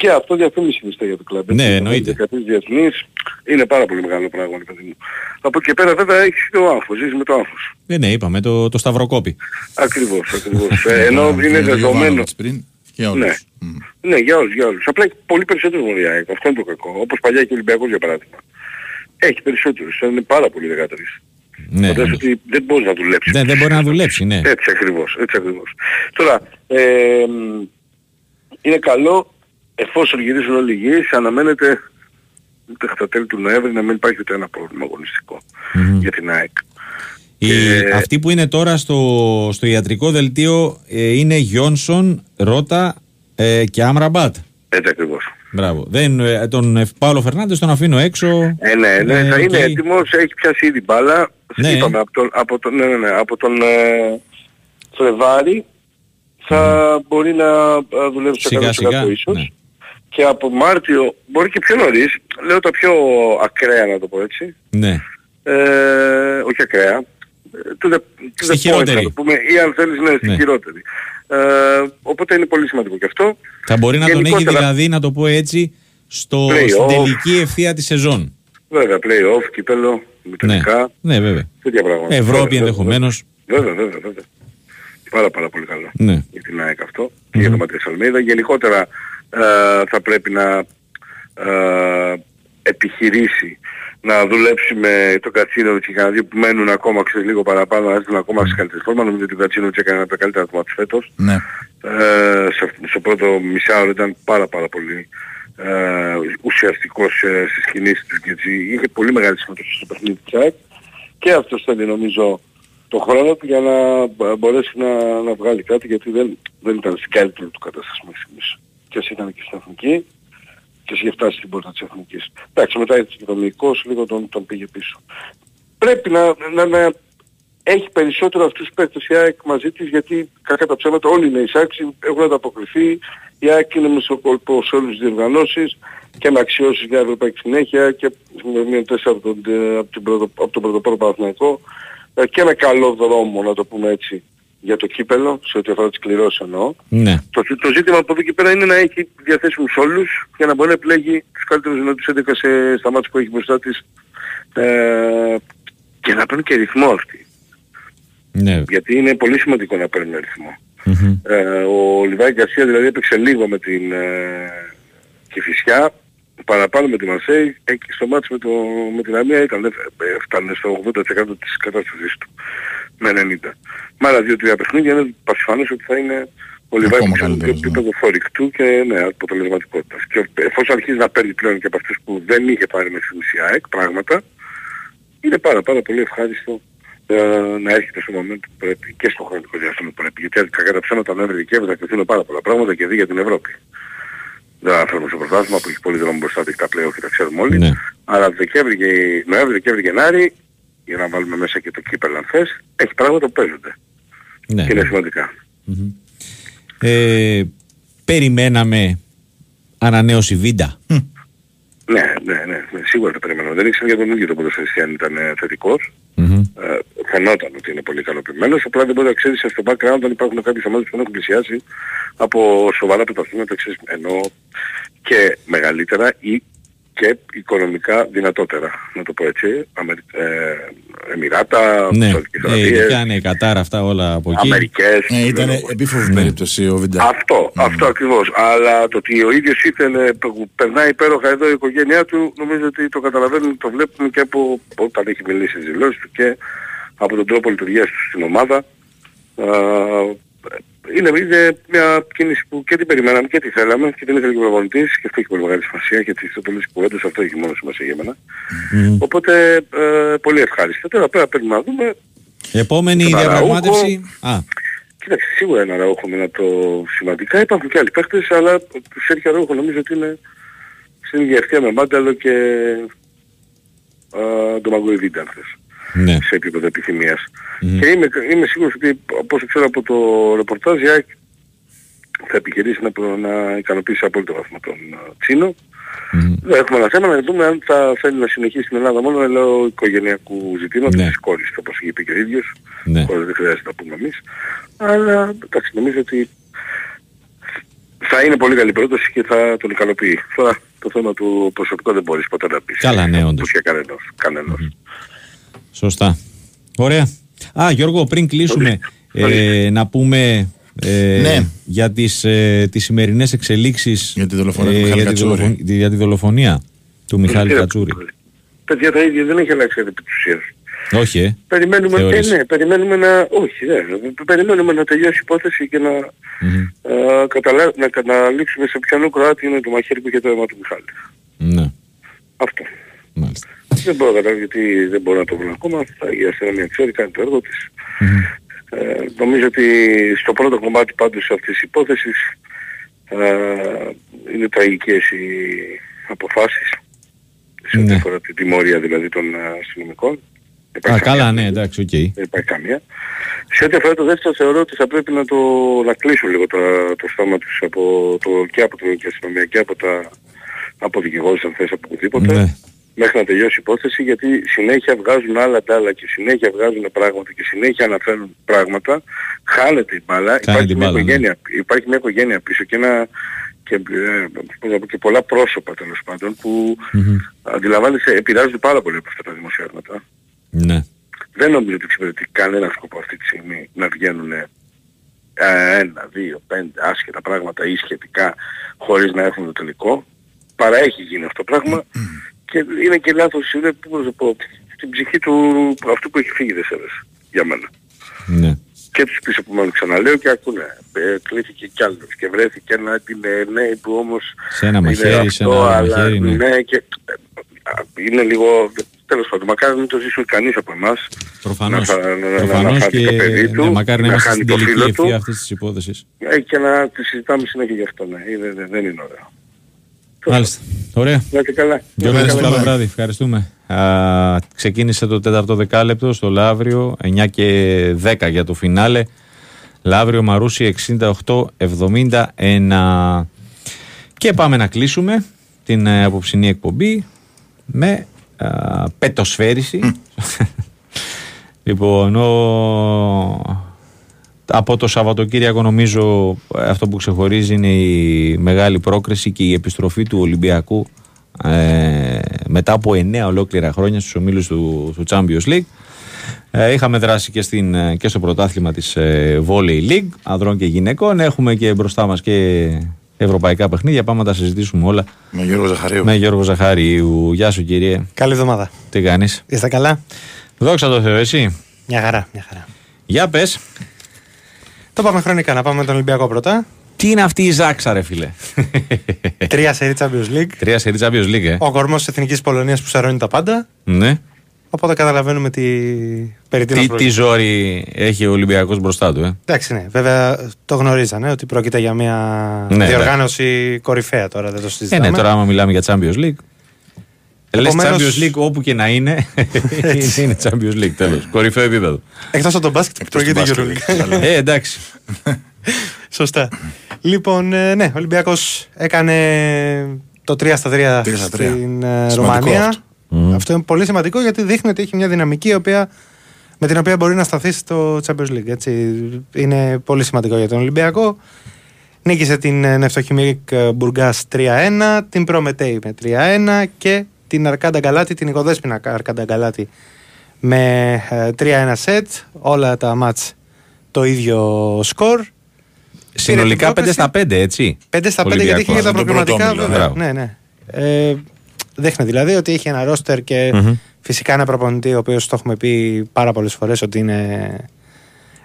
και αυτό διαφήμιση είναι για το κλαμπ. Ναι, Έτσι, εννοείται. 13 διεθνείς είναι πάρα πολύ μεγάλο πράγμα, ρε παιδί μου. Από εκεί και πέρα βέβαια έχεις και το άγχος, ζεις με το άγχος. Ναι, ναι, είπαμε το, το Σταυροκόπη. Ακριβώς, ακριβώς. Ε, ενώ είναι δεδομένο. πριν και όλους. Ναι. Ναι, για όλους, για όλους. Απλά έχει πολύ περισσότερους μονοδιάκες. Αυτό είναι το κακό. Όπως παλιά και ο Ολυμπιακός για παράδειγμα. Έχει περισσότερους. Είναι πάρα πολύ 13. Ναι, Φαντάζομαι ναι. ότι δεν μπορείς να δουλέψεις. Δεν, δεν μπορεί να δουλέψει, ναι. Έτσι ακριβώς, έτσι ακριβώς. Τώρα, ε, μ, είναι καλό εφόσον γυρίσουν όλοι οι υγιείς, αναμένεται μέχρι τα τέλη του Νοέμβρη να μην υπάρχει ούτε ένα πρόβλημα αγωνιστικό για την ΑΕΚ. Η, Και- Αυτοί που είναι τώρα στο, στο ιατρικό δελτίο ε, είναι Γιόνσον, Ρότα ε, και Άμραμπατ. Έτσι ακριβώς. Μπράβο. Δεν, ε, τον ε, Παύλο Φερνάντες τον αφήνω έξω. Ε, ναι, ναι, Ε, θα οκ. είναι έτοιμος, έχει πιάσει ήδη μπάλα. Ναι. Είπαμε, από τον, από τον, ναι, ναι, ναι, από τον ε, Φλεβάρι θα μπορεί να ε, δουλεύει στο Σιγά, σιγά, 100% ίσως. Ναι. Και από Μάρτιο, μπορεί και πιο νωρίς, λέω τα πιο ακραία να το πω έτσι, Ναι. ε, όχι ακραία, ε, to the, to Στη the point, χειρότερη. να το πούμε, ή αν θέλεις ναι, στη Ναι. χειρότερη. Ε, οπότε είναι πολύ σημαντικό και αυτό. Θα μπορεί να τον έχει Γενικότερα- δηλαδή, να το πω έτσι, στο, Play-off. στην τελική ευθεία της σεζόν. Βέβαια, play-off, κύπελο, Ναι, μετρικά, ναι βέβαια. τέτοια πράγματα. Ευρώπη Βέβαια, βέβαια. ενδεχομένως. Βέβαια, βέβαια, βέβαια. Πάρα πάρα πολύ καλό Ναι. για την ΑΕΚ αυτό και για το Ματίας Αλμίδα. Γενικότερα ε, θα πρέπει να ε, επιχειρήσει να δουλέψει με τον Κατσίνοβιτς και κανένα δύο που μένουν ακόμα ξέρεις λίγο παραπάνω, να έρθουν ακόμα σε καλύτερη φόρμα. Νομίζω ότι ο Κατσίνοβιτς έκανε ένα από τα καλύτερα του μάτς φέτος. Ναι. Ε, σε, αυτό- στο πρώτο μισάωρο ήταν πάρα πάρα πολύ ε, ουσιαστικός ε, στις κινήσεις του και έτσι είχε πολύ μεγάλη συμμετοχή στο παιχνίδι της ΑΕΚ και αυτός θέλει νομίζω το χρόνο του για να μπο- μπορέσει να, να βγάλει κάτι γιατί δεν, δεν ήταν στην καλύτερη του κατάσταση μέχρι στιγμής. Και ας ήταν και στην Εθνική και ας είχε φτάσει στην πόρτα της Εθνικής. Εντάξει, μετά έτσι και το μυϊκός λίγο τον, τον πήγε πίσω. Πρέπει να, να, να έχει περισσότερο αυτούς τους παίκτες η ΑΕΚ μαζί της γιατί κακά τα ψέματα όλοι είναι εισάξιοι, έχουν ανταποκριθεί. Η ΑΕΚ είναι μεσοκόλπο σε όλες τις διοργανώσεις και με αξιώσεις για ευρωπαϊκή συνέχεια και με μία τέσσερα από τον, ε, από την πρωτο- από τον πρωτοπόρο Παναθηναϊκό ε, και με καλό δρόμο να το πούμε έτσι για το κύπελο, σε ό,τι αφορά τις κληρώσεις εννοώ. Ναι. Το, το ζήτημα από εδώ και πέρα είναι να έχει διαθέσιμους όλους για να μπορεί να επιλέγει τους καλύτερους δυνατούς 11 σε, στα μάτια που έχει μπροστά της ε, και να παίρνει και ρυθμό αυτή. ναι. Γιατί είναι πολύ σημαντικό να παίρνει ρυθμό. Μμμ. Ε, ο Λιβάη Γκαρσία δηλαδή έπαιξε λίγο με την ε, Κηφισιά, παραπάνω με τη Μαρσέη, εκεί στο μάτς με, το, με την Αμία ήταν, ε, έφτανε στο 80% της κατάστασης του με 90. Με άλλα δύο-τρία παιχνίδια είναι πασιφανές ότι θα είναι ο Λιβάη Ακόμα που καλύτερος, ναι. επίπεδο φορικτού και ναι, αποτελεσματικότητας. Και εφόσον αρχίζει να παίρνει πλέον και από αυτούς που δεν είχε πάρει μέχρι στιγμής η ΑΕΚ πράγματα, είναι πάρα πάρα πολύ ευχάριστο ε, να έρχεται στο moment που πρέπει και στο χρονικό διάστημα που πρέπει. Γιατί κακά τα ψέματα Νοέμβρη Δεκέμβρη θα κρυθούν πάρα πολλά πράγματα και δει για την Ευρώπη. Δεν αναφέρουμε στο πρωτάθλημα που έχει πολύ δρόμο μπροστά του, έχει τα πλέον και τα ξέρουμε όλοι. Ναι. Αλλά Δεκέμβρη και Νοέμβρη, Δεκέμβρη, Γενάρη, για να βάλουμε μέσα και το κύπελο αν θες, έχει πράγματα που παίζονται. ναι. Και είναι σημαντικά. Ε, περιμέναμε ανανέωση Βίντα. Ναι, ναι, ναι, ναι, σίγουρα το περιμένω. Δεν ήξερα για τον ίδιο τον ποδοσφαιριστή αν ήταν ε, θετικός. Μμμ. Ε, φαινόταν ότι είναι πολύ ικανοποιημένος, απλά δεν μπορεί να ξέρεις στο background αν υπάρχουν κάποιες ομάδες που δεν έχουν πλησιάσει από σοβαρά πρωταθλήματα, ξέρεις, ενώ και μεγαλύτερα ή και οικονομικά δυνατότερα, να το πω έτσι, Αμερι... ε, Εμμυράτα, Ναι, Σαουδικές ε, Αραβίες, ειδικά ναι, Κατάρ αυτά όλα από εκεί. Αμερικές. Ε, ήταν ξέρω εγώ. επίφοβη περίπτωση ο Βιντά. Αυτό, αυτό ακριβώς. Αλλά το ότι ο ίδιος ήθελε, που περνάει υπέροχα εδώ η οικογένειά του, νομίζω ότι το καταλαβαίνουμε, το βλέπουμε και από όταν έχει μιλήσει στις δηλώσεις του και από τον τρόπο λειτουργίας του στην ομάδα. Α, είναι, είναι μια κίνηση που και την περιμέναμε και τη θέλαμε και την ήθελε και ο προπονητής και αυτό έχει πολύ μεγάλη σημασία γιατί στο τέλος της κουβέντας αυτό έχει μόνο σημασία για μένα. Οπότε ε, πολύ ευχάριστα. Τώρα πέρα πρέπει να δούμε. Επόμενη Τον διαπραγμάτευση. Α, Κοίταξε, σίγουρα ένα Ραούχο με το σημαντικά. Υπάρχουν και άλλοι παίχτες, αλλά του Σέρχιο Ραούχο νομίζω ότι είναι στην ίδια ευθεία με Μάνταλο και ε, τον Μαγκοϊβίντα, αν θες, ναι. σε επίπεδο επιθυμίας. Και είμαι, είμαι σίγουρος ότι, όπως ξέρω από το ρεπορτάζ, η ΑΕΚ θα επιχειρήσει να, προ- να ικανοποιήσει σε απόλυτο βαθμό τον ε, Τσίνο. Δεν έχουμε ένα θέμα να δούμε αν θα θέλει να συνεχίσει στην Ελλάδα μόνο λέω οικογενειακού ζητήματος Ναι. της κόρης, όπως είχε πει και ο ίδιος. Ναι. Κόρης δεν χρειάζεται να πούμε εμείς. Αλλά εντάξει, νομίζω ότι θα είναι πολύ καλή πρόταση και θα τον ικανοποιεί. Τώρα το θέμα του προσωπικού δεν μπορείς ποτέ να πεις. Καλά, ναι, όντως. Όπως και κανένας. Κανένας. Σωστά. Ωραία. Α, Γιώργο, πριν κλείσουμε, ε, να πούμε ε, Ναι. για τις, ε, τις σημερινές εξελίξεις Για τη δολοφονία του Μιχάλη για, τη Κατσούρη. δολοφο- για τη δολοφονία του Μιχάλη Κύριε, Κατσούρη. Παιδιά τα ίδια δεν έχει αλλάξει επί της ουσίας. Όχι, ε. Περιμένουμε, ε, Θεωρείς. ναι, περιμένουμε να, όχι, ναι, περιμένουμε να τελειώσει η υπόθεση και να, Μμμ. ε, καταλα... να καταλήξουμε σε ποιανού Κροάτι είναι το μαχαίρι που είχε το αίμα του Μιχάλη. Ναι, Αυτό. μάλιστα. Δεν μπορώ να καταλάβω γιατί δεν μπορώ να το βρω ακόμα. Θα- Η αστυνομία ξέρει, κάνει το έργο της. Ε, νομίζω ότι στο πρώτο κομμάτι πάντως αυτής της υπόθεσης ε, είναι τραγικές οι αποφάσεις σε ό,τι Ναι. αφορά την τιμωρία δηλαδή των ε, αστυνομικών. Δεν Α, υπάρχει καμία. καλά, ναι, εντάξει, οκ. Δεν υπάρχει καμία. Σε ό,τι αφορά το δεύτερο θεωρώ ότι θα πρέπει να το να κλείσουν λίγο το, το στόμα τους από το, και από την ελληνική αστυνομία και από τα από δικηγόρους αν θες από οπουδήποτε Ναι. Μέχρι να τελειώσει η υπόθεση γιατί συνέχεια βγάζουν άλλα ντ' άλλα και συνέχεια βγάζουν πράγματα και συνέχεια αναφέρουν πράγματα χάνεται η μπάλα, υπάρχει, την μια μπάλα, ναι. οικογένεια, υπάρχει μια οικογένεια πίσω και, ένα, και, ε, πώς να πω, και πολλά πρόσωπα τέλος πάντων που Μμμ. αντιλαμβάνεσαι επηρεάζονται πάρα πολύ από αυτά τα δημοσιεύματα. Ναι. Δεν νομίζω ότι εξυπηρετεί κανένα σκοπό αυτή τη στιγμή να βγαίνουν ε, ένα, δύο, πέντε άσχετα πράγματα ή σχετικά χωρίς να έχουν το τελικό. Παρά έχει γίνει αυτό το πράγμα και είναι και λάθος, είναι, πώς να το πω, στην ψυχή του αυτού που έχει φύγει δεν σέβεσαι για μένα. Ναι. Και τους πίσω που μάλλον ξαναλέω και ακούνε. Ε, κλείθηκε κι άλλος και βρέθηκε ένα την ε, ναι που όμως Σε ένα είναι μαχαίρι, σε αυτό, ένα αλλά μαχαίρι, ναι. ναι και ε, α, είναι λίγο, τέλος πάντων, μακάρι να μην το ζήσουμε κανείς από εμάς. Προφανώς. Να, χα- να, να, να Προφανώς χάνει και το παιδί του, ναι, μακάρι να να είμαστε χάνει στην το τελική φίλο ευθεία του αυτής της υπόθεσης. ε, και να τη συζητάμε συνέχεια γι' αυτό. Ναι. Ε, Δεν, δεν, δεν είναι ωραίο. Μάλιστα. Ωραία. Να είστε καλά. Γιώργο, Να είστε καλό καλά. βράδυ. Ευχαριστούμε. Α, ξεκίνησε το τέταρτο δεκάλεπτο στο Λαύριο, 9 και 10 για το φινάλε. Λαύριο Μαρούσι 68-71. Και πάμε να κλείσουμε την ε, απόψινή εκπομπή με α, πετοσφαίριση. λοιπόν, ο- από το Σαββατοκύριακο νομίζω ε, αυτό που ξεχωρίζει είναι η μεγάλη πρόκριση και η επιστροφή του Ολυμπιακού ε, μετά από 9 ολόκληρα χρόνια στους ομίλους του, του Champions League. Ε, είχαμε δράσει και, στην, ε, και στο πρωτάθλημα της ε, Volley League, ανδρών και γυναικών. Έχουμε και μπροστά μας και ευρωπαϊκά παιχνίδια. Πάμε να τα συζητήσουμε όλα Με Γιώργο Ζαχαρίου. με Γιώργο Ζαχάριου. Γεια σου κύριε. Καλή εβδομάδα. Τι κάνεις; Είστε καλά; Δόξα τω Θεώ, εσύ; Μια χαρά, μια χαρά. Για πες. Το πάμε χρονικά να πάμε με τον Ολυμπιακό πρώτα. Τι είναι αυτή η Ζάξα ρε φίλε; Τρία σερί Champions League. Τρία σερί Champions League, ε. Ο κορμός της Εθνικής Πολωνίας που σαρώνει τα πάντα. Ναι. Οπότε καταλαβαίνουμε τι περί τίνος Τι, πρόκειται. τι ζόρι έχει ο Ολυμπιακός μπροστά του, ε. Εντάξει, ναι. Βέβαια το γνωρίζανε ότι πρόκειται για μια Ναι, διοργάνωση κορυφαία τώρα, δεν το Ε, συζητάμε. ναι, τώρα άμα μιλάμε για Champions League. Λες Επομένως- Champions League όπου και να είναι, είναι Champions League τέλος. Κορυφαίο επίπεδο. Εκτός από τον μπάσκετ που πρόκειται για Euroleague. ε, εντάξει. Σωστά. Λοιπόν, ε, ναι, ο Ολυμπιακός έκανε το 3 στα 3 Τρία στα τρία. στην ε, Σημαντικό Ρουμανία. αυτό. Αυτό είναι πολύ σημαντικό γιατί δείχνει ότι έχει μια δυναμική η οποία, με την οποία μπορεί να σταθεί στο Champions League. Έτσι. Είναι πολύ σημαντικό για τον Ολυμπιακό. Νίκησε την ε, Νευτοχημίκ Μπουργκάς 3-1, την Προμετέη με 3-1 και την Αρκάντα Γκαλάτη, την οικοδέσποινα Αρκάντα Γκαλάτη με ε, 3-1 σετ. Όλα τα μάτς το ίδιο σκορ. Συνολικά 5 πρόκριση. στα 5, έτσι. 5 στα 5 γιατί είχε και τα Τον πρώτο προκριματικά. όμιλο, βέβαια. μπράβο. Ναι, ναι. Ε, δείχνει δηλαδή ότι έχει ένα ρόστερ και Μμμ. φυσικά ένα προπονητή ο οποίος το έχουμε πει πάρα πολλές φορές ότι είναι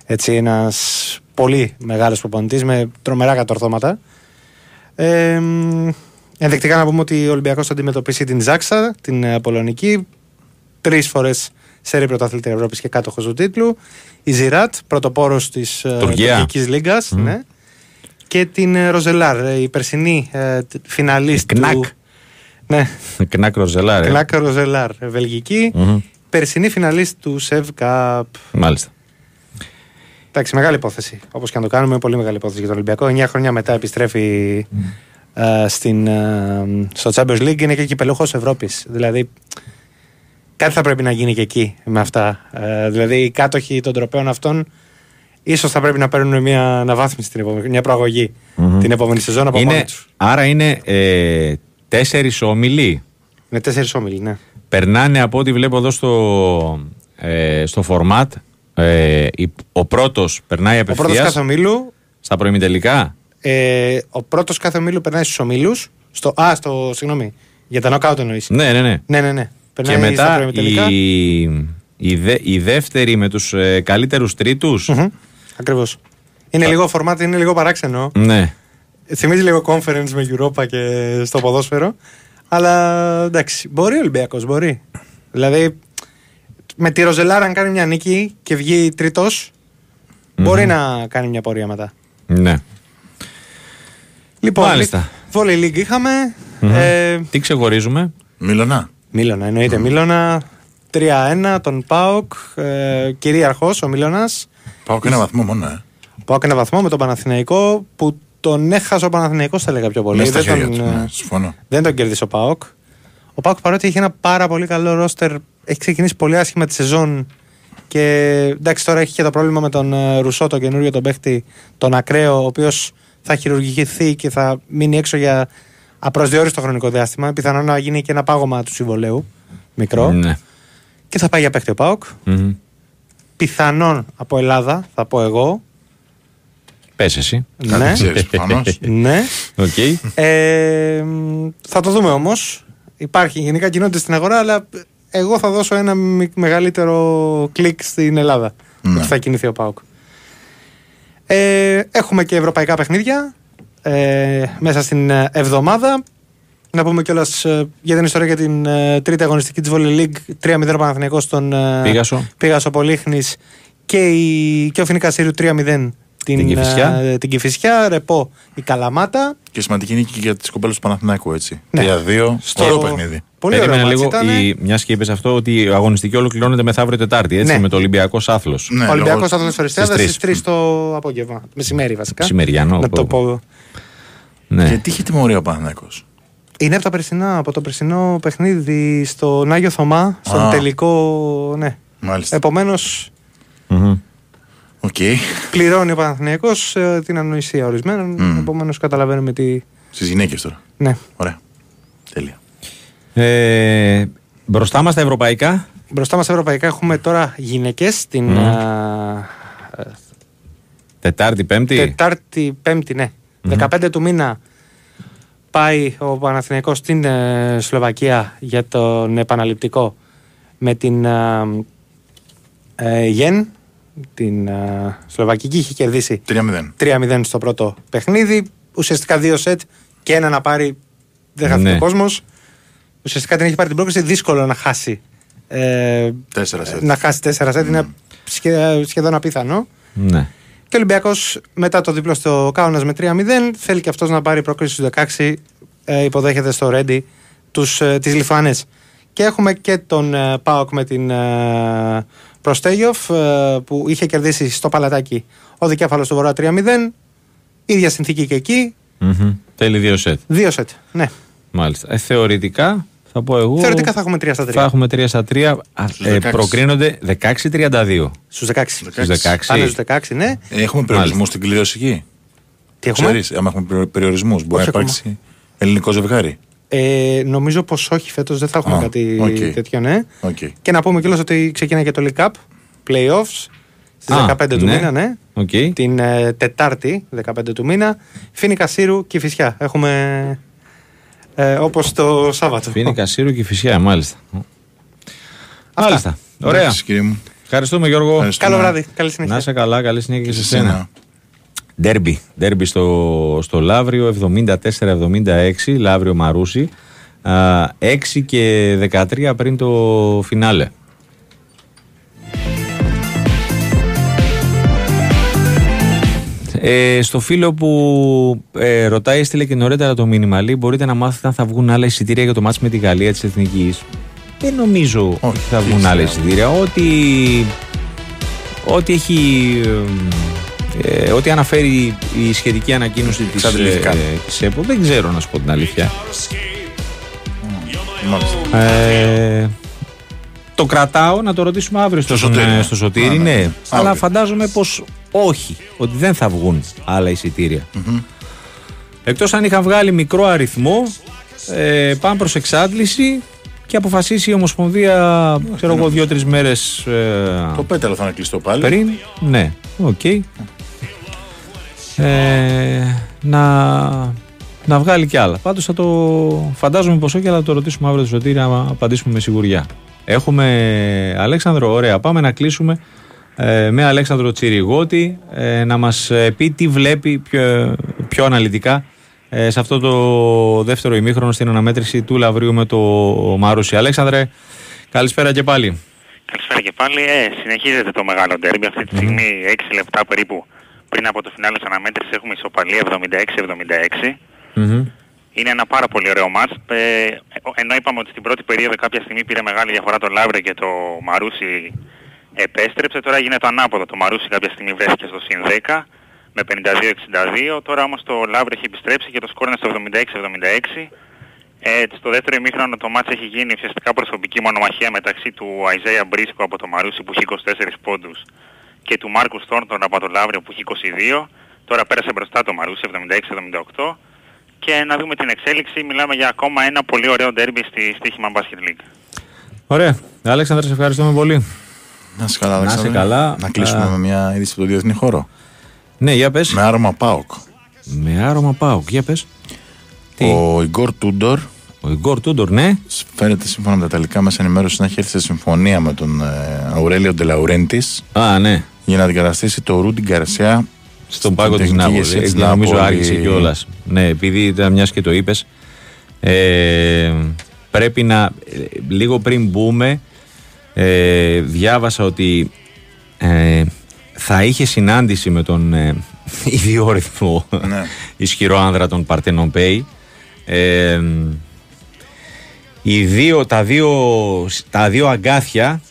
έτσι ένας πολύ μεγάλος προπονητής με τρομερά κατορθώματα. Ε, μ, ενδεικτικά να πούμε ότι ο Ολυμπιακός θα αντιμετωπίσει την Ζάξα, την ε, Πολωνική, τρεις φορές σερί πρωταθλήτρια Ευρώπης και κάτοχος του τίτλου. Η Ζιράτ, πρωτοπόρος της ε, Τουρκία. Τουρκικής Λίγκας, Μμ. ναι. Και την ε, Ροζελάρ, ε, η περσινή ε, τ- φιναλίστ Κνακ. του... Ναι, Κνακ Ροζελάρ. ε. Κνακ Ροζελάρ, ε, βελγική. Μμμ. Περσινή φιναλίστ του CEV Cup. Μάλιστα. Εντάξει, μεγάλη υπόθεση. Όπως και αν το κάνουμε, πολύ μεγάλη υπόθεση για τον Ολυμπιακό. 9 χρόνια μετά επιστρέφει ε, στην, ε, στο Champions League. Είναι και κυπελούχος Ευρώπης. Δηλαδή, κάτι θα πρέπει να γίνει και εκεί με αυτά. Ε, δηλαδή, οι κάτοχοι των τροπέων αυτών ίσως θα πρέπει να παίρνουν μια αναβάθμιση την επόμενη, μια προαγωγή Μμμ. την επόμενη σεζόν από μόνοι Είναι, τους. άρα είναι ε, τέσσερις όμιλοι; Είναι τέσσερις όμιλοι, ναι. Περνάνε από ό,τι βλέπω εδώ στο, ε, στο format. Ε, η- ο πρώτος περνάει Ο πρώτος απευθείας κάθε ομίλου στα προημιτελικά; Ε, ο πρώτος κάθε ομίλου περνάει στους ομίλους. Στο, α, στο, συγγνώμη. Για τα knockout εννοείς. Ναι, ναι, ναι. Ναι, ναι, ναι. Περνάει και στα μετά προημιτελικά. η, η, δε, η δεύτερη με τους ε, καλύτερους τρίτους. Ακριβώς. Είναι λίγο φορμάτι, είναι λίγο παράξενο. Ναι. Θυμίζει λίγο conference με Europa και στο ποδόσφαιρο. Αλλά εντάξει, μπορεί ο Ολυμπιακός, μπορεί. Δηλαδή, με τη Ροζελάρα, αν κάνει μια νίκη και βγει τρίτος, μπορεί να κάνει μια πορεία μετά. ναι. Λοιπόν, Μάλιστα. Volley League είχαμε. Μμμ. Ε, Τι ξεχωρίζουμε; Μίλωνα. Μίλωνα, εννοείται. Μίλωνα 3-1, τον Πάοκ, ε, κυρίαρχο ο Μίλωνας. Πάω και ένα βαθμό μόνο, ε. Πάοκ ένα βαθμό με τον Παναθηναϊκό που τον έχασε ο Παναθηναϊκός θα έλεγα πιο πολύ. Μέσα στα Δεν χέρια τον, τους, ε, ναι, συμφωνώ. δεν τον κέρδισε ο Πάοκ. Ο Πάοκ παρότι έχει ένα πάρα πολύ καλό ρόστερ, έχει ξεκινήσει πολύ άσχημα τη σεζόν και εντάξει τώρα έχει και το πρόβλημα με τον ε, Ρουσό, τον καινούριο τον παίχτη, τον ακραίο, ο οποίος θα χειρουργηθεί και θα μείνει έξω για απροσδιόριστο χρονικό διάστημα. Πιθανόν να γίνει και ένα πάγωμα του συμβολαίου, μικρό. Ναι. Και θα πάει για παίχτη ο ΠΑΟΚ. Μμμ. Πιθανόν από Ελλάδα, θα πω εγώ. Πες εσύ. Ναι. Ξέρεις, προφανώς. ναι. Οκ. Ε, μ, θα το δούμε όμως. Υπάρχει γενικά κινητικότητα στην αγορά, αλλά εγώ θα δώσω ένα μι- μεγαλύτερο κλικ στην Ελλάδα. Ναι. Ότι θα κινηθεί ο Πάουκ. Ε, έχουμε και ευρωπαϊκά παιχνίδια ε, μέσα στην ε, εβδομάδα. Να πούμε κιόλας για την ιστορία για την ε, τρίτη αγωνιστική της Volley League 3-0 ο Παναθηναϊκός στον ε, Πίγασο. Πίγασο Πολύχνης και, η, και ο Φινίκα Σύριου 3-0 την, Την Κηφισιά. ε, την Κηφισιά, ρεπό η Καλαμάτα. Και σημαντική νίκη για τις κοπέλες του Παναθηναϊκού, έτσι. Ναι. 3-2, Στο- ωραίο παιχνίδι. Πολύ Περίμενε ωραίο λίγο, μάτς ήταν. η, μιας και είπες αυτό, ότι η αγωνιστική ολοκληρώνεται μεθαύριο Τετάρτη, έτσι, Ναι. με το Ολυμπιακός Άθλος. Ναι, Ο Ολυμπιακός λόγω- Άθλος Ορεστιάδας στις στις 3 το απόγευμα. Μεσημέρι βασικά. Μεσημεριανό, Να το πω. πω. Ναι. Γιατί είχε τιμωρία ο Παναθηναϊκός; Είναι από, τα περσινά, από το περσινό παιχνίδι στον Άγιο Θωμά, στον Α. τελικό. Ναι. Μάλιστα. Επομένως, Μμμ. Οκ. πληρώνει ο Παναθηναϊκός ε, την ανοησία ορισμένων. Μμ. Επομένως, καταλαβαίνουμε τι. Στις γυναίκες τώρα. Ναι. Ωραία. Τέλεια. Ε, μπροστά μας τα ευρωπαϊκά; Μπροστά μας ευρωπαϊκά έχουμε τώρα γυναίκες την Μμ. α, Τετάρτη, Πέμπτη; Τετάρτη, Πέμπτη, ναι. 15 του μήνα πάει ο Παναθηναϊκός στην ε, Σλοβακία για τον επαναληπτικό με την ε, ε, Γεν. Την ε, Σλοβακική είχε κερδίσει 3-0. 3-0 στο πρώτο παιχνίδι. Ουσιαστικά δύο σετ και ένα να πάρει. Δεν χάθηκε Ναι. ο κόσμος. Ουσιαστικά την έχει πάρει την πρόκληση. Δύσκολο να χάσει. Ε, 4 σετ. να χάσει 4 σετ. Είναι σχε- σχεδόν απίθανο. Ναι. Και ο Ολυμπιακός μετά το διπλό στο Κάουνας με 3-0 θέλει και αυτός να πάρει πρόκληση στους 16. Ε, υποδέχεται στο Ρέντι τους, ε, τις Λιφάνες. Και έχουμε και τον ε, Πάοκ με την ε, Προστέγιοφ ε, που είχε κερδίσει στο παλατάκι ο δικέφαλος του Βορρά 3-0. ίδια συνθήκη και εκεί. Μμμ. Θέλει δύο σετ. Δύο σετ. Ναι. Μάλιστα. Ε, θεωρητικά θα πω εγώ. Θεωρητικά θα έχουμε 3 στα 3. Θα έχουμε 3 στα 3. Α, Στους ε, 16. προκρίνονται 16-32. Στους 16. Στους 16. Πάνε στους 16, ναι. Έχουμε περιορισμούς στην κλήρωση εκεί. Τι έχουμε; Ξέρεις, άμα έχουμε περιορισμούς, μπορεί Όχι να υπάρξει ελληνικό ζευγάρι. Ε, νομίζω πως όχι, φέτος δεν θα έχουμε Α, κάτι οκ. τέτοιο, ναι. Οκ. Και να πούμε κιόλας ότι ξεκινάει και το League Cup Playoffs στις Α, 15 του ναι. μήνα, ναι. Οκ. Την ε, Τετάρτη, 15 του μήνα. Φοίνικα Σύρου και Κηφισιά. Έχουμε ε, όπως το Σάββατο. Φοίνι κα Σύρου και Κηφισιά, μάλιστα. Μάλιστα. Ωραία. Εντάξει, κύριε μου. Ευχαριστούμε Γιώργο. Ευχαριστούμε. Καλό βράδυ. Καλή συνέχεια. Να είσαι καλά, καλή συνέχεια και σε Εσένα. σένα. Ντέρμπι. Ντέρμπι στο, στο Λαύριο 74-76, Λαύριο Μαρούσι. 6 και 13 πριν το φινάλε. Ε, στο φίλο που ε, ρωτάει, έστειλε και νωρίτερα το μήνυμα. Λέει: Μπορείτε να μάθετε αν θα βγουν άλλα εισιτήρια για το μάτς με τη Γαλλία της Εθνικής. Δεν νομίζω ότι θα βγουν άλλα εισιτήρια. Ό,τι, ό,τι έχει. Ε, ό,τι αναφέρει η σχετική ανακοίνωση της, ε, Εξαντλητικά. της ΕΠΟ δεν ξέρω να σου πω την αλήθεια. Μάλιστα. Ε, το κρατάω να το ρωτήσουμε αύριο στο, Στο Σωτήρι, ε, ναι. στο Σωτήρι, Α, ναι, ναι. ναι. Αλλά Αύριο. φαντάζομαι πως όχι, ότι δεν θα βγουν άλλα εισιτήρια. Εκτός αν είχαν βγάλει μικρό αριθμό, ε, πάνε προς εξάντληση και αποφασίσει η Ομοσπονδία, ξέρω εγώ, δύο-τρεις μέρες ε, Το πέταλο θα είναι κλειστό πάλι. πριν. Ναι, οκ. Ε, να, να βγάλει κι άλλα. Πάντως θα το φαντάζομαι πως όχι, αλλά θα το ρωτήσουμε αύριο το Σωτήρι να απαντήσουμε με σιγουριά. Έχουμε Αλέξανδρο, ωραία. Πάμε να κλείσουμε ε, με Αλέξανδρο Τσιριγότη ε, να μας ε, πει τι βλέπει πιο, πιο αναλυτικά ε, σε αυτό το δεύτερο ημίχρονο στην αναμέτρηση του Λαβρίου με το Μαρούσι. Αλέξανδρε, καλησπέρα και πάλι. Καλησπέρα και πάλι. Ε, συνεχίζεται το μεγάλο ντέρμπι. Αυτή τη στιγμή 6 λεπτά περίπου πριν από το φινάλε της αναμέτρησης έχουμε ισοπαλία 76-76. Είναι ένα πάρα πολύ ωραίο μάτς. Ε, ενώ είπαμε ότι στην πρώτη περίοδο κάποια στιγμή πήρε μεγάλη διαφορά το Λάβρε και το Μαρούσι επέστρεψε. Τώρα γίνεται το ανάποδο. Το Μαρούσι κάποια στιγμή βρέθηκε στο συν 10 με 52-62. Τώρα όμως το Λάβρε έχει επιστρέψει και το σκόρ είναι στο 76-76. Ε, στο δεύτερο ημίχρονο το μάτς έχει γίνει ουσιαστικά προσωπική μονομαχία μεταξύ του Αϊζέα Μπρίσκο από το Μαρούσι που έχει 24 πόντους και του Μάρκους Θόρντον από το Λαύριο που έχει 22. Τώρα πέρασε μπροστά το Μαρούσι 76-78. Και να δούμε την εξέλιξη. Μιλάμε για ακόμα ένα πολύ ωραίο ντέρμπι στη Στίχημα Basket League. Ωραία. Αλέξανδρε, σε ευχαριστούμε πολύ. Να είσαι καλά, Να είσαι Αλέξανδρε. καλά. Να κλείσουμε Α. με μια είδηση από το διεθνή χώρο. Ναι, για πες. Με άρωμα ΠΑΟΚ. Με άρωμα ΠΑΟΚ. Για πες. Τι; Ο Ιγκόρ Τούντορ Ο Ιγκόρ Τούντορ, ναι. φέρεται σύμφωνα με τα τελικά μέσα ενημέρωση να έχει έρθει σε συμφωνία με τον ε, Αουρέλιο Ντελαουρέντη Α, ναι. Για να αντικαταστήσει το Ρούντι Γκαρσιά Στον πάγκο της τεχνική Νάπολης. ηγεσία της Ε, νομίζω Νάπολης. άρχισε κιόλας. Ναι, επειδή ήταν μιας και το είπες. Ε, πρέπει να. ε, Λίγο πριν μπούμε, ε, διάβασα ότι ε, θα είχε συνάντηση με τον ε, ιδιόρυθμο Ναι. ισχυρό άνδρα των Παρτενών Πέι. Ε, οι δύο, τα, δύο, τα δύο αγκάθια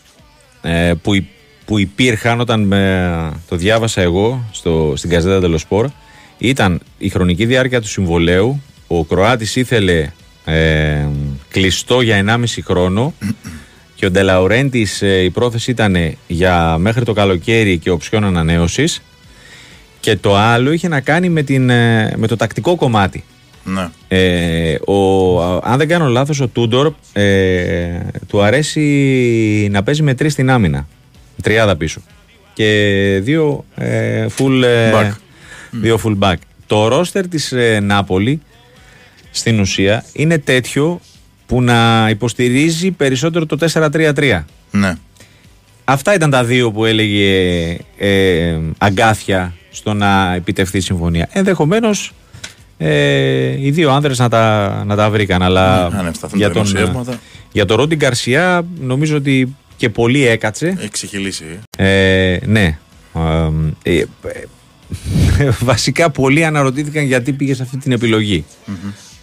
ε, που, υ- που υπήρχαν όταν με, το διάβασα εγώ στο, στην Καζέτα Τελοσπορ ήταν η χρονική διάρκεια του συμβολέου. Ο Κροάτης ήθελε ε, κλειστό για 1,5 χρόνο και ο Ντελαουρέντης ε, η πρόθεση ήταν για μέχρι το καλοκαίρι και οψιόν ανανέωσης και το άλλο είχε να κάνει με, την, ε, με το τακτικό κομμάτι. Ναι. Ε, ο, αν δεν κάνω λάθος ο Τούντορ ε, του αρέσει να παίζει με τρεις στην άμυνα τριάδα πίσω και δύο ε, full ε, Back. δύο full back το ρόστερ της ε, Νάπολη στην ουσία είναι τέτοιο που να υποστηρίζει περισσότερο το 4-3-3 Ναι. Αυτά ήταν τα δύο που έλεγε ε, αγκάθια στο να επιτευχθεί η συμφωνία. Ενδεχομένως ε, οι δύο άνδρες να τα, να τα βρήκαν. Αλλά Ναι, αν ευσταθούν για τα τον, δημοσιεύματα. για τον Ρόντι Γκαρσιά νομίζω ότι και πολύ έκατσε. Έχει ξεχυλήσει. Ε, ναι. Ε, ε, ε, βασικά πολλοί αναρωτήθηκαν γιατί πήγες σε αυτή την επιλογή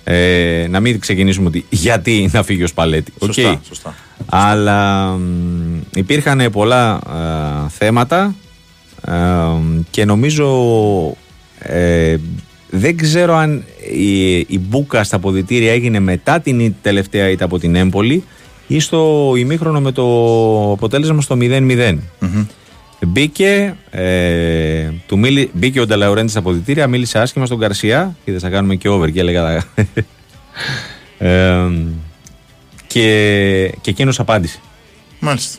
Ε, να μην ξεκινήσουμε ότι γιατί να φύγει ο Σπαλέτι. Σωστά, Οκ. σωστά. Αλλά μ, υπήρχαν πολλά α, θέματα α, και νομίζω ε, δεν ξέρω αν η, η μπούκα στα αποδυτήρια έγινε μετά την ι- τελευταία ήττα από την Έμπολη ή στο ημίχρονο με το αποτέλεσμα στο 0-0. Μπήκε, ε, του μίλη, μπήκε ο Νταλαουρέντης στα αποδητήρια, μίλησε άσχημα στον Καρσιά. Είδε να κάνουμε και over και έλεγα. ε, και, και εκείνος απάντησε. Μάλιστα.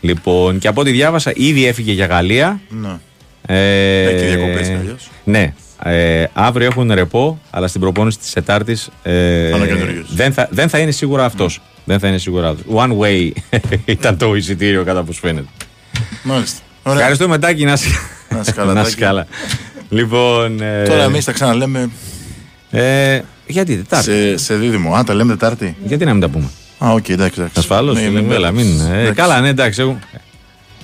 Λοιπόν, και από ό,τι διάβασα, ήδη έφυγε για Γαλλία. Ναι. Ε, Έχει διακοπές έτσι κι αλλιώς. Ναι. Ε, αύριο έχουν ρεπό, αλλά στην προπόνηση της Τετάρτη ε, Θα είναι καινούριος. δεν, θα, δεν θα είναι σίγουρα αυτός. Δεν θα είναι σίγουρα αυτός. One way ήταν το εισιτήριο κατά πώς φαίνεται. Μάλιστα. Ωραία. Ευχαριστούμε, Τάκη. Να είσαι Να είσαι καλά, να Τάκη. είσαι καλά. Λοιπόν. ε, Τώρα εμείς τα ξαναλέμε Ε, γιατί Τετάρτη. σε, σε δίδυμο. Α, τα λέμε Τετάρτη. Γιατί να μην τα πούμε; Α, οκ, εντάξει. εντάξει. Ασφαλώς. Μην- μην Έλα, μην. ε, Εντάξει. καλά, ναι, εντάξει. Έχουμε,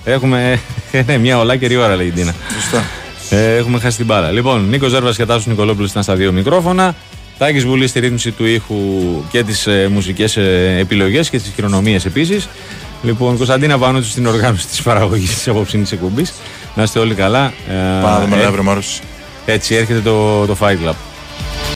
έχουμε ναι, μια ολάκερη ώρα, λέει η Ντίνα. Σωστά. Ε, έχουμε χάσει την μπάλα. Λοιπόν, Νίκος Ζέρβας και Τάσος Νικολόπουλος ήταν στα δύο μικρόφωνα. Τάκης Βουλής στη ρύθμιση του ήχου και τις ε, μουσικές ε, επιλογές και τις χειρονομίες επίσης. Λοιπόν, Κωνσταντίνα Βάνουτσου στην οργάνωση της παραγωγής της απόψινης εκπομπής. Να είστε όλοι καλά. Ε, Πάμε να δούμε ε, αύριο, Μάρος. έτσι έρχεται το, το Fight Club.